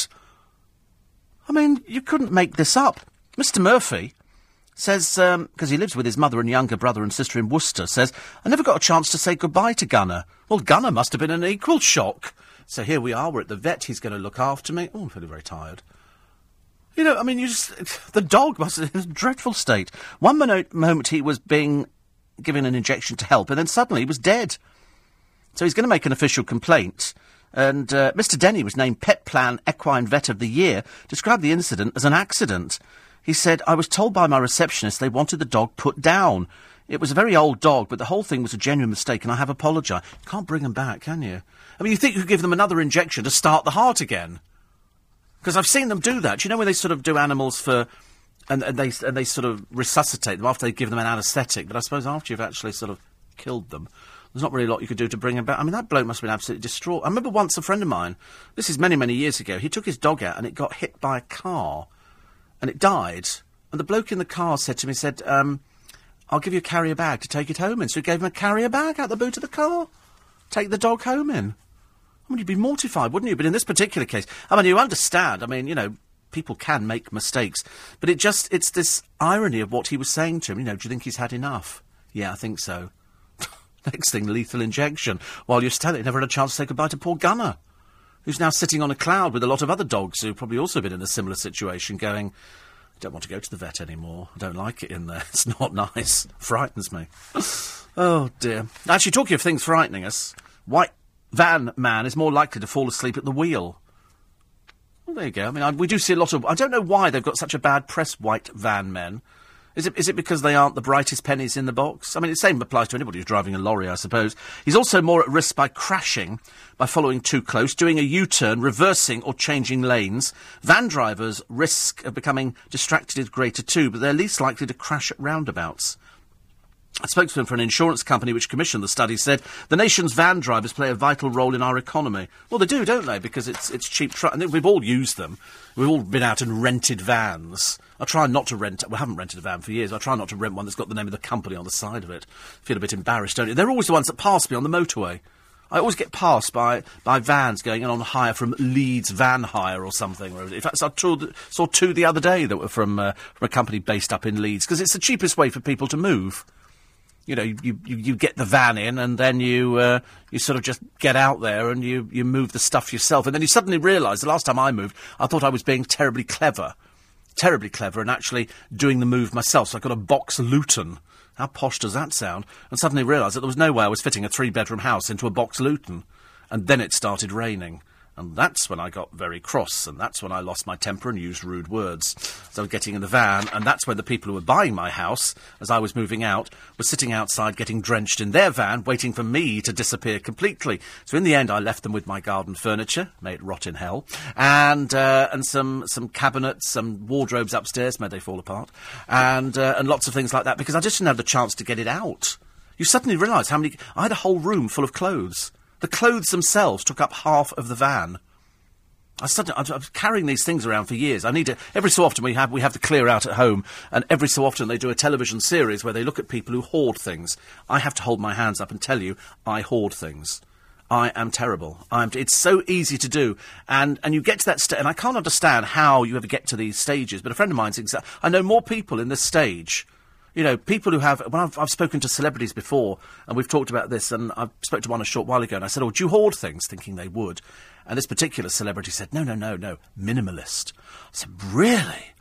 I mean, you couldn't make this up. Mr. Murphy says, because um, he lives with his mother and younger brother and sister in Worcester, says, I never got a chance to say goodbye to Gunner. Well, Gunner must have been an equal shock. So here we are, we're at the vet, he's going to look after me. Oh, I'm feeling very tired. You know, I mean, you just, [SIGHS] the dog was [LAUGHS] in a dreadful state. One moment he was being given an injection to help, and then suddenly he was dead. So he's going to make an official complaint. And uh, Mr. Denny was named Pet Plan Equine Vet of the Year, described the incident as an accident. He said, I was told by my receptionist they wanted the dog put down. It was a very old dog, but the whole thing was a genuine mistake, and I have apologised. Can't bring them back, can you? I mean, you think you could give them another injection to start the heart again? Because I've seen them do that. Do You know when they sort of do animals for, and, and they and they sort of resuscitate them after they give them an anaesthetic. But I suppose after you've actually sort of killed them, there's not really a lot you could do to bring him back. I mean, that bloke must have been absolutely distraught. I remember once a friend of mine. This is many many years ago. He took his dog out and it got hit by a car, and it died. And the bloke in the car said to me, said, um, "I'll give you a carrier bag to take it home in." So he gave him a carrier bag out the boot of the car. Take the dog home in. I mean, you'd be mortified, wouldn't you? But in this particular case, I mean, you understand. I mean, you know, people can make mistakes, but it just, it's this irony of what he was saying to him. You know, do you think he's had enough? Yeah, I think so. [LAUGHS] Next thing, lethal injection. While you're standing, never had a chance to say goodbye to poor Gunner, who's now sitting on a cloud with a lot of other dogs who've probably also been in a similar situation, going, I don't want to go to the vet anymore. I don't like it in there. [LAUGHS] It's not nice. Frightens me. oh, dear. Actually, talking of things frightening us, White van man is more likely to fall asleep at the wheel. Well, there you go. I mean, I, we do see a lot of. I don't know why they've got such a bad press, white van men. Is it, is it because they aren't the brightest pennies in the box? I mean, the same applies to anybody who's driving a lorry, I suppose. He's also more at risk by crashing, by following too close, doing a U-turn, reversing or changing lanes. Van drivers risk of becoming distracted is greater too, but they're least likely to crash at roundabouts. A spokesman for an insurance company which commissioned the study said the nation's van drivers play a vital role in our economy. Well, they do, don't they? Because it's it's cheap. Tra- and we've all used them. We've all been out and rented vans. I try not to rent. We haven't rented a van for years. I try not to rent one that's got the name of the company on the side of it. I Feel a bit embarrassed, don't you? They're always the ones that pass me on the motorway. I always get passed by, by vans going on hire from Leeds Van Hire or something. In fact, I saw two the other day that were from, uh, from a company based up in Leeds because it's the cheapest way for people to move you know, you, you, you get the van in and then you, uh, you sort of just get out there and you, you move the stuff yourself. And then you suddenly realise, the last time I moved, I thought I was being terribly clever. Terribly clever and actually doing the move myself. So I got a box Luton. How posh does that sound? And suddenly realised that there was no way I was fitting a three bedroom house into a box Luton. And then it started raining. And that's when I got very cross, and that's when I lost my temper and used rude words. So getting in the van, and that's when the people who were buying my house, as I was moving out, were sitting outside getting drenched in their van, waiting for me to disappear completely. So in the end, I left them with my garden furniture, may it rot in hell, and uh, and some some cabinets, some wardrobes upstairs, may they fall apart, and uh, and lots of things like that, because I just didn't have the chance to get it out. You suddenly realise how many. I had a whole room full of clothes. The clothes themselves took up half of the van. I started, I've, I've carrying these things around for years. I need to, every so often we have, we have to clear out at home, and every so often they do a television series where they look at people who hoard things. I have to hold my hands up and tell you, I hoard things. I am terrible. I'm, it's so easy to do, and, and you get to that stage, and I can't understand how you ever get to these stages, but a friend of mine's exa- I know more people in this stage you know, people who have. When I've, I've spoken to celebrities before, and we've talked about this, and I spoke to one a short while ago, and I said, "Oh, do you hoard things?" Thinking they would, and this particular celebrity said, "No, no, no, no, minimalist." I said, "Really?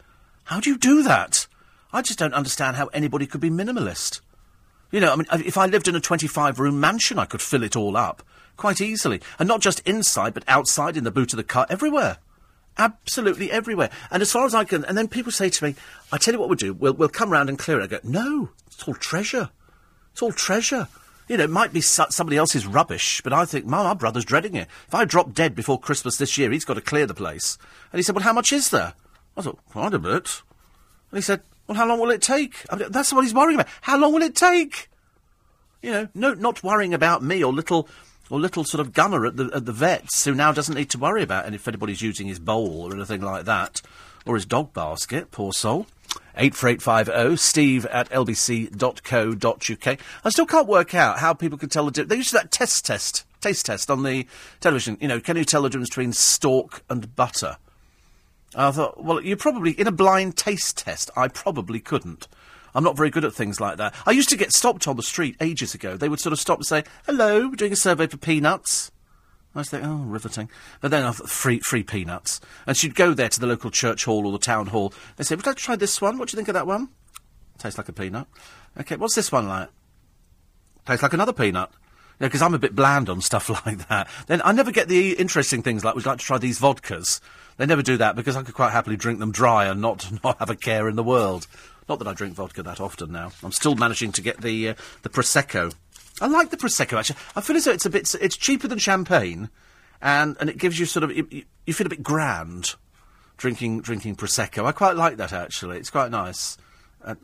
How do you do that? I just don't understand how anybody could be minimalist." You know, I mean, if I lived in a 25 room mansion, I could fill it all up quite easily. And not just inside, but outside, in the boot of the car, everywhere. Absolutely everywhere. And as far as I can, and then people say to me, I tell you what we'll do, we'll, we'll come round and clear it. I go, no, it's all treasure. It's all treasure. You know, it might be somebody else's rubbish, but I think, my, my brother's dreading it. If I drop dead before Christmas this year, he's got to clear the place. And he said, well, how much is there? I thought, quite a bit. And he said, well, how long will it take? I mean, that's what he's worrying about. How long will it take? You know, no, not worrying about me or little or little sort of gunner at the at the vets who now doesn't need to worry about if anybody's using his bowl or anything like that, or his dog basket. Poor soul. Eight four eight five zero oh, Steve at lbc.co.uk. I still can't work out how people can tell the difference. They used to that test test taste test on the television. You know, can you tell the difference between stork and butter? I thought, well, you probably in a blind taste test. I probably couldn't. I'm not very good at things like that. I used to get stopped on the street ages ago. They would sort of stop and say, hello, we're doing a survey for peanuts. I was thinking, oh, riveting. But then, uh, free, free peanuts. And she'd go there to the local church hall or the town hall. They say, would you like to try this one? What do you think of that one? Tastes like a peanut. Okay, what's this one like? Tastes like another peanut. Yeah, because I'm a bit bland on stuff [LAUGHS] like that. Then I never get the interesting things like, would like to try these vodkas? They never do that because I could quite happily drink them dry and not, [LAUGHS] not have a care in the world. Not that I drink vodka that often now. I'm still managing to get the, uh, the Prosecco. I like the Prosecco, actually. I feel as though it's a bit, it's cheaper than champagne, and, and it gives you sort of, you, you feel a bit grand drinking, drinking Prosecco. I quite like that, actually. It's quite nice. Uh,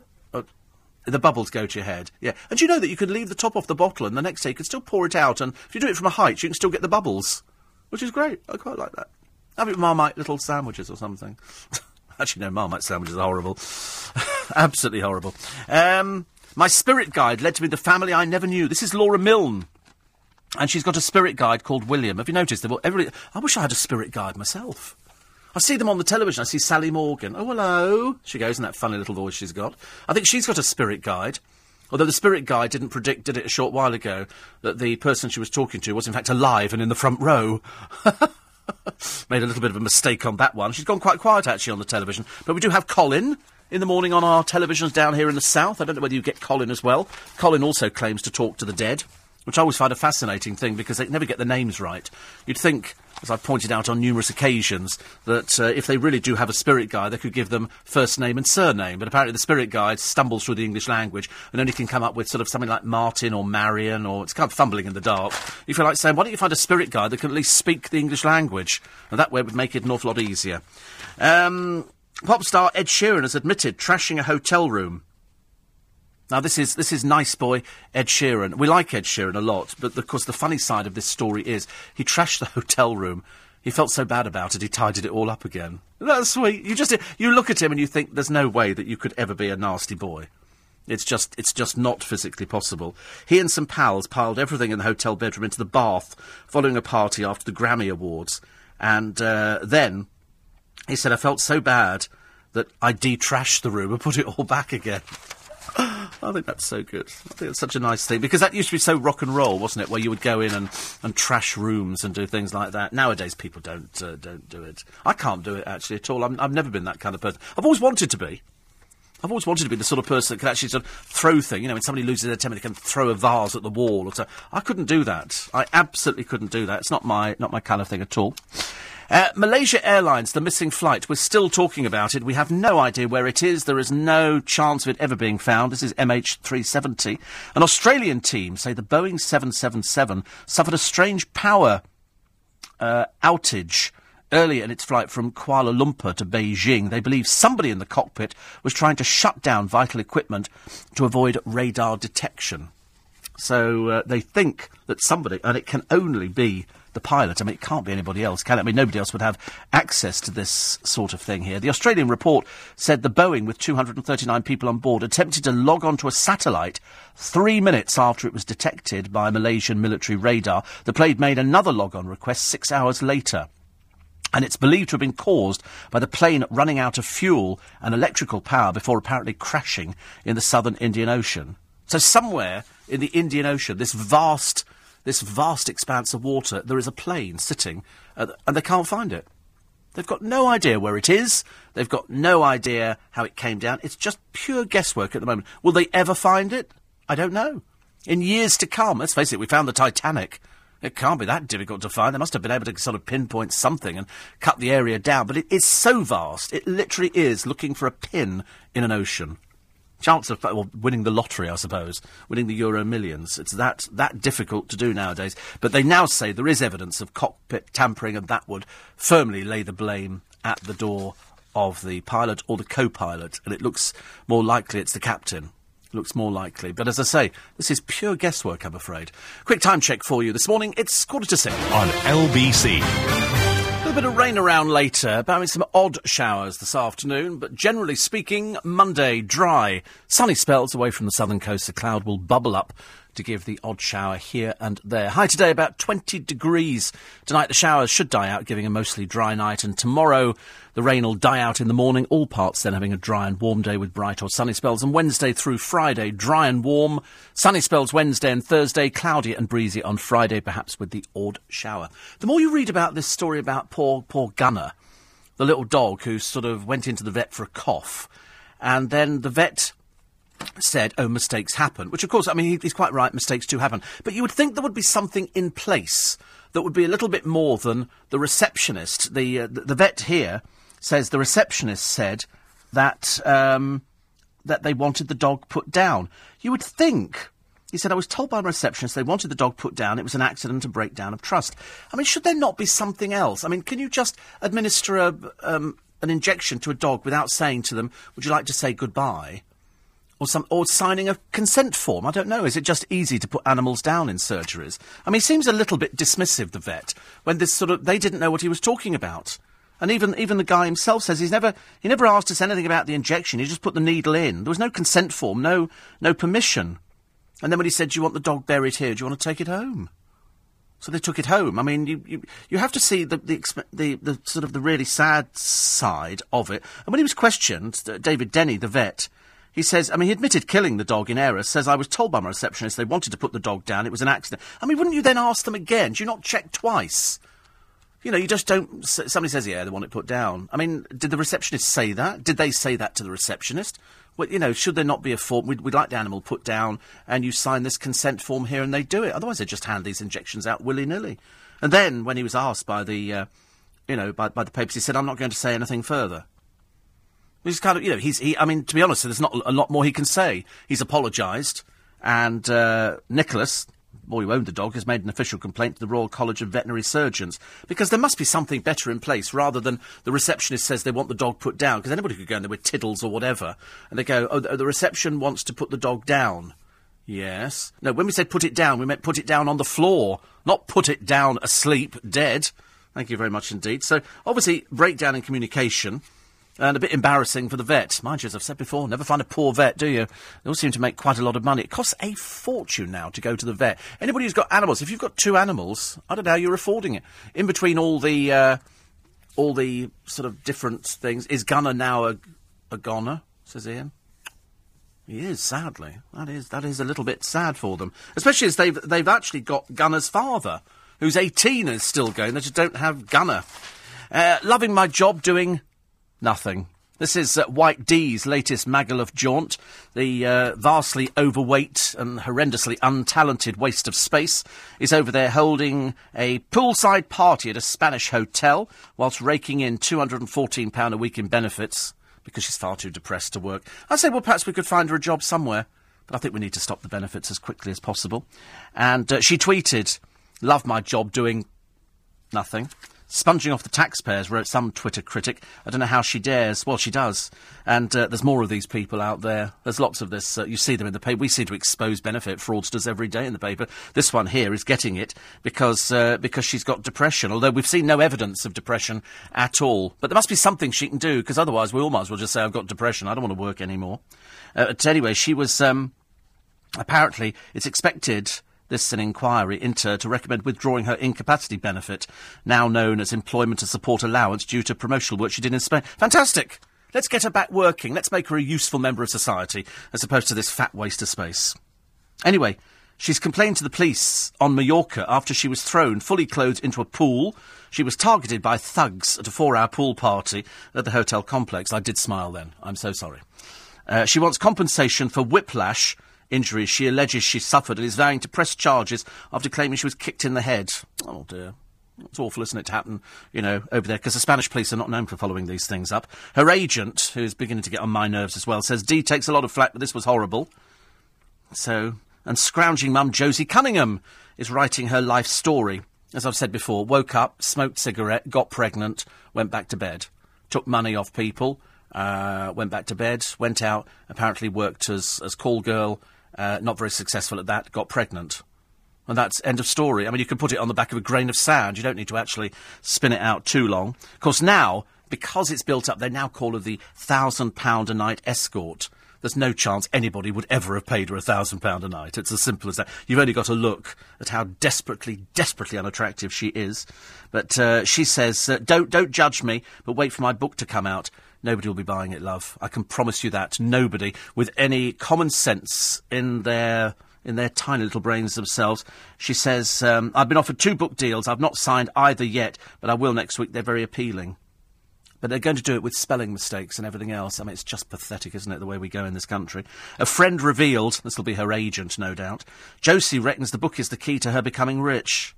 the bubbles go to your head. Yeah. And you know that you could leave the top off the bottle and the next day you could still pour it out and if you do it from a height you can still get the bubbles. Which is great. I quite like that. Have it with Marmite little sandwiches or something. [LAUGHS] Actually, no, Marmite sandwiches are horrible. [LAUGHS] Absolutely horrible. Um, my spirit guide led to me the family I never knew. This is Laura Milne. And she's got a spirit guide called William. Have you noticed? That everybody, I wish I had a spirit guide myself. I see them on the television. I see Sally Morgan. Oh, hello. She goes in that funny little voice she's got. I think she's got a spirit guide. Although the spirit guide didn't predict, did it a short while ago, that the person she was talking to was in fact alive and in the front row. [LAUGHS] [LAUGHS] Made a little bit of a mistake on that one. She's gone quite quiet actually on the television. But we do have Colin in the morning on our televisions down here in the south. I don't know whether you get Colin as well. Colin also claims to talk to the dead which I always find a fascinating thing because they never get the names right. You'd think, as I've pointed out on numerous occasions, that uh, if they really do have a spirit guide, they could give them first name and surname. But apparently, the spirit guide stumbles through the English language and only can come up with sort of something like Martin or Marion, or it's kind of fumbling in the dark. You feel like saying, why don't you find a spirit guide that can at least speak the English language? And that way it would make it an awful lot easier. Um, pop star Ed Sheeran has admitted trashing a hotel room. Now this is this is nice boy Ed Sheeran. We like Ed Sheeran a lot, but of course the funny side of this story is he trashed the hotel room. He felt so bad about it, he tidied it all up again. That's sweet. You just you look at him and you think there's no way that you could ever be a nasty boy. It's just it's just not physically possible. He and some pals piled everything in the hotel bedroom into the bath following a party after the Grammy Awards, and uh, then he said I felt so bad that I de-trashed the room and put it all back again. [LAUGHS] I think that's so good. I think it's such a nice thing because that used to be so rock and roll, wasn't it? Where you would go in and, and trash rooms and do things like that. Nowadays, people don't uh, don't do it. I can't do it actually at all. i have never been that kind of person. I've always wanted to be. I've always wanted to be the sort of person that can actually sort of throw things. You know, when somebody loses their temper, they can throw a vase at the wall or so. I couldn't do that. I absolutely couldn't do that. It's not my not my kind of thing at all. Uh, Malaysia Airlines, the missing flight, we're still talking about it. We have no idea where it is. There is no chance of it ever being found. This is MH370. An Australian team say the Boeing 777 suffered a strange power uh, outage earlier in its flight from Kuala Lumpur to Beijing. They believe somebody in the cockpit was trying to shut down vital equipment to avoid radar detection. So uh, they think that somebody, and it can only be the pilot. I mean, it can't be anybody else, can it? I mean, nobody else would have access to this sort of thing here. The Australian report said the Boeing, with 239 people on board, attempted to log onto a satellite three minutes after it was detected by Malaysian military radar. The plane made another log on request six hours later and it's believed to have been caused by the plane running out of fuel and electrical power before apparently crashing in the southern Indian Ocean. So somewhere in the Indian Ocean, this vast this vast expanse of water, there is a plane sitting, uh, and they can't find it. They've got no idea where it is. They've got no idea how it came down. It's just pure guesswork at the moment. Will they ever find it? I don't know. In years to come, let's face it, we found the Titanic. It can't be that difficult to find. They must have been able to sort of pinpoint something and cut the area down. But it is so vast. It literally is looking for a pin in an ocean chance of well, winning the lottery, I suppose, winning the Euro Millions. It's that that difficult to do nowadays. But they now say there is evidence of cockpit tampering, and that would firmly lay the blame at the door of the pilot or the co-pilot. And it looks more likely it's the captain. Looks more likely. But as I say, this is pure guesswork, I'm afraid. Quick time check for you this morning. It's quarter to six. On LBC little bit of rain around later, about some odd showers this afternoon, but generally speaking, Monday dry. Sunny spells away from the southern coast. The cloud will bubble up to give the odd shower here and there. High today about 20 degrees. Tonight the showers should die out, giving a mostly dry night, and tomorrow the rain will die out in the morning. All parts then having a dry and warm day with bright or sunny spells, and Wednesday through Friday dry and warm, sunny spells Wednesday and Thursday, cloudy and breezy on Friday, perhaps with the odd shower. The more you read about this story about poor poor Gunner, the little dog who sort of went into the vet for a cough, and then the vet said, oh, mistakes happen. Which, of course, I mean, he, he's quite right, mistakes do happen. But you would think there would be something in place that would be a little bit more than the receptionist. The, uh, the, vet here says the receptionist said that, um, that they wanted the dog put down. You would think. He said, I was told by my receptionist they wanted the dog put down. It was an accident, a breakdown of trust. I mean, should there not be something else? I mean, can you just administer a, um, an injection to a dog without saying to them, would you like to say goodbye? Or some or signing a consent form. I don't know. Is it just easy to put animals down in surgeries? I mean, he seems a little bit dismissive, the vet, when this sort of they didn't know what he was talking about. And even even the guy himself says he's never he never asked us anything about the injection. He just put the needle in. There was no consent form, no no permission. And then when he said, "Do you want the dog buried here? Do you want to take it home?" So they took it home. I mean, you, you, you have to see the, the, the, the, sort of the really sad side of it. And when he was questioned, uh, David Denny, the vet, he says, I mean, he admitted killing the dog in error, says, I was told by my receptionist they wanted to put the dog down, it was an accident. I mean, wouldn't you then ask them again? Do you not check twice? You know, you just don't. Somebody says, yeah, they want it put down. I mean, did the receptionist say that? Did they say that to the receptionist? Well, you know, should there not be a form? We'd, we'd like the animal put down, and you sign this consent form here, and they do it. Otherwise, they just hand these injections out willy nilly. And then, when he was asked by the, uh, you know, by, by the papers, he said, I'm not going to say anything further. He's kind of, you know, he's, he, I mean, to be honest, there's not a lot more he can say. He's apologised, and uh, Nicholas, boy who owned the dog, has made an official complaint to the Royal College of Veterinary Surgeons because there must be something better in place rather than the receptionist says they want the dog put down because anybody could go in there with tiddles or whatever, and they go, oh, the reception wants to put the dog down. Yes. No, when we said put it down, we meant put it down on the floor, not put it down asleep, dead. Thank you very much indeed. So, obviously, breakdown in communication and a bit embarrassing for the vet. Mind you, as I've said before, never find a poor vet, do you? They all seem to make quite a lot of money. It costs a fortune now to go to the vet. Anybody who's got animals, if you've got two animals, I don't know how you're affording it. In between all the, uh, all the sort of different things, is Gunner now a, a goner? Says Ian. He is, sadly. That is that is a little bit sad for them, especially as they've they've actually got Gunner's father, who's 18 and is still going. They just don't have Gunner. Uh, loving my job doing Nothing. This is uh, White Dee's latest Magaluf jaunt. The uh, vastly overweight and horrendously untalented waste of space is over there holding a poolside party at a Spanish hotel whilst raking in £214 a week in benefits because she's far too depressed to work. I say, well, perhaps we could find her a job somewhere. But I think we need to stop the benefits as quickly as possible. And uh, she tweeted, Love my job doing nothing. Sponging off the taxpayers, wrote some Twitter critic. I don't know how she dares. Well, she does. And uh, there's more of these people out there. There's lots of this. Uh, you see them in the paper. We seem to expose benefit fraudsters every day in the paper. This one here is getting it because, uh, because she's got depression, although we've seen no evidence of depression at all. But there must be something she can do because otherwise we all might as well just say, I've got depression. I don't want to work anymore. Uh, anyway, she was. Um, apparently, it's expected this is an inquiry into to recommend withdrawing her incapacity benefit, now known as employment and support allowance, due to promotional work she did in Spain. Fantastic! Let's get her back working. Let's make her a useful member of society, as opposed to this fat waste of space. Anyway, she's complained to the police on Mallorca after she was thrown fully clothed into a pool. She was targeted by thugs at a four hour pool party at the hotel complex. I did smile then. I'm so sorry. Uh, she wants compensation for whiplash injuries she alleges she suffered and is vowing to press charges after claiming she was kicked in the head. Oh dear. It's awful, isn't it, to happen, you know, over there, because the Spanish police are not known for following these things up. Her agent, who's beginning to get on my nerves as well, says Dee takes a lot of flack, but this was horrible. So, and scrounging mum Josie Cunningham is writing her life story. As I've said before, woke up, smoked cigarette, got pregnant, went back to bed, took money off people, uh, went back to bed, went out, apparently worked as, as call girl, uh, not very successful at that, got pregnant. And that's end of story. I mean, you can put it on the back of a grain of sand. You don't need to actually spin it out too long. Of course, now, because it's built up, they now call her the thousand pound a night escort. There's no chance anybody would ever have paid her a thousand pound a night. It's as simple as that. You've only got to look at how desperately, desperately unattractive she is. But uh, she says, uh, "Don't, don't judge me, but wait for my book to come out." Nobody will be buying it, love. I can promise you that. Nobody with any common sense in their in their tiny little brains themselves. She says, um, I've been offered two book deals. I've not signed either yet, but I will next week. They're very appealing. But they're going to do it with spelling mistakes and everything else. I mean, it's just pathetic, isn't it, the way we go in this country? A friend revealed, this will be her agent, no doubt, Josie reckons the book is the key to her becoming rich.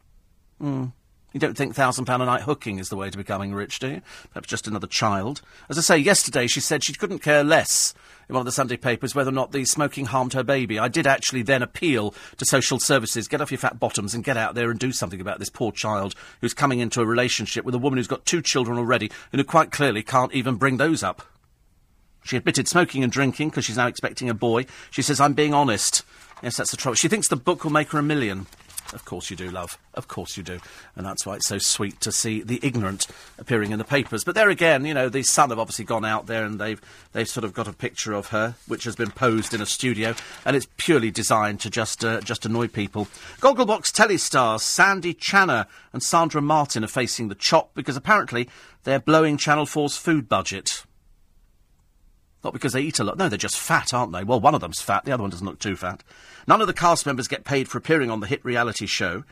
Hmm. You don't think thousand pound a night hooking is the way to becoming rich, do you? Perhaps just another child. As I say, yesterday she said she couldn't care less in one of the Sunday papers whether or not the smoking harmed her baby. I did actually then appeal to social services, get off your fat bottoms and get out there and do something about this poor child who's coming into a relationship with a woman who's got two children already and who quite clearly can't even bring those up. She admitted smoking and drinking because she's now expecting a boy. She says, I'm being honest. Yes, that's the trouble. She thinks the book will make her a million. Of course you do, love. Of course you do. And that's why it's so sweet to see the ignorant appearing in the papers. But there again, you know, the Sun have obviously gone out there and they've they've sort of got a picture of her, which has been posed in a studio, and it's purely designed to just uh, just annoy people. Gogglebox telestars Sandy Channer and Sandra Martin are facing the chop because apparently they're blowing Channel 4's food budget. Not because they eat a lot. No, they're just fat, aren't they? Well, one of them's fat, the other one doesn't look too fat. None of the cast members get paid for appearing on the hit reality show.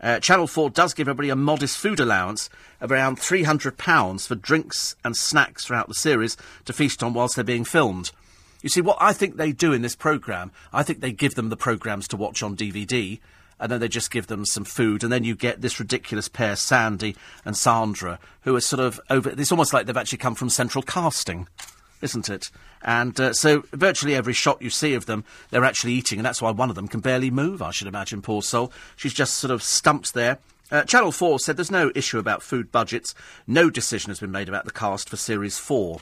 Uh, Channel 4 does give everybody a modest food allowance of around £300 for drinks and snacks throughout the series to feast on whilst they're being filmed. You see, what I think they do in this programme, I think they give them the programmes to watch on DVD, and then they just give them some food, and then you get this ridiculous pair, Sandy and Sandra, who are sort of over. It's almost like they've actually come from central casting isn't it? And uh, so virtually every shot you see of them, they're actually eating, and that's why one of them can barely move, I should imagine, poor soul. She's just sort of stumped there. Uh, Channel 4 said there's no issue about food budgets. No decision has been made about the cast for Series 4.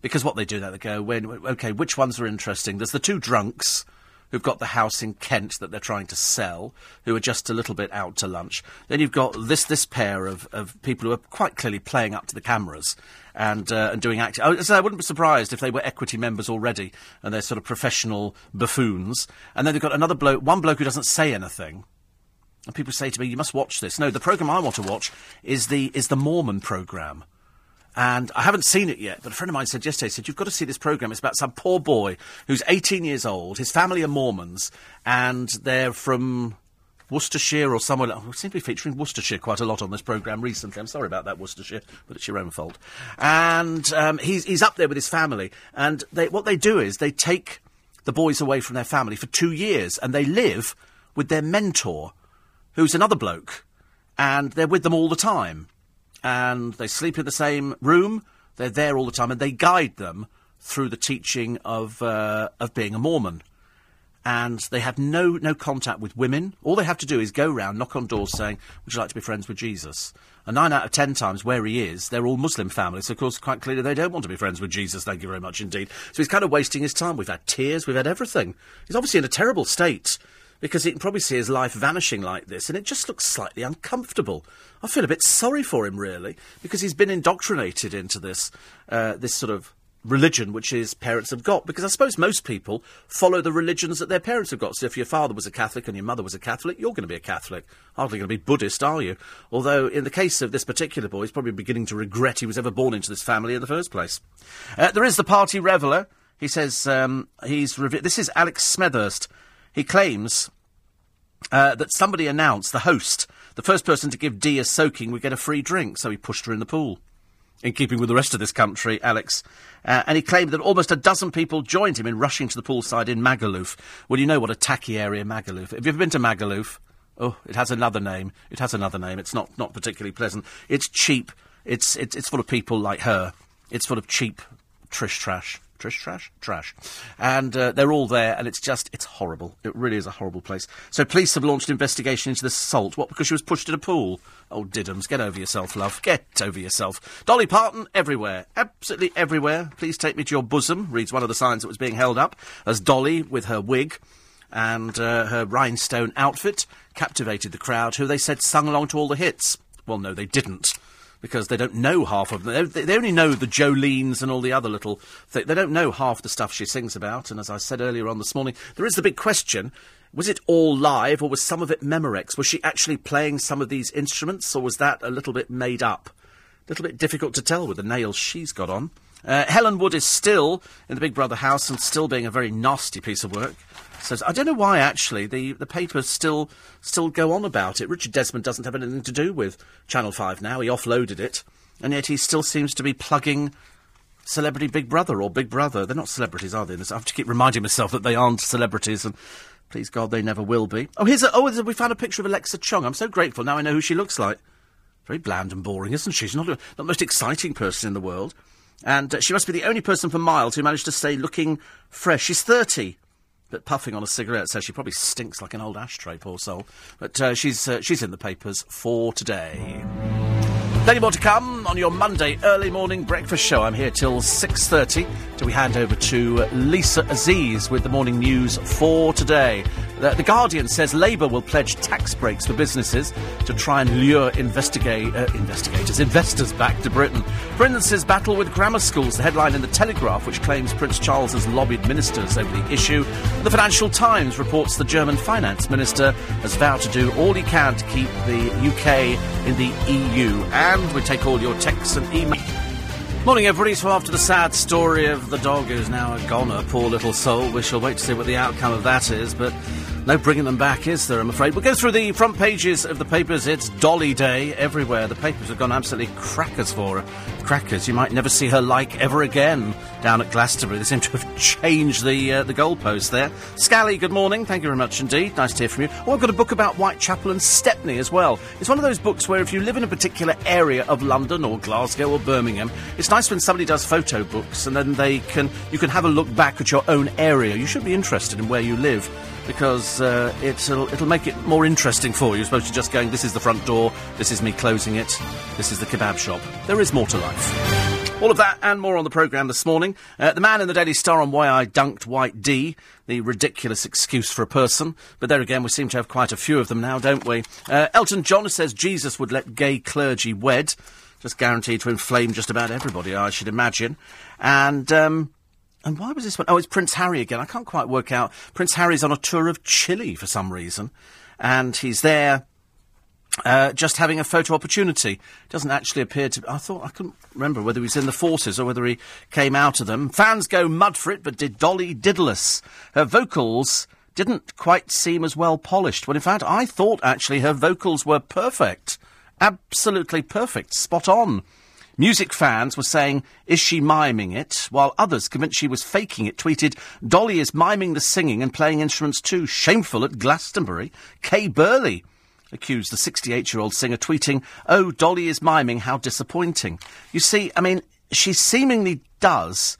Because what they do, they go, when, OK, which ones are interesting? There's the two drunks who've got the house in Kent that they're trying to sell, who are just a little bit out to lunch. Then you've got this this pair of, of people who are quite clearly playing up to the cameras and uh, and doing acting. Oh, so I wouldn't be surprised if they were equity members already and they're sort of professional buffoons. And then they've got another bloke, one bloke who doesn't say anything. And people say to me, "You must watch this." No, the program I want to watch is the is the Mormon program. And I haven't seen it yet, but a friend of mine said yesterday, said, You've got to see this programme. It's about some poor boy who's 18 years old. His family are Mormons, and they're from Worcestershire or somewhere. Like, we seem to be featuring Worcestershire quite a lot on this programme recently. I'm sorry about that, Worcestershire, but it's your own fault. And um, he's, he's up there with his family, and they, what they do is they take the boys away from their family for two years, and they live with their mentor, who's another bloke, and they're with them all the time and they sleep in the same room. They're there all the time, and they guide them through the teaching of uh, of being a Mormon. And they have no no contact with women. All they have to do is go round, knock on doors, saying, "Would you like to be friends with Jesus?" And nine out of ten times, where he is, they're all Muslim families. So of course, quite clearly, they don't want to be friends with Jesus. Thank you very much indeed. So he's kind of wasting his time. We've had tears, we've had everything. He's obviously in a terrible state because he can probably see his life vanishing like this, and it just looks slightly uncomfortable. I feel a bit sorry for him, really, because he's been indoctrinated into this, uh, this sort of religion which his parents have got. Because I suppose most people follow the religions that their parents have got. So if your father was a Catholic and your mother was a Catholic, you're going to be a Catholic. Hardly going to be Buddhist, are you? Although, in the case of this particular boy, he's probably beginning to regret he was ever born into this family in the first place. Uh, there is the party reveller. He says um, he's. This is Alex Smethurst. He claims uh, that somebody announced, the host, the first person to give Dee a soaking would get a free drink, so he pushed her in the pool. In keeping with the rest of this country, Alex. Uh, and he claimed that almost a dozen people joined him in rushing to the poolside in Magaluf. Well, you know what a tacky area Magaluf. Have you ever been to Magaluf? Oh, it has another name. It has another name. It's not, not particularly pleasant. It's cheap. It's, it's, it's full of people like her. It's full of cheap trish trash. Trish trash? Trash. And uh, they're all there, and it's just, it's horrible. It really is a horrible place. So police have launched an investigation into the assault. What, because she was pushed in a pool? Oh, Diddums, get over yourself, love. Get over yourself. Dolly Parton, everywhere. Absolutely everywhere. Please take me to your bosom, reads one of the signs that was being held up, as Dolly, with her wig and uh, her rhinestone outfit, captivated the crowd, who they said sung along to all the hits. Well, no, they didn't because they don't know half of them. They, they only know the Jolenes and all the other little. Th- they don't know half the stuff she sings about. And as I said earlier on this morning, there is the big question: was it all live, or was some of it Memorex? Was she actually playing some of these instruments, or was that a little bit made up? A little bit difficult to tell with the nails she's got on. Uh, Helen Wood is still in the Big Brother house and still being a very nasty piece of work. Says I don't know why actually the, the papers still still go on about it. Richard Desmond doesn't have anything to do with Channel Five now. He offloaded it. and yet he still seems to be plugging Celebrity Big Brother or Big Brother. They're not celebrities, are they? I have to keep reminding myself that they aren't celebrities, and please God, they never will be. Oh, here's a, oh, we found a picture of Alexa Chung. I'm so grateful now I know who she looks like. Very bland and boring, isn't she? She's not, a, not the most exciting person in the world. And uh, she must be the only person for miles who managed to stay looking fresh. She's 30, but puffing on a cigarette, so she probably stinks like an old ashtray, poor soul. But uh, she's, uh, she's in the papers for today. Plenty more to come on your Monday early morning breakfast show. I'm here till 6.30 till we hand over to Lisa Aziz with the morning news for today. The, the Guardian says Labour will pledge tax breaks for businesses to try and lure investigate, uh, investigators, investors back to Britain. Prince's battle with grammar schools, the headline in The Telegraph, which claims Prince Charles has lobbied ministers over the issue. The Financial Times reports the German finance minister has vowed to do all he can to keep the UK in the EU. And we take all your texts and emails. Morning, everybody. So, after the sad story of the dog who's now a goner, poor little soul, we shall wait to see what the outcome of that is. But no bringing them back, is there, I'm afraid? We'll go through the front pages of the papers. It's Dolly Day everywhere. The papers have gone absolutely crackers for her. Crackers. You might never see her like ever again down at Glastonbury. They seem to have [LAUGHS] changed the uh, the goalpost there. Scally, good morning. Thank you very much indeed. Nice to hear from you. Oh, I've got a book about Whitechapel and Stepney as well. It's one of those books where if you live in a particular area of London or Glasgow or Birmingham, it's nice when somebody does photo books and then they can you can have a look back at your own area. You should be interested in where you live because uh, it'll, it'll make it more interesting for you, as opposed to just going, this is the front door, this is me closing it, this is the kebab shop. There is more to life. All of that and more on the programme this morning. Uh, the man in the Daily Star on why I dunked White Dee, the ridiculous excuse for a person. But there again, we seem to have quite a few of them now, don't we? Uh, Elton John says Jesus would let gay clergy wed. Just guaranteed to inflame just about everybody, I should imagine. And, um, and why was this one? Oh, it's Prince Harry again. I can't quite work out. Prince Harry's on a tour of Chile for some reason. And he's there uh, just having a photo opportunity. Doesn't actually appear to. I thought I couldn't remember whether he was in the forces or whether he came out of them. Fans go mud for it, but did Dolly diddless? Her vocals didn't quite seem as well polished. When in fact, I thought actually her vocals were perfect, absolutely perfect, spot on. Music fans were saying, is she miming it? While others, convinced she was faking it, tweeted, Dolly is miming the singing and playing instruments too. Shameful at Glastonbury. Kay Burley accused the 68 year old singer, tweeting, Oh, Dolly is miming, how disappointing. You see, I mean, she seemingly does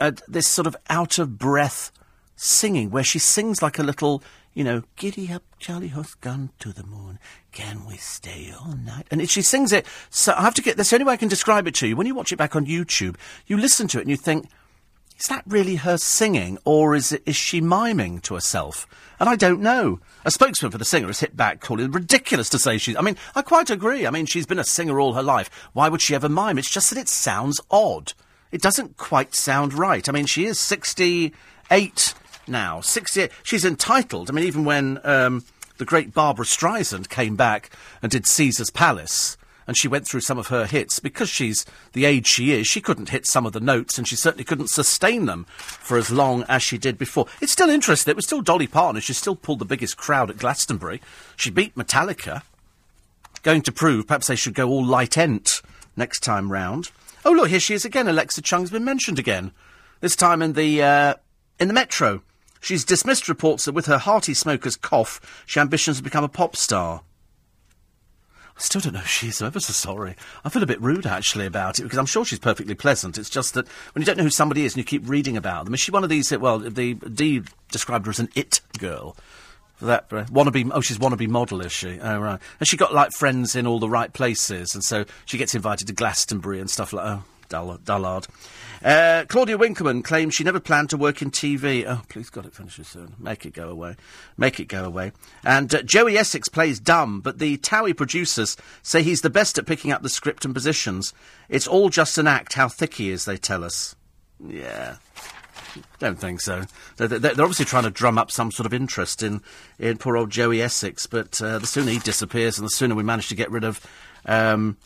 uh, this sort of out of breath singing where she sings like a little you know, giddy up, Charlie horse gone to the moon. Can we stay all night? And she sings it. So I have to get. That's the only way I can describe it to you. When you watch it back on YouTube, you listen to it and you think, is that really her singing, or is it, is she miming to herself? And I don't know. A spokesman for the singer has hit back, calling it ridiculous to say she's. I mean, I quite agree. I mean, she's been a singer all her life. Why would she ever mime? It's just that it sounds odd. It doesn't quite sound right. I mean, she is sixty-eight now. 68. She's entitled. I mean, even when um, the great Barbra Streisand came back and did Caesar's Palace, and she went through some of her hits, because she's the age she is, she couldn't hit some of the notes, and she certainly couldn't sustain them for as long as she did before. It's still interesting. It was still Dolly Parton. She still pulled the biggest crowd at Glastonbury. She beat Metallica. Going to prove perhaps they should go all light ent next time round. Oh, look, here she is again. Alexa Chung's been mentioned again. This time in the, uh, in the Metro. She's dismissed reports that with her hearty smoker's cough, she ambitions to become a pop star. I still don't know if she is. I'm ever so sorry. I feel a bit rude, actually, about it, because I'm sure she's perfectly pleasant. It's just that when you don't know who somebody is and you keep reading about them, is she one of these, well, the D described her as an it girl. That, uh, wannabe, oh, she's wannabe model, is she? Oh, right. And she got, like, friends in all the right places, and so she gets invited to Glastonbury and stuff like, oh, dull, dullard. Uh, Claudia Winkleman claims she never planned to work in TV. Oh, please God, it finishes soon. Make it go away. Make it go away. And uh, Joey Essex plays dumb, but the Towie producers say he's the best at picking up the script and positions. It's all just an act, how thick he is, they tell us. Yeah. Don't think so. They're, they're, obviously trying to drum up some sort of interest in, in poor old Joey Essex, but uh, the sooner he disappears and the sooner we manage to get rid of um,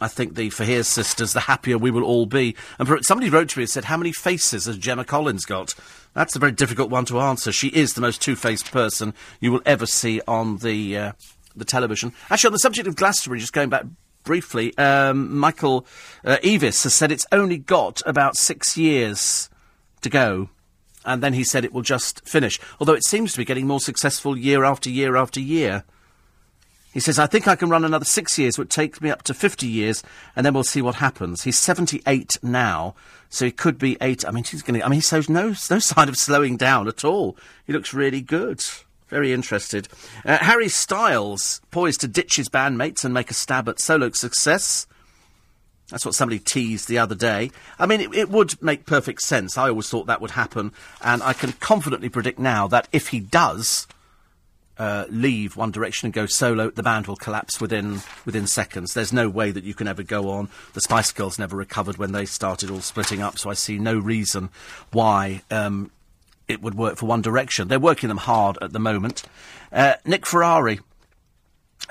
I think the Faiers sisters, the happier we will all be. And somebody wrote to me and said, How many faces has Gemma Collins got? That's a very difficult one to answer. She is the most two faced person you will ever see on the, uh, the television. Actually, on the subject of Glastonbury, just going back briefly, um, Michael uh, Eavis has said it's only got about six years to go. And then he said it will just finish. Although it seems to be getting more successful year after year after year. He says, I think I can run another six years, which takes me up to 50 years, and then we'll see what happens. He's 78 now, so he could be eight. I mean, he's going to, I mean, he shows no, no [LAUGHS] sign of slowing down at all. He looks really good. Very interested. Uh, Harry Styles poised to ditch his bandmates and make a stab at solo success. That's what somebody teased the other day. I mean, it, it, would make perfect sense. I always thought that would happen, and I can confidently predict now that if he does, uh, leave One Direction and go solo, the band will collapse within within seconds. There's no way that you can ever go on. The Spice Girls never recovered when they started all splitting up, so I see no reason why um, it would work for One Direction. They're working them hard at the moment. Uh, Nick Ferrari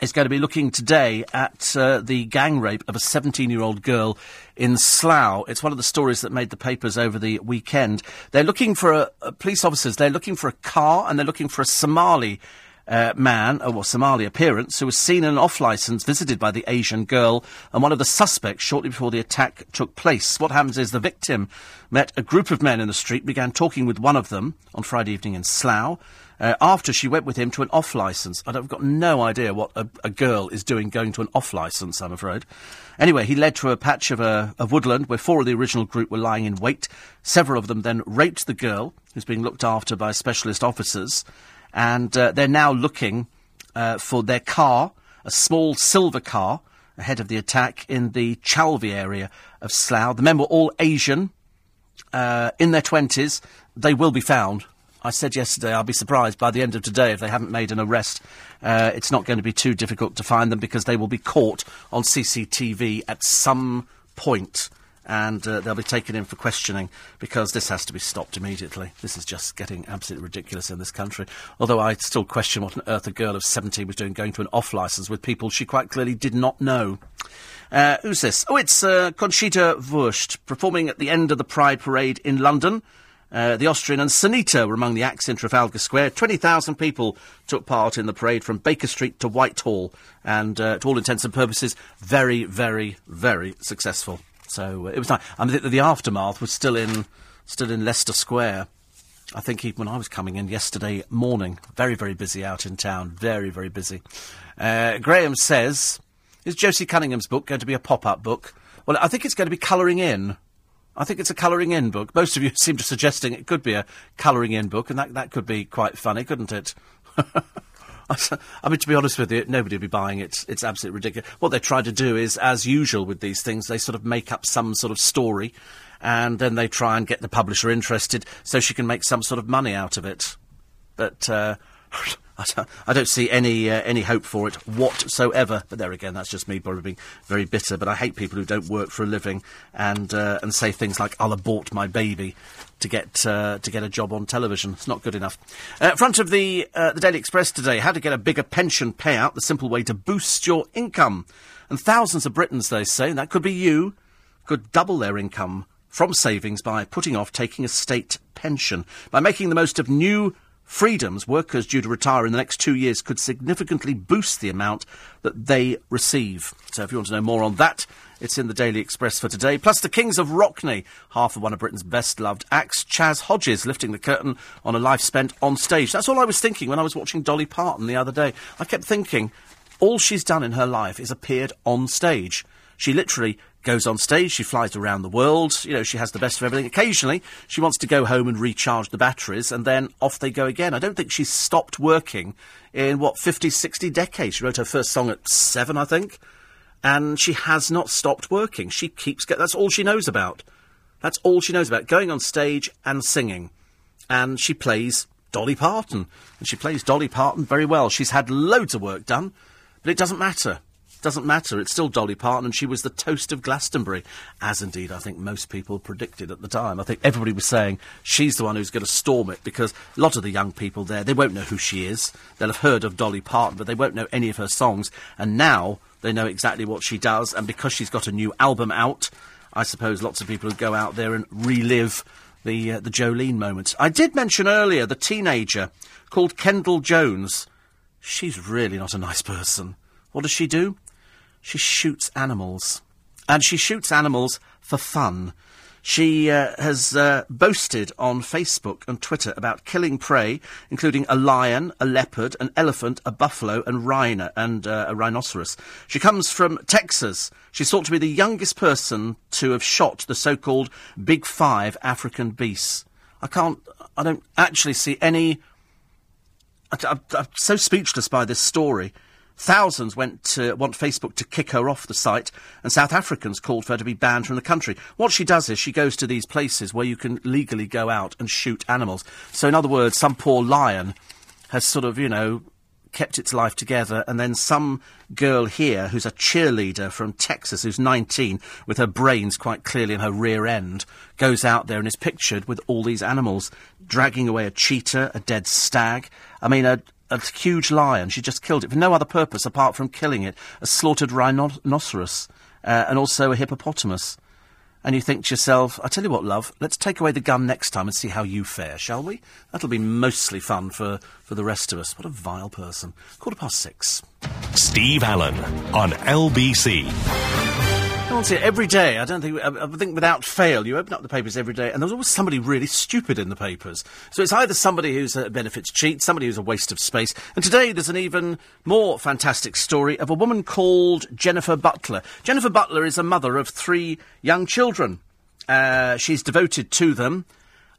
is going to be looking today at uh, the gang rape of a 17 year old girl in Slough. It's one of the stories that made the papers over the weekend. They're looking for a, a police officers, they're looking for a car and they're looking for a Somali uh, man, or Somali appearance, who was seen in an off licence visited by the Asian girl and one of the suspects shortly before the attack took place. What happens is the victim met a group of men in the street, began talking with one of them on Friday evening in Slough. Uh, after she went with him to an off licence. I've got no idea what a, a, girl is doing going to an off licence, I'm afraid. Anyway, he led to a patch of, uh, of woodland where four of the original group were lying in wait. Several of them then raped the girl, who's being looked after by specialist officers and uh, they're now looking uh, for their car, a small silver car, ahead of the attack in the Chalvey area of Slough. The men were all Asian, uh, in their twenties. They will be found. I said yesterday I'll be surprised by the end of today if they haven't made an arrest. Uh, it's not going to be too difficult to find them because they will be caught on CCTV at some point and uh, they'll be taken in for questioning because this has to be stopped immediately. This is just getting absolutely ridiculous in this country. Although I still question what on earth a girl of 17 was doing going to an off licence with people she quite clearly did not know. Uh, who's this? Oh, it's uh, Conchita Wurst performing at the end of the Pride Parade in London. Uh, the Austrian and Sinitta were among the acts in Trafalgar Square. 20,000 people took part in the parade from Baker Street to Whitehall, and uh, to all intents and purposes, very, very, very successful. So uh, it was nice. I mean, the, the, aftermath was still in still in Leicester Square. I think even when I was coming in yesterday morning, very very busy out in town, very very busy. Uh, Graham says, "Is Josie Cunningham's book going to be a pop-up book?" Well, I think it's going to be colouring in. I think it's a colouring in book. Most of you [LAUGHS] seem to suggesting it could be a colouring in book, and that that could be quite funny, couldn't it? [LAUGHS] [LAUGHS] I mean, to be honest with you, nobody would be buying it. It's absolutely ridiculous. What they try to do is, as usual with these things, they sort of make up some sort of story, and then they try and get the publisher interested so she can make some sort of money out of it. But uh, [LAUGHS] I don't see any uh, any hope for it whatsoever. But there again, that's just me probably being very bitter. But I hate people who don't work for a living and uh, and say things like "I'll abort my baby" to get uh, to get a job on television. It's not good enough. Uh, front of the uh, the Daily Express today: how to get a bigger pension payout, the simple way to boost your income. And thousands of Britons, they say, that could be you, could double their income from savings by putting off taking a state pension by making the most of new freedoms, workers due to retire in the next two years could significantly boost the amount that they receive. So if you want to know more on that, it's in the Daily Express for today. Plus, the Kings of Rockney, half of one of Britain's best loved acts, Chas Hodges, lifting the curtain on a life spent on stage. That's all I was thinking when I was watching Dolly Parton the other day. I kept thinking, all she's done in her life is appeared on stage. She literally goes on stage, she flies around the world, you know, she has the best of everything. Occasionally, she wants to go home and recharge the batteries, and then off they go again. I don't think she's stopped working in, what, 50, 60 decades. She wrote her first song at seven, I think, and she has not stopped working. She keeps, get, that's all she knows about. That's all she knows about, going on stage and singing. And she plays Dolly Parton, and she plays Dolly Parton very well. She's had loads of work done, but it doesn't matter doesn't matter. It's still Dolly Parton, and she was the toast of Glastonbury, as indeed I think most people predicted at the time. I think everybody was saying she's the one who's going to storm it because a lot of the young people there they won't know who she is. They'll have heard of Dolly Parton, but they won't know any of her songs. And now they know exactly what she does, and because she's got a new album out, I suppose lots of people would go out there and relive the uh, the Jolene moment. I did mention earlier the teenager called Kendall Jones. She's really not a nice person. What does she do? She shoots animals. And she shoots animals for fun. She uh, has uh, boasted on Facebook and Twitter about killing prey, including a lion, a leopard, an elephant, a buffalo, and rhino, and uh, a rhinoceros. She comes from Texas. She's thought to be the youngest person to have shot the so-called Big Five African beasts. I can't. I don't actually see any. I, am so speechless by this story. Thousands went to want Facebook to kick her off the site, and South Africans called for her to be banned from the country. What she does is she goes to these places where you can legally go out and shoot animals. So, in other words, some poor lion has sort of, you know, kept its life together, and then some girl here who's a cheerleader from Texas, who's 19, with her brains quite clearly in her rear end, goes out there and is pictured with all these animals, dragging away a cheetah, a dead stag. I mean, a, a huge lion. She just killed it for no other purpose apart from killing it. A slaughtered rhinoceros uh, and also a hippopotamus. And you think to yourself, I tell you what, love, let's take away the gun next time and see how you fare, shall we? That'll be mostly fun for, for the rest of us. What a vile person. Quarter past six. Steve Allen on LBC. Every day. I don't think. I, I think without fail, you open up the papers every day, and there's always somebody really stupid in the papers. So it's either somebody who's a benefits cheat, somebody who's a waste of space. And today there's an even more fantastic story of a woman called Jennifer Butler. Jennifer Butler is a mother of three young children. Uh, she's devoted to them.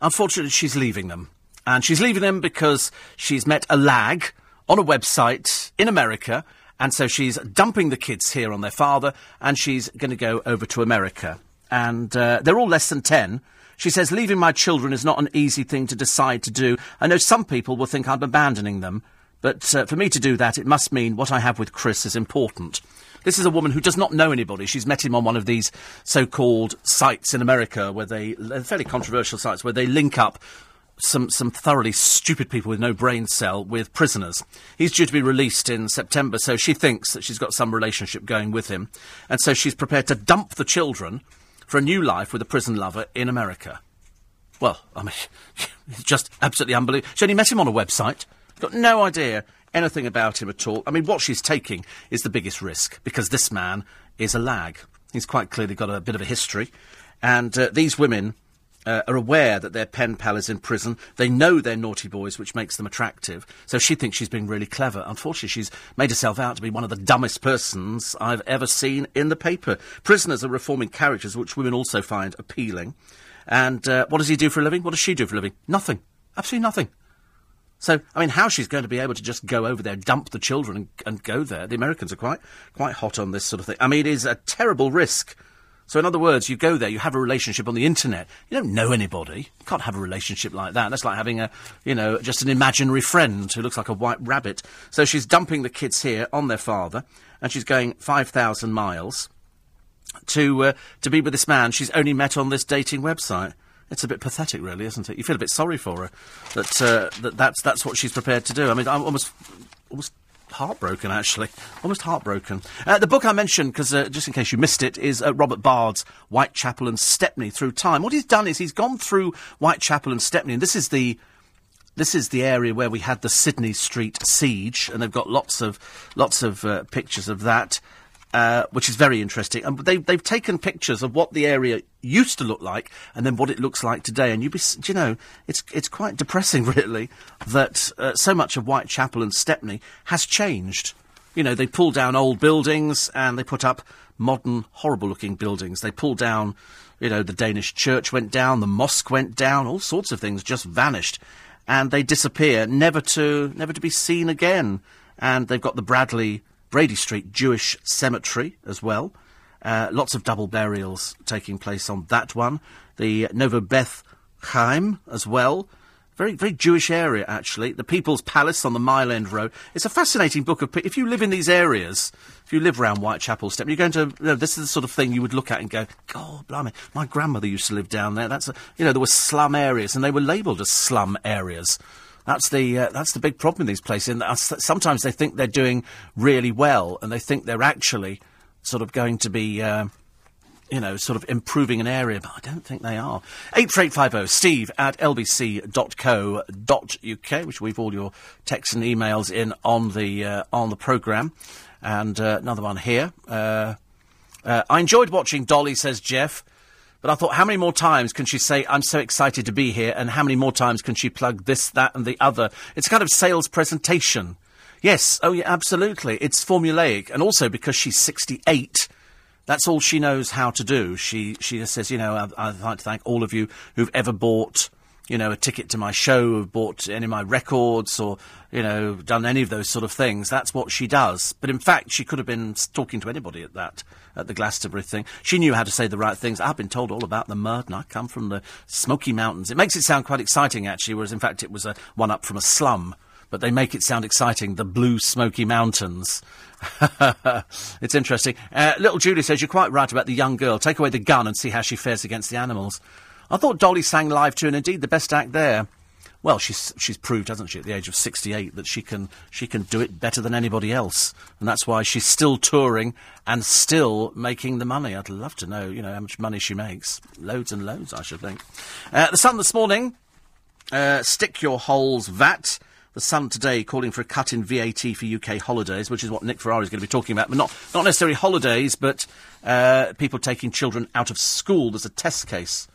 Unfortunately, she's leaving them, and she's leaving them because she's met a lag on a website in America and so she's dumping the kids here on their father, and she's going to go over to America. And uh, they're all less than 10. She says, leaving my children is not an easy thing to decide to do. I know some people will think I'm abandoning them, but uh, for me to do that, it must mean what I have with Chris is important. This is a woman who does not know anybody. She's met him on one of these so-called sites in America where they, fairly controversial sites, where they link up some, some thoroughly stupid people with no brain cell with prisoners. He's due to be released in September, so she thinks that she's got some relationship going with him. And so she's prepared to dump the children for a new life with a prison lover in America. Well, I mean, [LAUGHS] it's just absolutely unbelievable. She only met him on a website. Got no idea anything about him at all. I mean, what she's taking is the biggest risk because this man is a lag. He's quite clearly got a bit of a history. And uh, these women uh, are aware that their pen pal is in prison. They know they're naughty boys, which makes them attractive. So she thinks she's being really clever. Unfortunately, she's made herself out to be one of the dumbest persons I've ever seen in the paper. Prisoners are reforming characters, which women also find appealing. And uh, what does he do for a living? What does she do for a living? Nothing. Absolutely nothing. So, I mean, how she's going to be able to just go over there, dump the children, and, and go there? The Americans are quite, quite hot on this sort of thing. I mean, it is a terrible risk so, in other words, you go there, you have a relationship on the internet. You don't know anybody. You can't have a relationship like that. That's like having a, you know, just an imaginary friend who looks like a white rabbit. So she's dumping the kids here on their father, and she's going 5,000 miles to, uh, to be with this man she's only met on this dating website. It's a bit pathetic, really, isn't it? You feel a bit sorry for her that, uh, that that's, that's what she's prepared to do. I mean, I'm almost, almost heartbroken, actually. Almost heartbroken. Uh, the book I mentioned, because uh, just in case you missed it, is uh, Robert Bard's Whitechapel and Stepney Through Time. What he's done is he's gone through Whitechapel and Stepney, and this is the this is the area where we had the Sydney Street siege, and they've got lots of lots of uh, pictures of that uh, which is very interesting. And they, they've taken pictures of what the area used to look like and then what it looks like today. And you, be, you know, it's it's quite depressing, [LAUGHS] really, that uh, so much of Whitechapel and Stepney has changed. You know, they pull down old buildings and they put up modern, horrible-looking buildings. They pull down, you know, the Danish church went down, the mosque went down, all sorts of things just vanished, and they disappear, never to never to be seen again. And they've got the Bradley Brady Street Jewish Cemetery as well. Uh, lots of double burials taking place on that one. The Novo Beth Chaim as well. Very, very Jewish area, actually. The People's Palace on the Mile End Road. It's a fascinating book of. If you live in these areas, if you live around Whitechapel Step, you're going to. You know, this is the sort of thing you would look at and go, God, blimey, my grandmother used to live down there. That's a, you know, there were slum areas, and they were labelled as slum areas. That's the uh, that's the big problem in these places. And sometimes they think they're doing really well, and they think they're actually sort of going to be. Uh, you know, sort of improving an area, but I don't think they are. 84850 steve at lbc.co.uk, which we've all your texts and emails in on the, uh, on the programme. And uh, another one here. Uh, uh, I enjoyed watching Dolly, says Jeff. But I thought, how many more times can she say, I'm so excited to be here, and how many more times can she plug this, that, and the other? It's kind of sales presentation. Yes, oh yeah, absolutely. It's formulaic. And also because she's 68, that's all she knows how to do. She, she just says, you know, I'd, I'd like to thank all of you who've ever bought you know, a ticket to my show, have bought any of my records, or you know, done any of those sort of things. That's what she does. But in fact, she could have been talking to anybody at that at the Glastonbury thing. She knew how to say the right things. I've been told all about the Murden. I come from the Smoky Mountains. It makes it sound quite exciting, actually, whereas in fact it was a one up from a slum. But they make it sound exciting. The Blue Smoky Mountains. [LAUGHS] it's interesting. Uh, little Julie says you're quite right about the young girl. Take away the gun and see how she fares against the animals. I thought Dolly sang live too, and indeed the best act there. Well, she's she's proved, hasn't she, at the age of sixty-eight, that she can she can do it better than anybody else, and that's why she's still touring and still making the money. I'd love to know, you know, how much money she makes. Loads and loads, I should think. Uh, the Sun this morning, uh, stick your holes VAT. The Sun today calling for a cut in VAT for UK holidays, which is what Nick Ferrari is going to be talking about, but not not necessarily holidays, but uh, people taking children out of school. There's a test case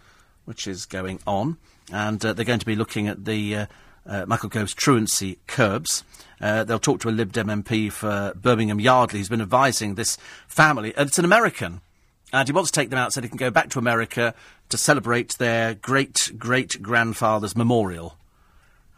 which is going on, and uh, they're going to be looking at the uh, uh, Michael Gove's truancy curbs. Uh, they'll talk to a Lib Dem MP for Birmingham Yardley, who's been advising this family, and it's an American, and he wants to take them out so they can go back to America to celebrate their great great grandfather's memorial.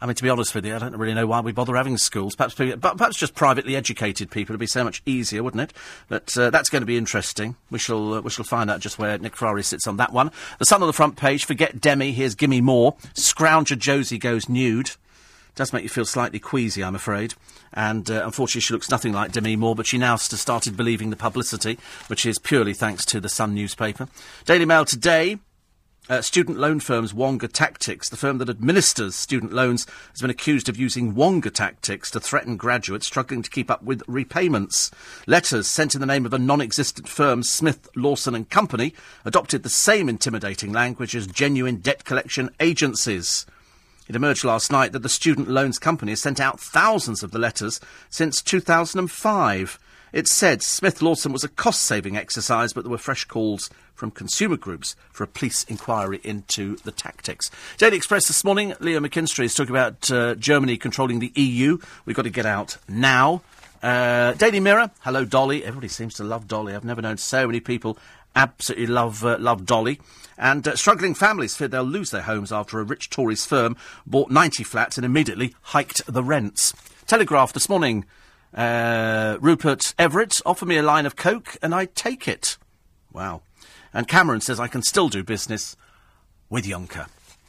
I mean, to be honest with you, I don't really know why we bother having schools. Perhaps, perhaps just privately educated people would be so much easier, wouldn't it? But uh, that's going to be interesting. We shall uh, we shall find out just where Nick Ferrari sits on that one. The Sun on the front page. Forget Demi. Here's Gimme More. Scrounger Josie goes nude. Does make you feel slightly queasy, I'm afraid. And uh, unfortunately, she looks nothing like Demi Moore, but she now started believing the publicity, which is purely thanks to the Sun newspaper. Daily Mail today. Uh, student loan firms Wonga Tactics, the firm that administers student loans, has been accused of using Wonga tactics to threaten graduates struggling to keep up with repayments. Letters sent in the name of a non-existent firm, Smith, Lawson and Company, adopted the same intimidating language as genuine debt collection agencies. It emerged last night that the student loans company has sent out thousands of the letters since 2005. It said Smith Lawson was a cost saving exercise, but there were fresh calls from consumer groups for a police inquiry into the tactics. Daily Express this morning, Leo McKinstry is talking about uh, Germany controlling the EU. We've got to get out now. Uh, Daily Mirror, hello Dolly. Everybody seems to love Dolly. I've never known so many people absolutely love uh, love Dolly. And uh, struggling families fear they'll lose their homes after a rich Tories firm bought 90 flats and immediately hiked the rents. Telegraph this morning. Uh, Rupert Everett, offer me a line of coke and I take it. Wow. And Cameron says I can still do business with Juncker.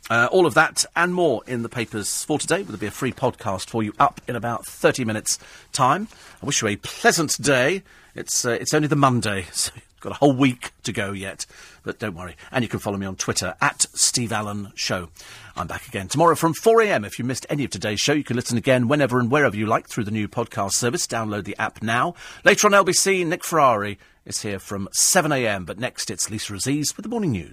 Uh, all of that and more in the papers for today. There'll be a free podcast for you up in about 30 minutes' time. I wish you a pleasant day. It's, uh, it's only the Monday, [LAUGHS] so got a whole week to go yet. But don't worry. And you can follow me on Twitter at Steve Allen Show. I'm back again tomorrow from 4am. If you missed any of today's show, you can listen again whenever and wherever you like through the new podcast service. Download the app now. Later on LBC, Nick Ferrari is here from 7am. But next, it's Lisa Aziz with the morning news.